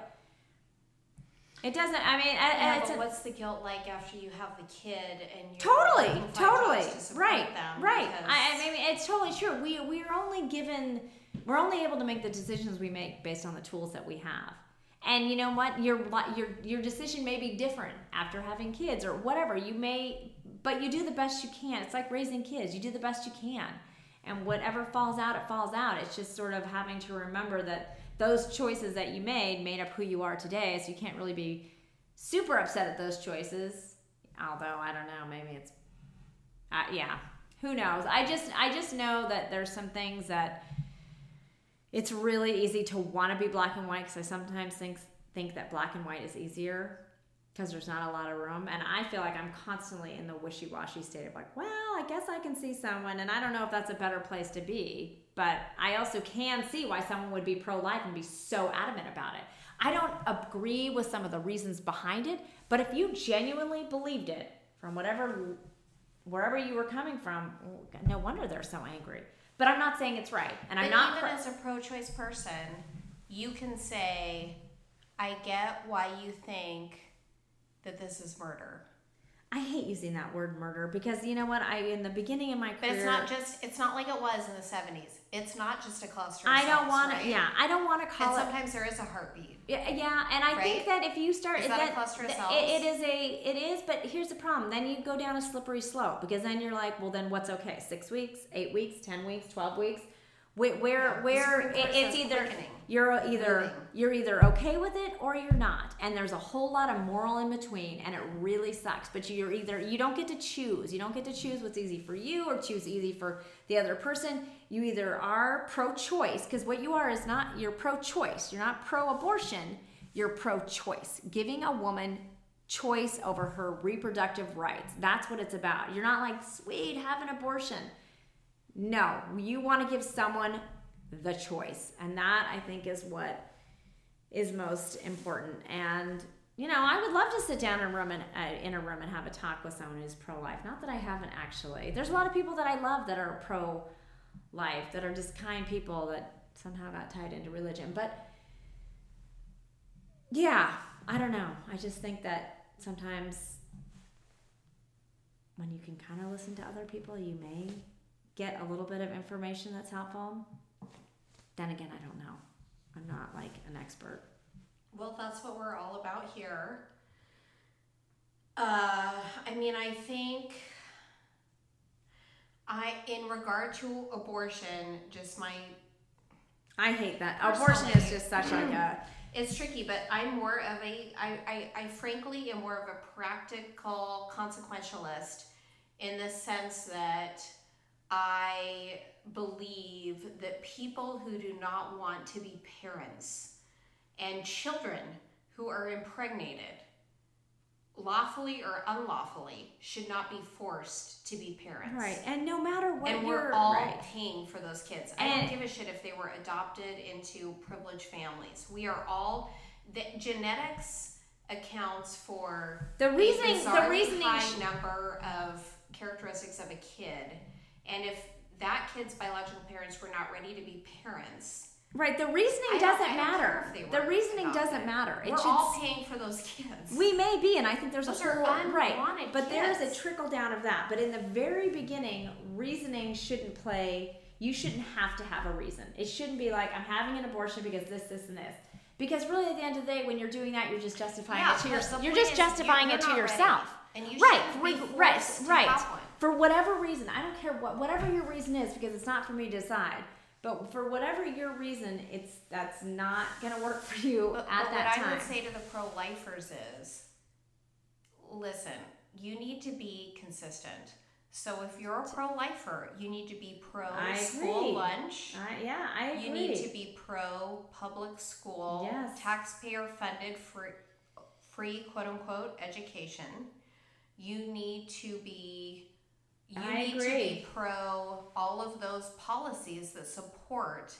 [SPEAKER 1] It doesn't, I mean,
[SPEAKER 2] Yeah,
[SPEAKER 1] it's
[SPEAKER 2] but
[SPEAKER 1] a-
[SPEAKER 2] what's the guilt like after you have the kid and you're
[SPEAKER 1] totally totally
[SPEAKER 2] to
[SPEAKER 1] right right I, I mean it's totally true we we're only given we're only able to make the decisions we make based on the tools that we have. And you know what? Your your your decision may be different after having kids or whatever. You may but you do the best you can. It's like raising kids. You do the best you can. And whatever falls out it falls out. It's just sort of having to remember that those choices that you made made up who you are today. So you can't really be super upset at those choices. Although i don't know maybe it's uh, yeah who knows? I just i just know that there's some things that it's really easy to want to be black and white because i sometimes think think that black and white is easier because there's not a lot of room and i feel like i'm constantly in the wishy-washy state of like well i guess i can see someone and i don't know if that's a better place to be but i also can see why someone would be pro-life and be so adamant about it. I don't agree with some of the reasons behind it but if you genuinely believed it from whatever wherever you were coming from no wonder they're so angry but i'm not saying it's right and i'm not
[SPEAKER 2] even
[SPEAKER 1] cr-
[SPEAKER 2] as a pro-choice person, you can say, "I get why you think that this is murder."
[SPEAKER 1] I hate using that word murder because you know what? I in the beginning of my career, But
[SPEAKER 2] it's not just it's not like it was in the 70s. It's not just a cluster
[SPEAKER 1] I don't want
[SPEAKER 2] right?
[SPEAKER 1] to. Yeah, I don't want to
[SPEAKER 2] And
[SPEAKER 1] call it.
[SPEAKER 2] sometimes there is a heartbeat.
[SPEAKER 1] Yeah, yeah, and I think that if you start,
[SPEAKER 2] Is that a cluster of
[SPEAKER 1] th- It, it is a, it is. But here's the problem: then you go down a slippery slope because then you're like, well, then what's okay? Six weeks, eight weeks, ten weeks, twelve weeks. Where, where, where it, it's either
[SPEAKER 2] quickening.
[SPEAKER 1] you're either you're either okay with it or you're not, and there's a whole lot of moral in between, and it really sucks. But you're either you don't get to choose. You don't get to choose what's easy for you or choose easy for the other person. You either are pro-choice because what you are is not you're pro-choice. You're not pro-abortion. You're pro-choice, giving a woman choice over her reproductive rights. That's what it's about. You're not like sweet have an abortion. No, you want to give someone the choice. And that I think is what is most important. And you know, I would love to sit down in a room and uh, in a room and have a talk with someone who's pro-life. Not that I haven't actually. There's a lot of people that I love that are pro-life, that are just kind people that somehow got tied into religion. But yeah, I don't know. I just think that sometimes when you can kind of listen to other people, you may get a little bit of information that's helpful. Then again, I don't know. I'm not like an expert.
[SPEAKER 2] Well, that's what we're all about here. Uh, I mean, I think I, in regard to abortion, just my,
[SPEAKER 1] I hate that. Abortion is just such like a
[SPEAKER 2] it's tricky, but I'm more of a, I, I, I frankly am more of a practical consequentialist in the sense that I believe that people who do not want to be parents and children who are impregnated lawfully or unlawfully should not be forced to be parents.
[SPEAKER 1] right. And no matter what
[SPEAKER 2] And we're all
[SPEAKER 1] right.
[SPEAKER 2] paying for those kids. I
[SPEAKER 1] And-
[SPEAKER 2] don't give a shit if they were adopted into privileged families. We are all the genetics accounts for
[SPEAKER 1] The
[SPEAKER 2] a
[SPEAKER 1] reasoning the reasoning
[SPEAKER 2] high number of characteristics of a kid, and if that kid's biological parents were not ready to be parents,
[SPEAKER 1] Right, the reasoning
[SPEAKER 2] I
[SPEAKER 1] doesn't matter.
[SPEAKER 2] care if they
[SPEAKER 1] The reasoning doesn't matter. It
[SPEAKER 2] we're
[SPEAKER 1] should
[SPEAKER 2] all paying for those kids.
[SPEAKER 1] We may be, and I think there's
[SPEAKER 2] Those
[SPEAKER 1] a whole right, but there's a trickle down of that. But in the very beginning, reasoning shouldn't play. You shouldn't have to have a reason. It shouldn't be like I'm having an abortion because this, this, and this. Because really, at the end of the day, when you're doing that, you're just justifying
[SPEAKER 2] Yeah,
[SPEAKER 1] it to yourself. You're just justifying
[SPEAKER 2] you're
[SPEAKER 1] it to
[SPEAKER 2] not ready,
[SPEAKER 1] yourself.
[SPEAKER 2] and you
[SPEAKER 1] right, right, right. For whatever reason, I don't care what whatever your reason is because it's not for me to decide. But for whatever your reason, it's that's not gonna work for you
[SPEAKER 2] But,
[SPEAKER 1] at
[SPEAKER 2] but
[SPEAKER 1] that
[SPEAKER 2] what
[SPEAKER 1] time.
[SPEAKER 2] I would say to the pro lifers is listen, you need to be consistent. So if you're a pro lifer, you need to be pro
[SPEAKER 1] I
[SPEAKER 2] school
[SPEAKER 1] agree.
[SPEAKER 2] lunch.
[SPEAKER 1] I, yeah, I agree.
[SPEAKER 2] You need to be pro public school,
[SPEAKER 1] Yes.
[SPEAKER 2] taxpayer funded free, free quote unquote education. You need to be you
[SPEAKER 1] I
[SPEAKER 2] need to be pro all of those policies that support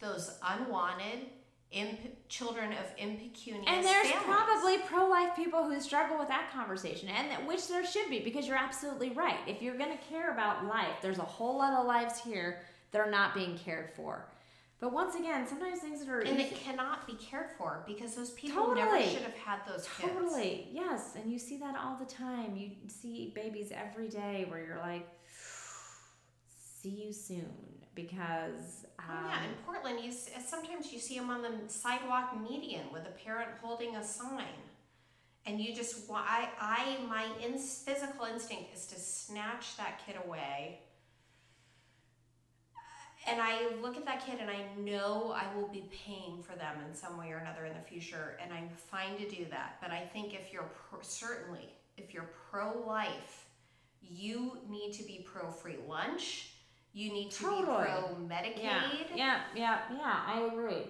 [SPEAKER 2] those unwanted imp- children of impecunious
[SPEAKER 1] And there's
[SPEAKER 2] families.
[SPEAKER 1] probably pro-life people who struggle with that conversation, and that, which there should be because you're absolutely right. If you're going to care about life, there's a whole lot of lives here that are not being cared for. But once again, sometimes things that are
[SPEAKER 2] and
[SPEAKER 1] easy-
[SPEAKER 2] it cannot be cared for because those people never
[SPEAKER 1] Totally.
[SPEAKER 2] should have had those kids.
[SPEAKER 1] totally yes, and you see that all the time. You see babies every day where you're like, "See you soon," because um,
[SPEAKER 2] Oh, yeah, in Portland, you sometimes you see them on the sidewalk median with a parent holding a sign, and you just I I my in, physical instinct is to snatch that kid away. And I look at that kid and I know I will be paying for them in some way or another in the future, and I'm fine to do that. But I think if you're pro, certainly if you're pro life, you need to be pro free lunch. You need to
[SPEAKER 1] Totally.
[SPEAKER 2] be pro Medicaid.
[SPEAKER 1] yeah, yeah, yeah, yeah. I agree.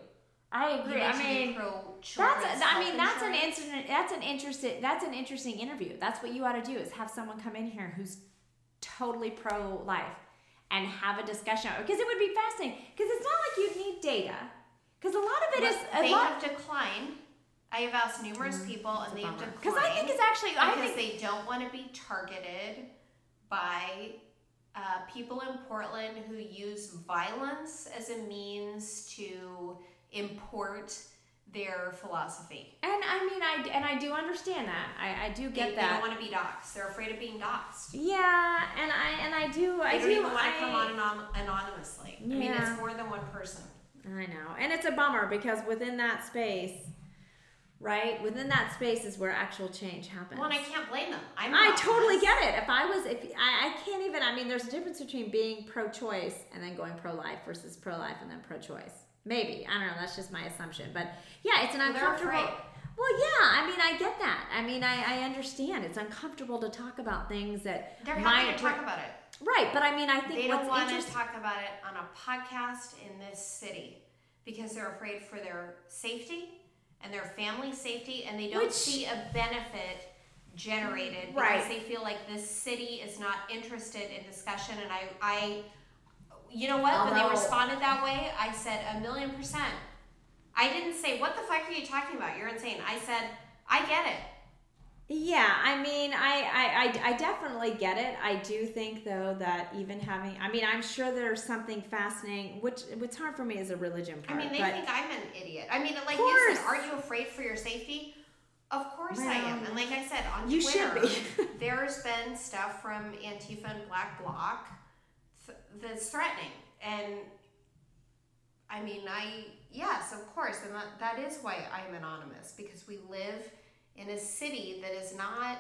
[SPEAKER 1] I agree. I mean, That's a, I mean that's an interesting that's an interesting that's an interesting interview. That's what you ought to do is have someone come in here who's totally pro life and have a discussion because it would be fascinating because it's not like you'd need data because a lot of it is
[SPEAKER 2] But
[SPEAKER 1] a
[SPEAKER 2] they
[SPEAKER 1] lot
[SPEAKER 2] have declined. I have asked numerous people, and they have declined
[SPEAKER 1] because I think it's actually I
[SPEAKER 2] because
[SPEAKER 1] think
[SPEAKER 2] they don't want to be targeted by uh, people in Portland who use violence as a means to import their philosophy.
[SPEAKER 1] and I mean I and I do understand that I, I do get
[SPEAKER 2] they
[SPEAKER 1] that They
[SPEAKER 2] don't want to be doxxed. They're afraid of being doxxed.
[SPEAKER 1] yeah and I and I do
[SPEAKER 2] They
[SPEAKER 1] I
[SPEAKER 2] don't
[SPEAKER 1] do
[SPEAKER 2] even want to come on anon- anonymously. I mean, it's more than one person.
[SPEAKER 1] I know. And it's a bummer because within that space, right? Within that space is where actual change happens.
[SPEAKER 2] Well, and I can't blame them. I'm
[SPEAKER 1] I totally get it. If I was, if I, I can't even, I mean, there's a difference between being pro choice and then going pro life versus pro life and then pro choice. Maybe. I don't know. That's just my assumption. But yeah, it's an
[SPEAKER 2] Well,
[SPEAKER 1] uncomfortable. Well, yeah. I mean, I get that. I mean, I, I understand. It's uncomfortable to talk about things that
[SPEAKER 2] They're happy to talk about it.
[SPEAKER 1] right. But I mean, I think
[SPEAKER 2] They
[SPEAKER 1] what's
[SPEAKER 2] don't want to talk about it on a podcast in this city because they're afraid for their safety and their family safety, and they don't
[SPEAKER 1] Which-
[SPEAKER 2] see a benefit generated
[SPEAKER 1] Right.
[SPEAKER 2] because they feel like this city is not interested in discussion. And I, I, you know what? when they
[SPEAKER 1] uh-huh.
[SPEAKER 2] responded that way, I said a million percent. I didn't say what the fuck are you talking about? You're insane. I said I get it.
[SPEAKER 1] Yeah, I mean, I, I, I, I definitely get it. I do think though that even having, I mean, I'm sure there's something fascinating, which what's hard for me is a religion part.
[SPEAKER 2] I mean, they think I'm an idiot. I mean, like you said, are you afraid for your safety? Of course I am. And like I said, on
[SPEAKER 1] You
[SPEAKER 2] Twitter,
[SPEAKER 1] should be.
[SPEAKER 2] there's been stuff from Antifa and Black Bloc that's threatening. And I mean, I, yes, of course. And that, that is why I'm anonymous because we live in a city that is not,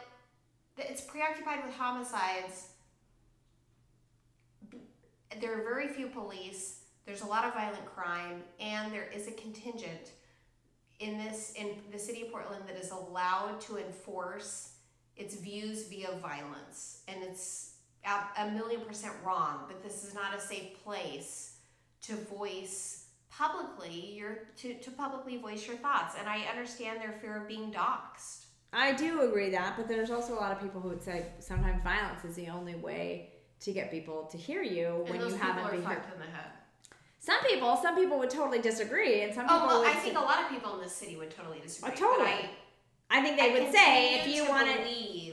[SPEAKER 2] it's preoccupied with homicides. There are very few police. There's a lot of violent crime, and there is a contingent in this in the city of Portland that is allowed to enforce its views via violence, and it's a, a million percent wrong. But this is not a safe place to voice publicly your to, to publicly voice your thoughts. And I understand their fear of being doxxed.
[SPEAKER 1] I do agree that, but there's also a lot of people who would say sometimes violence is the only way to get people to hear you
[SPEAKER 2] And
[SPEAKER 1] when you haven't been heard.
[SPEAKER 2] in the head.
[SPEAKER 1] Some people, some people would totally disagree, and some oh, people
[SPEAKER 2] Oh well,
[SPEAKER 1] would.
[SPEAKER 2] I think a lot of people in this city would totally disagree.
[SPEAKER 1] Oh, totally.
[SPEAKER 2] But I,
[SPEAKER 1] I think they
[SPEAKER 2] I
[SPEAKER 1] would say if you
[SPEAKER 2] to
[SPEAKER 1] wanted.
[SPEAKER 2] believe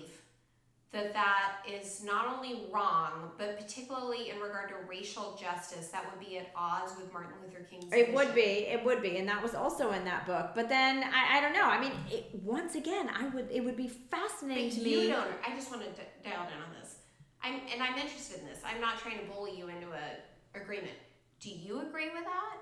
[SPEAKER 2] that that is not only wrong, but particularly in regard to racial justice, that would be at odds with Martin Luther King's.
[SPEAKER 1] It would be, it would be, and that was also in that book. But then I, I don't know. I mean, it, once again, I would. It would be fascinating
[SPEAKER 2] But
[SPEAKER 1] to
[SPEAKER 2] you
[SPEAKER 1] me.
[SPEAKER 2] don't. I just want to d- dial down on this. I'm and I'm interested in this. I'm not trying to bully you into a agreement. Do you agree with that?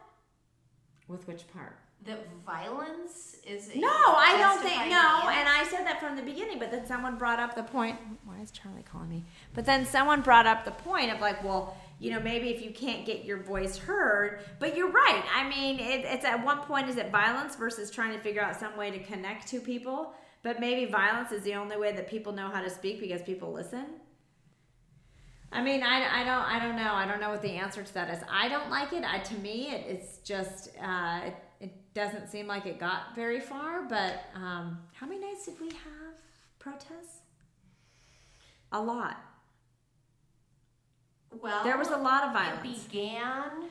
[SPEAKER 1] With which part?
[SPEAKER 2] That violence is
[SPEAKER 1] No, I don't think no. And I said that from the beginning, but then someone brought up the point. Why is Charlie calling me? But then someone brought up the point of like, well, you know, maybe if you can't get your voice heard, but you're right. I mean, it, it's at one point is it violence versus trying to figure out some way to connect to people. But maybe violence is the only way that people know how to speak because people listen. I mean, I, I don't I don't know. I don't know what the answer to that is. I don't like it. I, to me, it, it's just uh, it, it doesn't seem like it got very far. But um, how many nights did we have protests? A lot.
[SPEAKER 2] well,
[SPEAKER 1] There was a lot of violence.
[SPEAKER 2] It began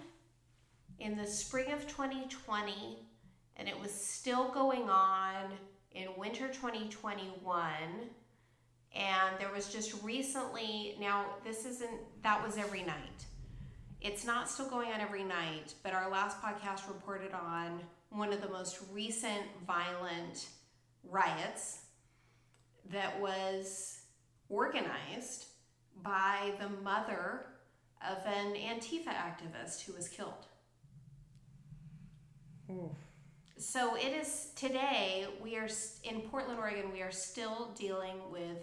[SPEAKER 2] in the spring of 2020 and it was still going on in winter 2021 and there was just recently now this isn't that was every night it's not still going on every night but our last podcast reported on one of the most recent violent riots that was organized by the mother of an Antifa activist who was killed. So it is today, we are in Portland, Oregon, we are still dealing with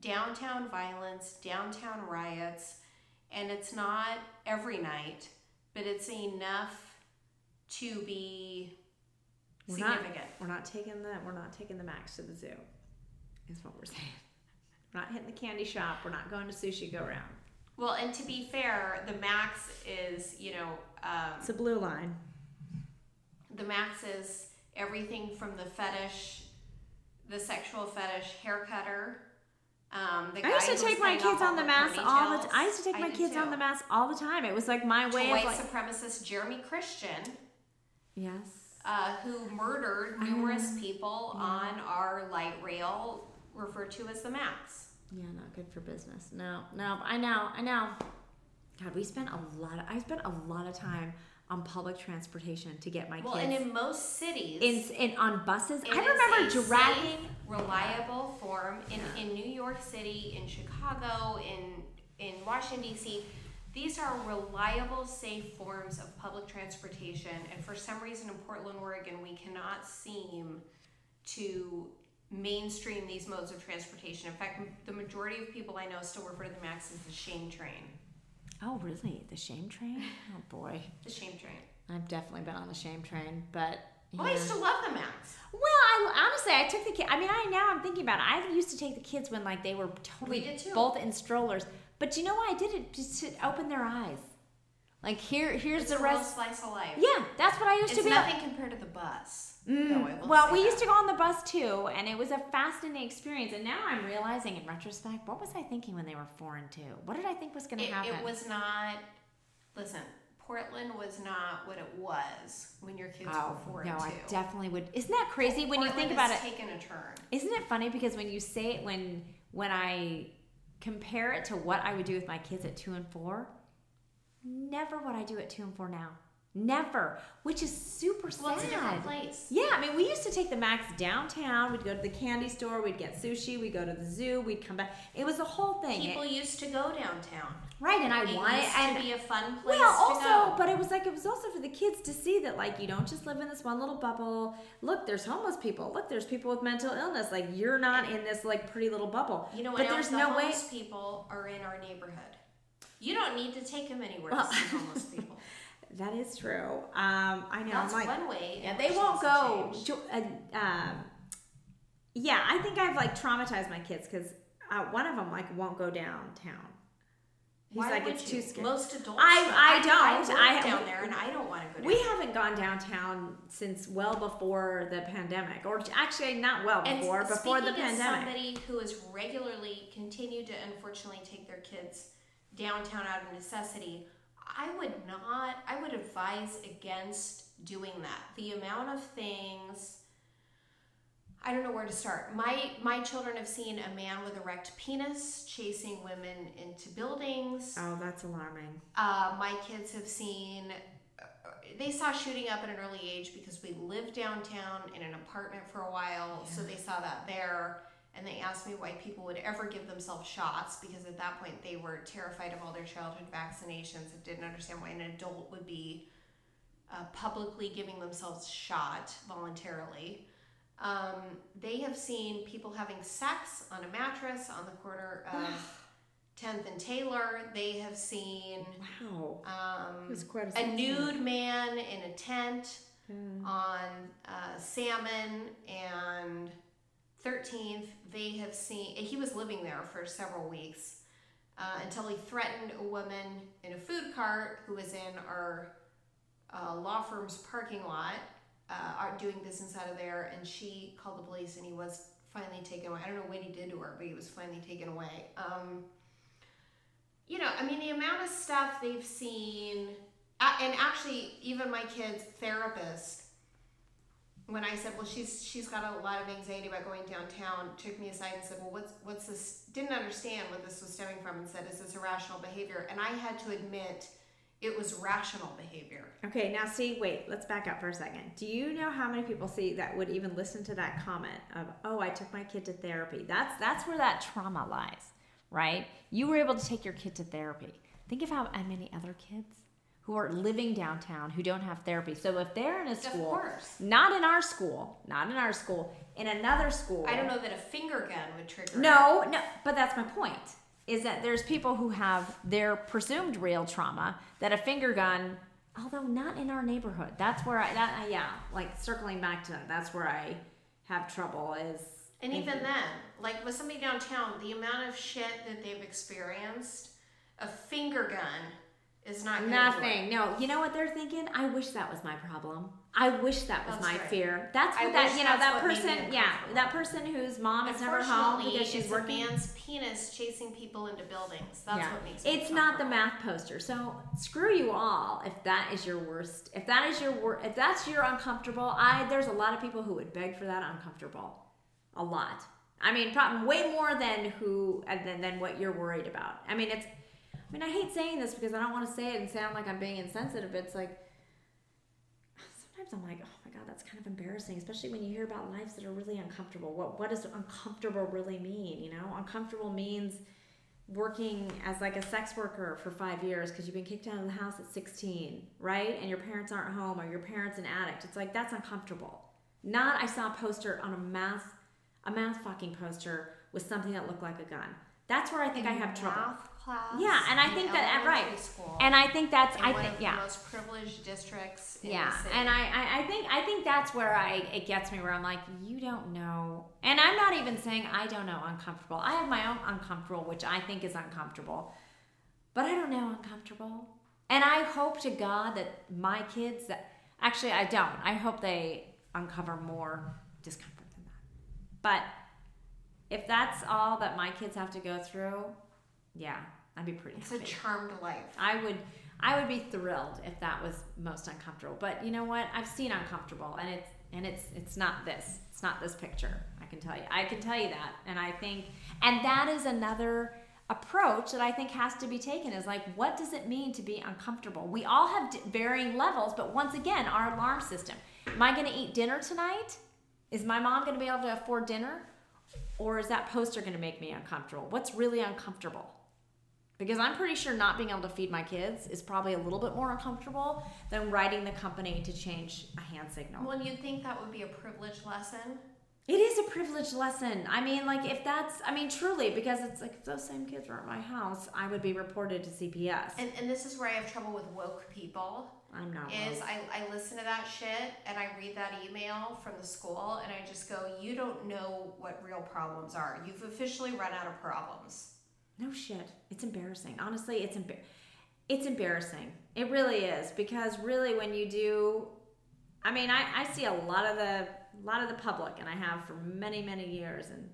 [SPEAKER 2] downtown violence, downtown riots, and it's not every night, but it's enough to be
[SPEAKER 1] We're not,
[SPEAKER 2] significant.
[SPEAKER 1] we're not taking the we're not taking the max to the zoo. Is what we're saying. We're not hitting the candy shop. We're not going to sushi go round.
[SPEAKER 2] Well, and to be fair, the max is, you know, um,
[SPEAKER 1] It's a blue line.
[SPEAKER 2] The max is everything from the fetish, the sexual fetish hair cutter. Um, the
[SPEAKER 1] I used to take my kids on the Max all the. T-. I used to take my
[SPEAKER 2] did
[SPEAKER 1] kids on the Max all the time. It was like my way.
[SPEAKER 2] To
[SPEAKER 1] white like.
[SPEAKER 2] supremacist Jeremy Christian,
[SPEAKER 1] Yes.
[SPEAKER 2] uh, who murdered numerous
[SPEAKER 1] know.
[SPEAKER 2] people
[SPEAKER 1] Yeah.
[SPEAKER 2] on our light rail, referred to as the max.
[SPEAKER 1] Yeah, not good for business. No, no, I know, I know. God, we spent a lot. Of, I spent a lot of time on public transportation to get my
[SPEAKER 2] Well,
[SPEAKER 1] kids
[SPEAKER 2] and in most cities,
[SPEAKER 1] in, in on buses. I remember
[SPEAKER 2] a
[SPEAKER 1] dragging.
[SPEAKER 2] safe, reliable form in, in New York City, in Chicago, in in Washington D.C. These are reliable, safe forms of public transportation, and for some reason in Portland, Oregon, we cannot seem to mainstream these modes of transportation. In fact, the majority of people I know still refer to the Max as the shame train.
[SPEAKER 1] Oh, really? The shame train? Oh boy,
[SPEAKER 2] The shame train.
[SPEAKER 1] I've definitely been on the shame train, but.
[SPEAKER 2] Well, I used to love the Max.
[SPEAKER 1] Well, I honestly, I took the kid. I mean, I now I'm thinking about it. I used to take the kids when like they were totally
[SPEAKER 2] We
[SPEAKER 1] both in strollers. But you know why I did it? Just to open their eyes. Like here, here's
[SPEAKER 2] It's
[SPEAKER 1] the rest.
[SPEAKER 2] slice of life.
[SPEAKER 1] Yeah, that's what I used
[SPEAKER 2] It's
[SPEAKER 1] to be.
[SPEAKER 2] It's nothing compared to the bus.
[SPEAKER 1] Mm, well, we
[SPEAKER 2] that.
[SPEAKER 1] used to go on the bus too, and it was a fascinating experience. And now I'm realizing, in retrospect, what was I thinking when they were four and two? What did I think was going to happen?
[SPEAKER 2] it was not. Listen, Portland was not what it was when your kids
[SPEAKER 1] oh
[SPEAKER 2] were four
[SPEAKER 1] no,
[SPEAKER 2] and two.
[SPEAKER 1] I definitely would. Isn't that crazy when you think about it?
[SPEAKER 2] taken a turn.
[SPEAKER 1] Isn't it funny because when you say it, when when I compare it to what I would do with my kids at two and four, never what I do at two and four now. Never, which is super sad.
[SPEAKER 2] Well, it's a different place.
[SPEAKER 1] Yeah, I mean, we used to take the Max downtown. We'd go to the candy store. We'd get sushi. We'd go to the zoo. We'd come back. It was a whole thing.
[SPEAKER 2] People
[SPEAKER 1] It-
[SPEAKER 2] used to go downtown.
[SPEAKER 1] right, and I
[SPEAKER 2] It
[SPEAKER 1] wanted
[SPEAKER 2] used
[SPEAKER 1] and
[SPEAKER 2] to be a fun place
[SPEAKER 1] well, also, but it was like it was also for the kids to see that like you don't just live in this one little bubble. Look, there's homeless people. Look, there's people with mental illness. Like you're not in this like pretty little bubble.
[SPEAKER 2] You know what
[SPEAKER 1] but
[SPEAKER 2] else?
[SPEAKER 1] there's
[SPEAKER 2] the
[SPEAKER 1] no way.
[SPEAKER 2] homeless people are in our neighborhood. You don't need to take them anywhere
[SPEAKER 1] Well-
[SPEAKER 2] to see homeless people.
[SPEAKER 1] That is true. Um, I know.
[SPEAKER 2] That's
[SPEAKER 1] I'm like,
[SPEAKER 2] one way.
[SPEAKER 1] Yeah, they won't go. Uh, um, yeah, I think I've like traumatized my kids because uh, one of them like won't go downtown. He's
[SPEAKER 2] Why
[SPEAKER 1] like it's
[SPEAKER 2] you?
[SPEAKER 1] too scary.
[SPEAKER 2] Most adults.
[SPEAKER 1] I- I
[SPEAKER 2] I
[SPEAKER 1] don't.
[SPEAKER 2] work
[SPEAKER 1] I-
[SPEAKER 2] down there, and I don't want to go.
[SPEAKER 1] There.
[SPEAKER 2] We
[SPEAKER 1] haven't gone downtown since well before the pandemic, or actually not well
[SPEAKER 2] And
[SPEAKER 1] before, before the pandemic.
[SPEAKER 2] somebody who has regularly continued to unfortunately take their kids downtown out of necessity, I would not. I would advise against doing that. The amount of things. I don't know where to start. My my children have seen a man with erect penis chasing women into buildings.
[SPEAKER 1] Oh, that's alarming.
[SPEAKER 2] Uh, my kids have seen, they saw shooting up at an early age because we lived downtown in an apartment for a while, so they saw that there. And they asked me why people would ever give themselves shots because at that point they were terrified of all their childhood vaccinations and didn't understand why an adult would be uh, publicly giving themselves shot voluntarily. Um, they have seen people having sex on a mattress on the corner of 10th and Taylor. They have seen
[SPEAKER 1] Wow.
[SPEAKER 2] um,
[SPEAKER 1] a
[SPEAKER 2] a nude man in a tent
[SPEAKER 1] Mm.
[SPEAKER 2] on uh, Salmon and 13th. They have seen, he was living there for several weeks uh, until he threatened a woman in a food cart who was in our uh, law firm's parking lot, uh, doing business out of there, and she called the police and he was finally taken away. I don't know what he did to her, but he was finally taken away. Um, you know, I mean, the amount of stuff they've seen, uh, and actually, even my kid's therapist, when I said, "Well, she's she's got a lot of anxiety about going downtown," took me aside and said, "Well, what's what's this?" Didn't understand what this was stemming from, and said, "Is this irrational behavior?" And I had to admit, it was rational behavior.
[SPEAKER 1] Okay, now see, wait, let's back up for a second. Do you know how many people see that would even listen to that comment of, "Oh, I took my kid to therapy." That's that's where that trauma lies, right? You were able to take your kid to therapy. Think of how many other kids who are living downtown who don't have therapy. So if they're in a school, not in our school, not in our school, in another school.
[SPEAKER 2] I don't know that a finger gun would trigger. it.
[SPEAKER 1] No, no, but that's my point. Is that there's people who have their presumed real trauma that a finger gun, although not in our neighborhood. That's where I that yeah, like circling back to that. That's where I have trouble is
[SPEAKER 2] And even
[SPEAKER 1] you-
[SPEAKER 2] then, like with somebody downtown, the amount of shit that they've experienced, a finger gun is not gonna do it.
[SPEAKER 1] nothing. No, you know what they're thinking? I wish that was my problem. I wish that was
[SPEAKER 2] That's
[SPEAKER 1] my
[SPEAKER 2] right.
[SPEAKER 1] fear. That's
[SPEAKER 2] I
[SPEAKER 1] what that you know that
[SPEAKER 2] what made me
[SPEAKER 1] person. Yeah, that person whose mom is never home because she's working.
[SPEAKER 2] a man's penis chasing people into buildings. That's
[SPEAKER 1] Yeah.
[SPEAKER 2] what makes
[SPEAKER 1] It's not the math poster. So screw you all if that is your worst. If that is your wor- if that's your uncomfortable, I there's a lot of people who would beg for that uncomfortable. A lot. I mean, probably way more than who and than, than what you're worried about. I mean, it's I mean, I hate saying this because I don't want to say it and sound like I'm being insensitive. but It's like sometimes I'm like, oh my god, that's kind of embarrassing, especially when you hear about lives that are really uncomfortable. What what does uncomfortable really mean? You know, uncomfortable means working as like a sex worker for five years because you've been kicked out of the house at 16, right? And your parents aren't home or your parents an addict. It's like that's uncomfortable. Not I saw a poster on a math a math fucking poster with something that looked like a gun. That's where I think I have trouble.
[SPEAKER 2] Class.
[SPEAKER 1] Yeah, and I think that
[SPEAKER 2] uh,
[SPEAKER 1] right.
[SPEAKER 2] School,
[SPEAKER 1] And I think that's I think yeah.
[SPEAKER 2] most privileged districts. In
[SPEAKER 1] Yeah,
[SPEAKER 2] the city.
[SPEAKER 1] and I, I, I think I think that's where I it gets me where I'm like, you don't know, and I'm not even saying I don't know uncomfortable. I have my own uncomfortable, which I think is uncomfortable, but I don't know uncomfortable, and I hope to God that my kids that actually I don't. I hope they uncover more discomfort than that. But if that's all that my kids have to go through, yeah, I'd be pretty
[SPEAKER 2] it's a charmed life.
[SPEAKER 1] I would I would be thrilled if that was most uncomfortable. But you know what? I've seen uncomfortable and it's and it's it's not this. It's not this picture. I can tell you. I can tell you that. And I think and that is another approach that I think has to be taken is like, what does it mean to be uncomfortable? We all have d- varying levels, but once again, our alarm system. Am I going to eat dinner tonight? Is my mom going to be able to afford dinner? Or is that poster going to make me uncomfortable? What's really uncomfortable? Because I'm pretty sure not being able to feed my kids is probably a little bit more uncomfortable than writing the company to change a hand signal.
[SPEAKER 2] Well, you'd think that would be a privilege lesson.
[SPEAKER 1] It is a privilege lesson. I mean, like if that's, I mean, truly, because it's like if those same kids were at my house, I would be reported to CPS.
[SPEAKER 2] And, and this is where I have trouble with woke people.
[SPEAKER 1] I'm not.
[SPEAKER 2] Is
[SPEAKER 1] woke.
[SPEAKER 2] I, I listen to that shit and I read that email from the school and I just go, you don't know what real problems are. You've officially run out of problems.
[SPEAKER 1] No shit. It's embarrassing. Honestly, it's embar- It's embarrassing. It really is because really, when you do, I mean, I, I see a lot of the lot of the public, and I have for many many years, and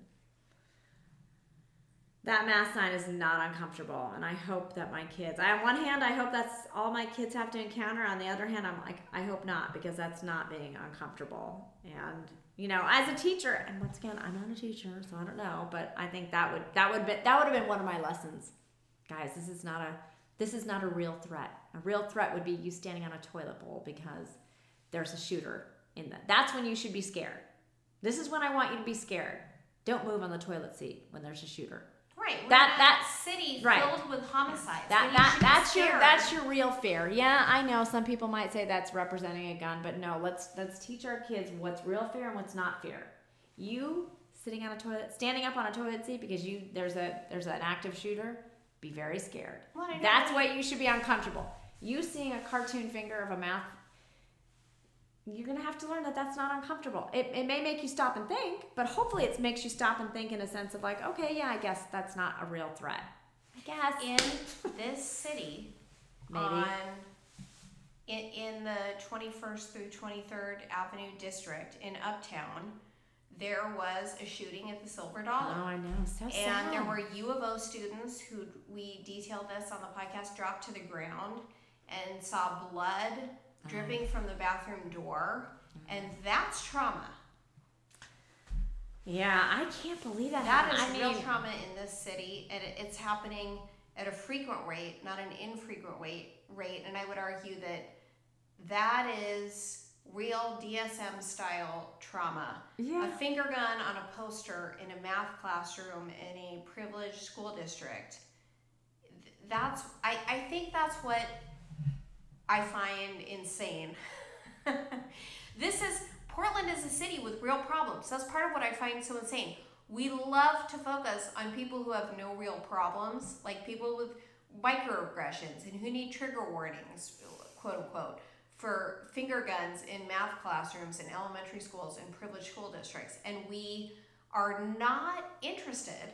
[SPEAKER 1] that math sign is not uncomfortable and i hope that my kids I, on one hand i hope that's all my kids have to encounter on the other hand i'm like i hope not because that's not being uncomfortable and you know as a teacher and once again i'm not a teacher so i don't know but i think that would that would be that would have been one of my lessons. Guys this is not a this is not a real threat. A real threat would be you standing on a toilet bowl because there's a shooter in that that's when you should be scared. This is when i want you to be scared. Don't move on the toilet seat when there's a shooter
[SPEAKER 2] Right. We're
[SPEAKER 1] That- that-
[SPEAKER 2] city
[SPEAKER 1] right.
[SPEAKER 2] filled with homicides.
[SPEAKER 1] That that that's your that's your real fear. Yeah, I know some people might say that's representing a gun, but no, let's let's teach our kids what's real fear and what's not fear. You sitting on a toilet, standing up on a toilet seat because you there's a there's an active shooter, be very scared.
[SPEAKER 2] Well,
[SPEAKER 1] That's
[SPEAKER 2] that-
[SPEAKER 1] why you should be uncomfortable. You seeing a cartoon finger of a mouth, you're gonna have to learn that that's not uncomfortable. It, it may make you stop and think, but hopefully it makes you stop and think in a sense of like, okay, yeah, I guess that's not a real threat. I guess.
[SPEAKER 2] in this city
[SPEAKER 1] Maybe.
[SPEAKER 2] on in, in the 21st through 23rd Avenue district in Uptown, there was a shooting at the Silver Dollar.
[SPEAKER 1] Oh, I know. So sad.
[SPEAKER 2] And there were U of O students who we detailed this on the podcast dropped to the ground and saw blood dripping from the bathroom door, and that's trauma.
[SPEAKER 1] Yeah, I can't believe that.
[SPEAKER 2] That is
[SPEAKER 1] happened. I
[SPEAKER 2] real
[SPEAKER 1] mean,
[SPEAKER 2] trauma in this city, and it- it's happening at a frequent rate, not an infrequent rate. Rate, and I would argue that that is real DSM style trauma.
[SPEAKER 1] Yeah.
[SPEAKER 2] A finger gun on a poster in a math classroom in a privileged school district. That's I, I think that's what I find insane. this is Portland is a city with real problems. That's part of what I find so insane. We love to focus on people who have no real problems, like people with microaggressions and who need trigger warnings, quote unquote, for finger guns in math classrooms in elementary schools in privileged school districts. And we are not interested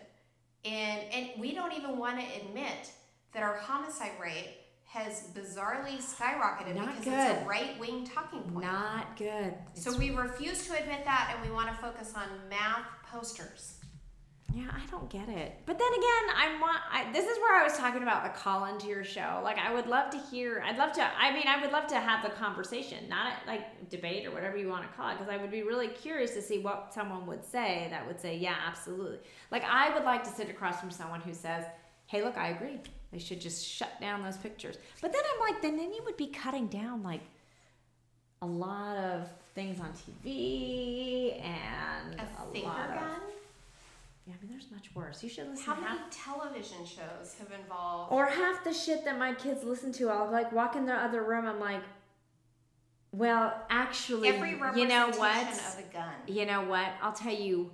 [SPEAKER 2] in, and we don't even want to admit that our homicide rate has bizarrely skyrocketed
[SPEAKER 1] Not
[SPEAKER 2] because it's a right wing talking point.
[SPEAKER 1] Not good.
[SPEAKER 2] So we refuse to admit that, and we want to focus on math posters.
[SPEAKER 1] Yeah, I don't get it. But then again, I want. I, this is where I was talking about the call into your show. Like, I would love to hear. I'd love to. I mean, I would love to have the conversation, not like debate or whatever you want to call it, because I would be really curious to see what someone would say that would say, yeah, absolutely. Like, I would like to sit across from someone who says, hey, look, I agree. They should just shut down those pictures. But then I'm like, then then you would be cutting down like a lot of things on TV and
[SPEAKER 2] A
[SPEAKER 1] a,
[SPEAKER 2] finger
[SPEAKER 1] lot of.
[SPEAKER 2] gun?
[SPEAKER 1] Yeah, I mean, there's much worse. You should listen
[SPEAKER 2] How many
[SPEAKER 1] half,
[SPEAKER 2] television shows have involved?
[SPEAKER 1] or half the shit that my kids listen to. I'll like walk in the other room. I'm like, well, actually,
[SPEAKER 2] Every
[SPEAKER 1] you know what?
[SPEAKER 2] of a gun.
[SPEAKER 1] You know what? I'll tell you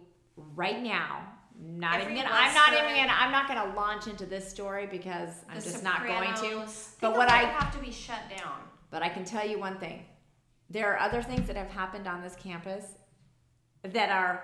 [SPEAKER 1] right now. Not
[SPEAKER 2] Every
[SPEAKER 1] even gonna, I'm not even gonna. I'm not gonna launch into this story because I'm just not going to. But what I
[SPEAKER 2] have to be shut down.
[SPEAKER 1] But I can tell you one thing. There are other things that have happened on this campus that are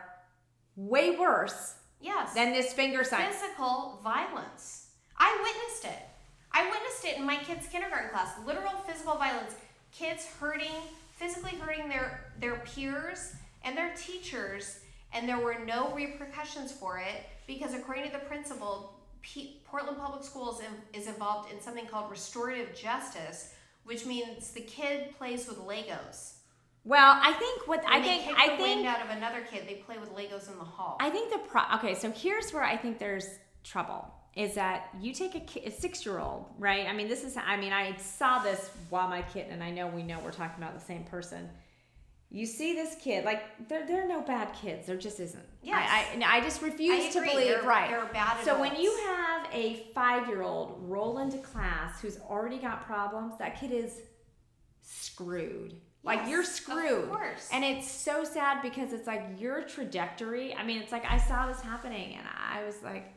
[SPEAKER 1] way worse
[SPEAKER 2] Yes.
[SPEAKER 1] than this finger sign.
[SPEAKER 2] physical violence. I witnessed it. I witnessed it in my kids' kindergarten class. Literal physical violence. Kids hurting, physically hurting their their peers and their teachers, and there were no repercussions for it because, according to the principal, P- Portland Public Schools in- is involved in something called restorative justice, which means the kid plays with Legos.
[SPEAKER 1] Well, I think what
[SPEAKER 2] When
[SPEAKER 1] I
[SPEAKER 2] they
[SPEAKER 1] think I think
[SPEAKER 2] out of another kid, they play with Legos in the hall.
[SPEAKER 1] I think the pro. Okay, so here's where I think there's trouble is that you take a, a six year old, right? I mean, this is, I mean, I saw this while my kid, and I know we know we're talking about the same person. You see this kid, like, there, there are no bad kids. There just isn't.
[SPEAKER 2] yeah
[SPEAKER 1] I, I, I just refuse
[SPEAKER 2] I
[SPEAKER 1] to believe,
[SPEAKER 2] There-
[SPEAKER 1] right.
[SPEAKER 2] bad
[SPEAKER 1] So when you have a five year old roll into class who's already got problems, that kid is screwed. Like
[SPEAKER 2] Yes,
[SPEAKER 1] you're
[SPEAKER 2] of
[SPEAKER 1] screwed.
[SPEAKER 2] course.
[SPEAKER 1] And it's so sad because it's like your trajectory. I mean, it's like I saw this happening and I was like,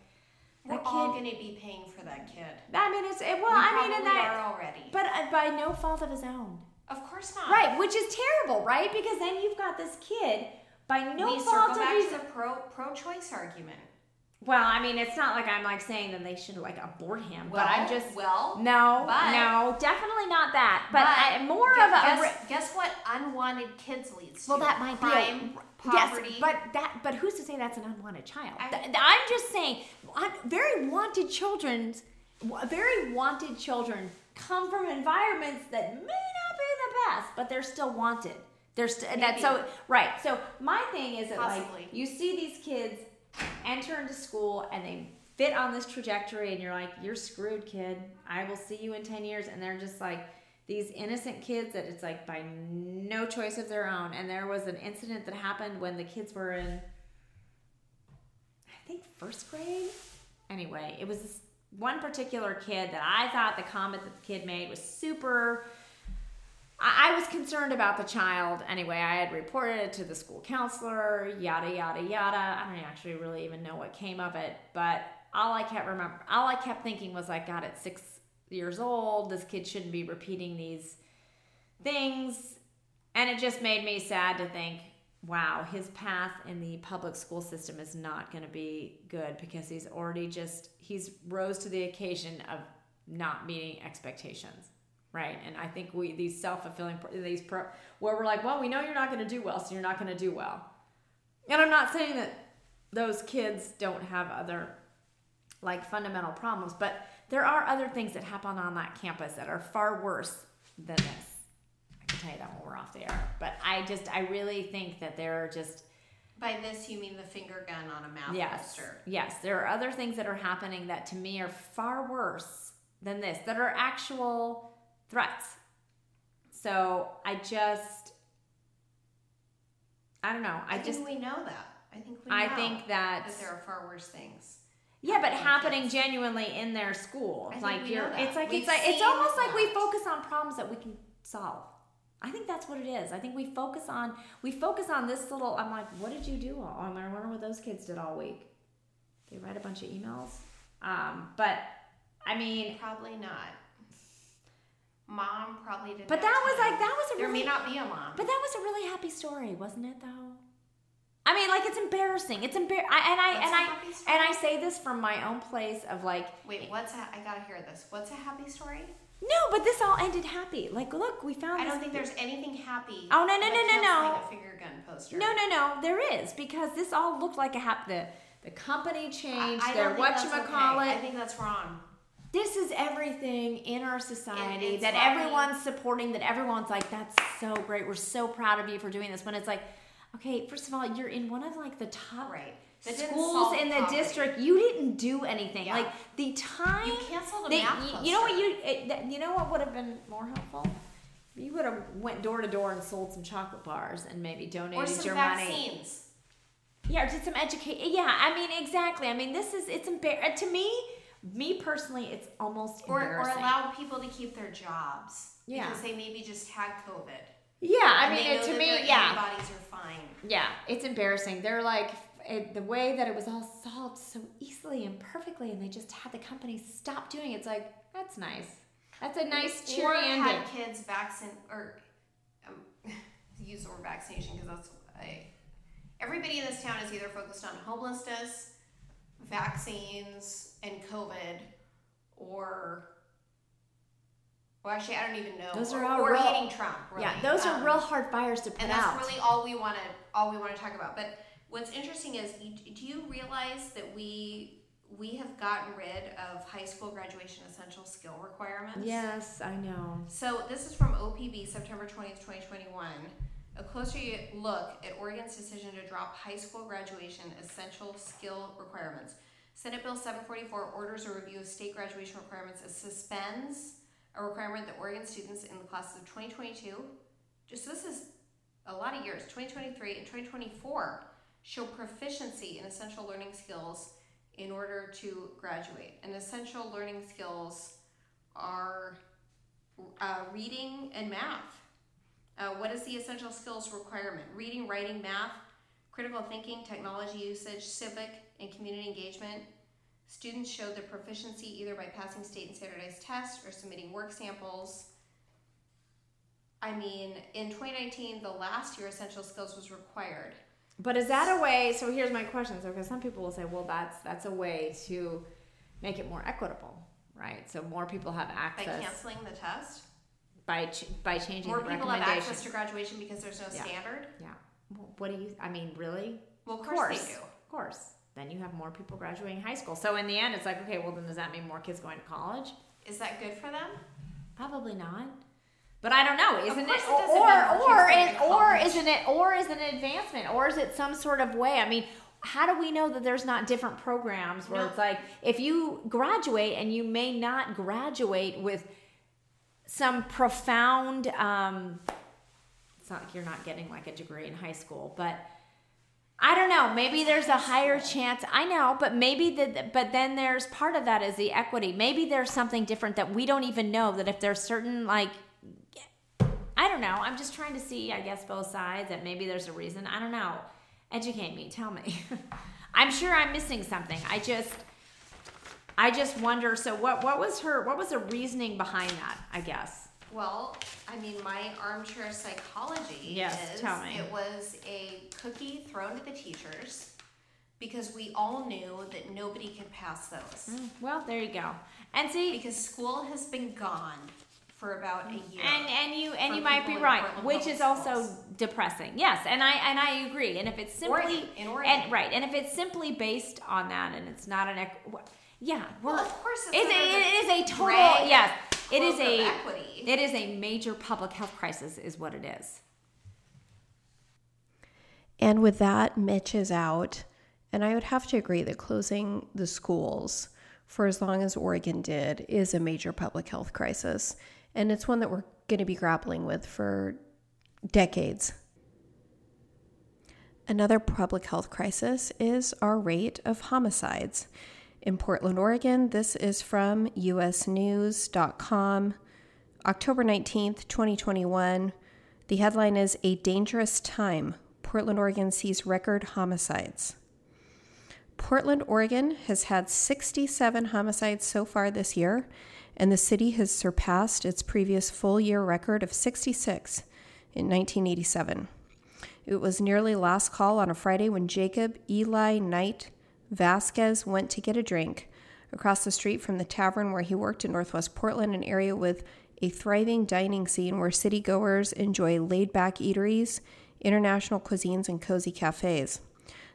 [SPEAKER 2] We're
[SPEAKER 1] that
[SPEAKER 2] all going to be paying for that kid.
[SPEAKER 1] I mean, it's it, well.
[SPEAKER 2] we
[SPEAKER 1] I mean, and that,
[SPEAKER 2] already.
[SPEAKER 1] but uh, by no fault of his own,
[SPEAKER 2] of course not.
[SPEAKER 1] right? Which is terrible, right? Because then you've got this kid by no
[SPEAKER 2] we
[SPEAKER 1] fault
[SPEAKER 2] circle
[SPEAKER 1] of
[SPEAKER 2] back
[SPEAKER 1] his.
[SPEAKER 2] to the pro pro choice argument.
[SPEAKER 1] Well, I mean, it's not like I'm like saying that they should like abort him,
[SPEAKER 2] Well,
[SPEAKER 1] but I'm just
[SPEAKER 2] well.
[SPEAKER 1] no,
[SPEAKER 2] but-
[SPEAKER 1] no, definitely not that. But,
[SPEAKER 2] but
[SPEAKER 1] I, more
[SPEAKER 2] gu-
[SPEAKER 1] of a.
[SPEAKER 2] guess, guess what unwanted kids leads
[SPEAKER 1] well,
[SPEAKER 2] to?
[SPEAKER 1] that might
[SPEAKER 2] crime,
[SPEAKER 1] be a,
[SPEAKER 2] poverty.
[SPEAKER 1] Yes, but that, but who's to say that's an unwanted child?
[SPEAKER 2] I,
[SPEAKER 1] I'm just saying, very wanted children, very wanted children come from environments that may not be the best, but they're still wanted. They're st- that's so right. So my thing is that
[SPEAKER 2] Possibly.
[SPEAKER 1] like you see these kids enter into school and they fit on this trajectory, and you're like, you're screwed, kid. I will see you in ten years, and they're just like these innocent kids that it's like by no choice of their own. And there was an incident that happened when the kids were in, I think, first grade. Anyway, it was this one particular kid that I thought the comment that the kid made was super. I I was concerned about the child. Anyway, I had reported it to the school counselor, yada, yada, yada. I don't actually really even know what came of it, but all I kept remember, all I kept thinking was like, God, at six years old, this kid shouldn't be repeating these things. And it just made me sad to think, wow, his path in the public school system is not going to be good because he's already just, he's rose to the occasion of not meeting expectations. Right. And I think we, these self fulfilling, these, pro, where we're like, well, we know you're not going to do well, so you're not going to do well. And I'm not saying that those kids don't have other like fundamental problems, but there are other things that happen on that campus that are far worse than this. I can tell you that when we're off the air. But I just, I really think that there are just,
[SPEAKER 2] By this, you mean the finger gun on a math
[SPEAKER 1] yes,
[SPEAKER 2] poster.
[SPEAKER 1] yes, there are other things that are happening that to me are far worse than this, that are actual threats. So I just, I don't know. I,
[SPEAKER 2] I,
[SPEAKER 1] just,
[SPEAKER 2] think we know that. I think we.
[SPEAKER 1] I think that,
[SPEAKER 2] that there are far worse things.
[SPEAKER 1] yeah, but
[SPEAKER 2] happening kids.
[SPEAKER 1] genuinely in their school. Like you're, it's like
[SPEAKER 2] We've
[SPEAKER 1] it's like it's almost like we focus on problems that we can solve. I think that's what it is. I think we focus on we focus on this little. I'm like, what did you do? All, I wonder what those kids did all week. They write a bunch of emails. Um, but I mean,
[SPEAKER 2] Probably not. Mom probably didn't.
[SPEAKER 1] but that was like that was a
[SPEAKER 2] There
[SPEAKER 1] really
[SPEAKER 2] may not be a mom.
[SPEAKER 1] But that was a really happy story, wasn't it? Though. I mean, like it's embarrassing. It's embar. And I
[SPEAKER 2] What's
[SPEAKER 1] and I and I say this from my own place of like,
[SPEAKER 2] Wait, what's a, I gotta hear this. What's a happy story?
[SPEAKER 1] no, but this all ended happy. Like, look, we found.
[SPEAKER 2] I don't think there's anything happy.
[SPEAKER 1] Oh, no, no, no, no, no.
[SPEAKER 2] A finger gun poster.
[SPEAKER 1] No, no, no. There is because this all looked like a hap. The the company changed
[SPEAKER 2] I
[SPEAKER 1] their
[SPEAKER 2] don't think that's okay.
[SPEAKER 1] whatchamacallit.
[SPEAKER 2] I think that's wrong.
[SPEAKER 1] This is everything in our society that
[SPEAKER 2] funny.
[SPEAKER 1] everyone's supporting. That everyone's like, that's so great. We're so proud of you for doing this. When it's like, okay, first of all, you're in one of like the top
[SPEAKER 2] Right.
[SPEAKER 1] Schools in the
[SPEAKER 2] poverty.
[SPEAKER 1] district. You didn't do anything.
[SPEAKER 2] Yeah.
[SPEAKER 1] Like the time
[SPEAKER 2] You canceled a
[SPEAKER 1] they,
[SPEAKER 2] math
[SPEAKER 1] you, you know what you it, you know what would have been more helpful. You would have went door to door and sold some chocolate bars and maybe donated
[SPEAKER 2] or some
[SPEAKER 1] your money.
[SPEAKER 2] vaccines.
[SPEAKER 1] Yeah, or did some educate. Yeah, I mean exactly. I mean this is it's embar- uh, to me. Me personally, it's almost
[SPEAKER 2] Or, or allowed people to keep their jobs
[SPEAKER 1] Yeah.
[SPEAKER 2] because they maybe just had COVID.
[SPEAKER 1] yeah, I mean
[SPEAKER 2] they
[SPEAKER 1] it,
[SPEAKER 2] know
[SPEAKER 1] to me,
[SPEAKER 2] their
[SPEAKER 1] yeah,
[SPEAKER 2] antibodies are fine.
[SPEAKER 1] yeah, it's embarrassing. They're like it, the way that it was all solved so easily and perfectly, and they just had the company stop doing it. It's like that's nice. That's a nice
[SPEAKER 2] or
[SPEAKER 1] cheery ending.
[SPEAKER 2] had kids vaccine or um, use the word vaccination because that's I, everybody in this town is either focused on homelessness, vaccines, and COVID, or well, actually, I don't even know.
[SPEAKER 1] Those
[SPEAKER 2] or,
[SPEAKER 1] are all
[SPEAKER 2] or
[SPEAKER 1] real-
[SPEAKER 2] hating Trump. Really.
[SPEAKER 1] Yeah, those are
[SPEAKER 2] Um,
[SPEAKER 1] real hard fires to put out.
[SPEAKER 2] and that's
[SPEAKER 1] out.
[SPEAKER 2] really all we want to all we want to talk about. But what's interesting is, do you realize that we we have gotten rid of high school graduation essential skill requirements?
[SPEAKER 1] yes, I know.
[SPEAKER 2] So this is from OPB, September 20th, 2021. A closer look at Oregon's decision to drop high school graduation essential skill requirements.
[SPEAKER 3] Senate Bill 744 orders a review of state graduation requirements and suspends a requirement that Oregon students in the classes of 2022, just this is a lot of years, 2023 and 2024, show proficiency in essential learning skills in order to graduate. And essential learning skills are uh, reading and math. Uh, what is the essential skills requirement? Reading, writing, math, critical thinking, technology usage, civic and community engagement. Students show their proficiency either by passing state and standardized tests or submitting work samples. I mean, in 2019, the last year essential skills was required.
[SPEAKER 1] But is that a way? So here's my question. So because some people will say, well, that's that's a way to make it more equitable, right? So more people have access
[SPEAKER 3] by canceling the test.
[SPEAKER 1] By ch- by changing
[SPEAKER 3] more
[SPEAKER 1] the
[SPEAKER 3] people have access to graduation because there's no
[SPEAKER 1] yeah.
[SPEAKER 3] standard.
[SPEAKER 1] Yeah. Well, what do you? I mean, really?
[SPEAKER 3] Well, of course, course they do.
[SPEAKER 1] Of course. Then you have more people graduating high school. So in the end, it's like, okay, well then does that mean more kids going to college?
[SPEAKER 3] Is that good for them?
[SPEAKER 1] Probably not. But I don't know. Isn't it,
[SPEAKER 3] it
[SPEAKER 1] or or or isn't it or is it an advancement or is it some sort of way? I mean, how do we know that there's not different programs where it's like if you graduate and you may not graduate with some profound um it's not like you're not getting like a degree in high school, but I don't know. Maybe there's a higher chance. I know, but maybe the but then there's part of that is the equity. Maybe there's something different that we don't even know that if there's certain like I don't know. I'm just trying to see, I guess, both sides, that maybe there's a reason. I don't know. Educate me. Tell me. I'm sure I'm missing something. I just, I just wonder. So, what, what was her? What was the reasoning behind that? I guess.
[SPEAKER 3] Well, I mean, my armchair psychology
[SPEAKER 1] yes,
[SPEAKER 3] is
[SPEAKER 1] tell me.
[SPEAKER 3] it was a cookie thrown to the teachers because we all knew that nobody could pass those.
[SPEAKER 1] Mm, well, there you go. And see,
[SPEAKER 3] because school has been gone for about a year.
[SPEAKER 1] And and you and you might be right, which is also depressing. Yes, and I and I agree. And if it's simply
[SPEAKER 3] Oregon, in Oregon.
[SPEAKER 1] and right, and if it's simply based on that, and it's not an yeah,
[SPEAKER 3] well, of course,
[SPEAKER 1] it's, it's a, it is a total yes, it is a equity. it is a major public health crisis, is what it is.
[SPEAKER 2] And with that, Mitch is out, and I would have to agree that closing the schools for as long as Oregon did is a major public health crisis. And it's one that we're going to be grappling with for decades. Another public health crisis is our rate of homicides. In Portland, Oregon, this is from usnews.com, October 19th, 2021. The headline is A Dangerous Time. Portland, Oregon sees record homicides. Portland, Oregon has had 67 homicides so far this year, and the city has surpassed its previous full year record of 66 in 1987. It was nearly last call on a Friday when Jacob Eli Knight Vasquez went to get a drink across the street from the tavern where he worked in Northwest Portland, an area with a thriving dining scene where city goers enjoy laid back eateries, international cuisines, and cozy cafes.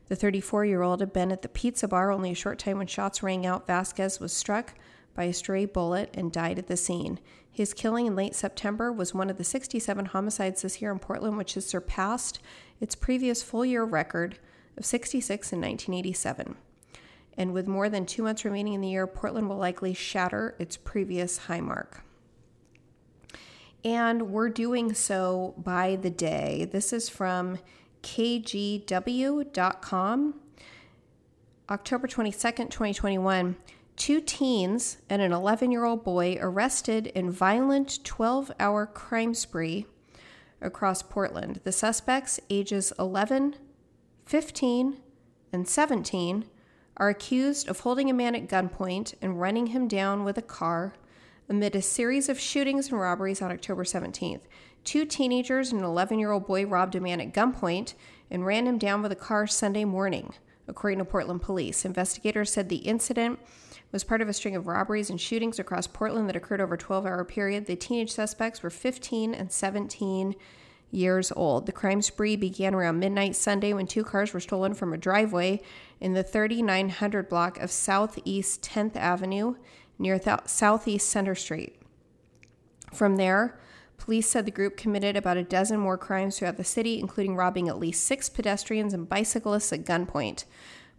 [SPEAKER 2] The 34 year old had been at the pizza bar only a short time when shots rang out. Vasquez was struck by a stray bullet and died at the scene. His killing in late September was one of the 67 homicides this year in Portland, which has surpassed its previous full year record of 66 in 1987. And with more than two months remaining in the year, Portland will likely shatter its previous high mark. And we're doing so by the day. This is from kgw.com, October 22nd, 2021 two teens and an 11 year old boy arrested in violent 12 hour crime spree across Portland. The suspects, ages 11, 15, and 17, are accused of holding a man at gunpoint and running him down with a car amid a series of shootings and robberies on October 17th. Two teenagers and an 11 year old boy robbed a man at gunpoint and ran him down with a car Sunday morning, according to Portland police. Investigators said the incident was part of a string of robberies and shootings across Portland that occurred over a 12 hour period. The teenage suspects were 15 and 17 years old. The crime spree began around midnight Sunday when two cars were stolen from a driveway in the 3900 block of Southeast 10th Avenue near th- Southeast Center Street. From there, police said the group committed about a dozen more crimes throughout the city, including robbing at least six pedestrians and bicyclists at gunpoint.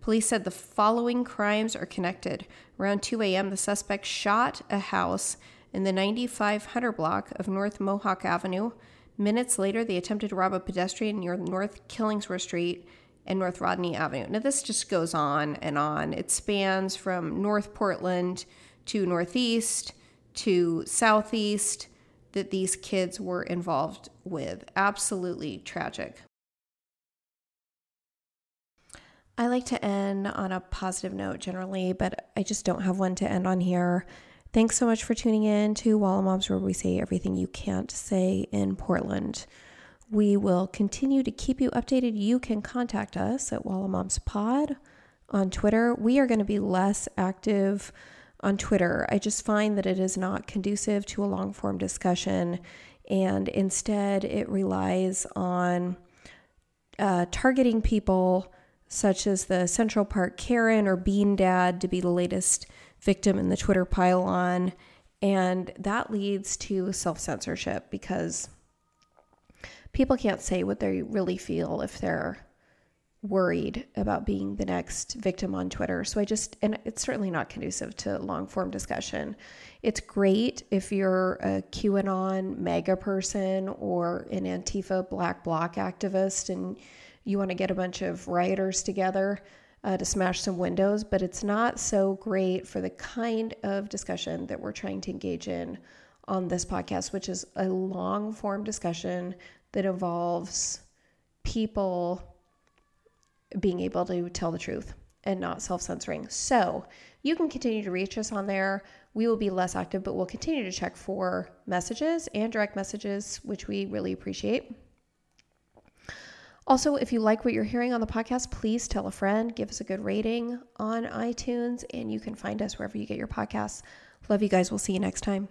[SPEAKER 2] Police said the following crimes are connected. Around 2 a.m., the suspect shot a house in the 9500 block of North Mohawk Avenue. Minutes later, they attempted to rob a pedestrian near North Killingsworth Street and North Rodney Avenue. Now, this just goes on and on. It spans from North Portland to Northeast to Southeast that these kids were involved with. Absolutely tragic. I like to end on a positive note generally, but I just don't have one to end on here. Thanks so much for tuning in to Walla Moms, where we say everything you can't say in Portland. We will continue to keep you updated. You can contact us at Walla Moms Pod on Twitter. We are going to be less active on Twitter. I just find that it is not conducive to a long form discussion, and instead it relies on uh, targeting people such as the Central Park Karen or Bean Dad to be the latest victim in the Twitter pylon. And that leads to self censorship because people can't say what they really feel if they're worried about being the next victim on Twitter. So I just, and it's certainly not conducive to long form discussion. It's great if you're a QAnon MAGA person or an Antifa black bloc activist and you want to get a bunch of rioters together uh, to smash some windows, but it's not so great for the kind of discussion that we're trying to engage in on this podcast, which is a long form discussion that involves people being able to tell the truth and not self censoring. So you can continue to reach us on there. We will be less active, but we'll continue to check for messages and direct messages, which we really appreciate. Also, if you like what you're hearing on the podcast, please tell a friend, give us a good rating on iTunes, and you can find us wherever you get your podcasts. Love you guys. We'll see you next time.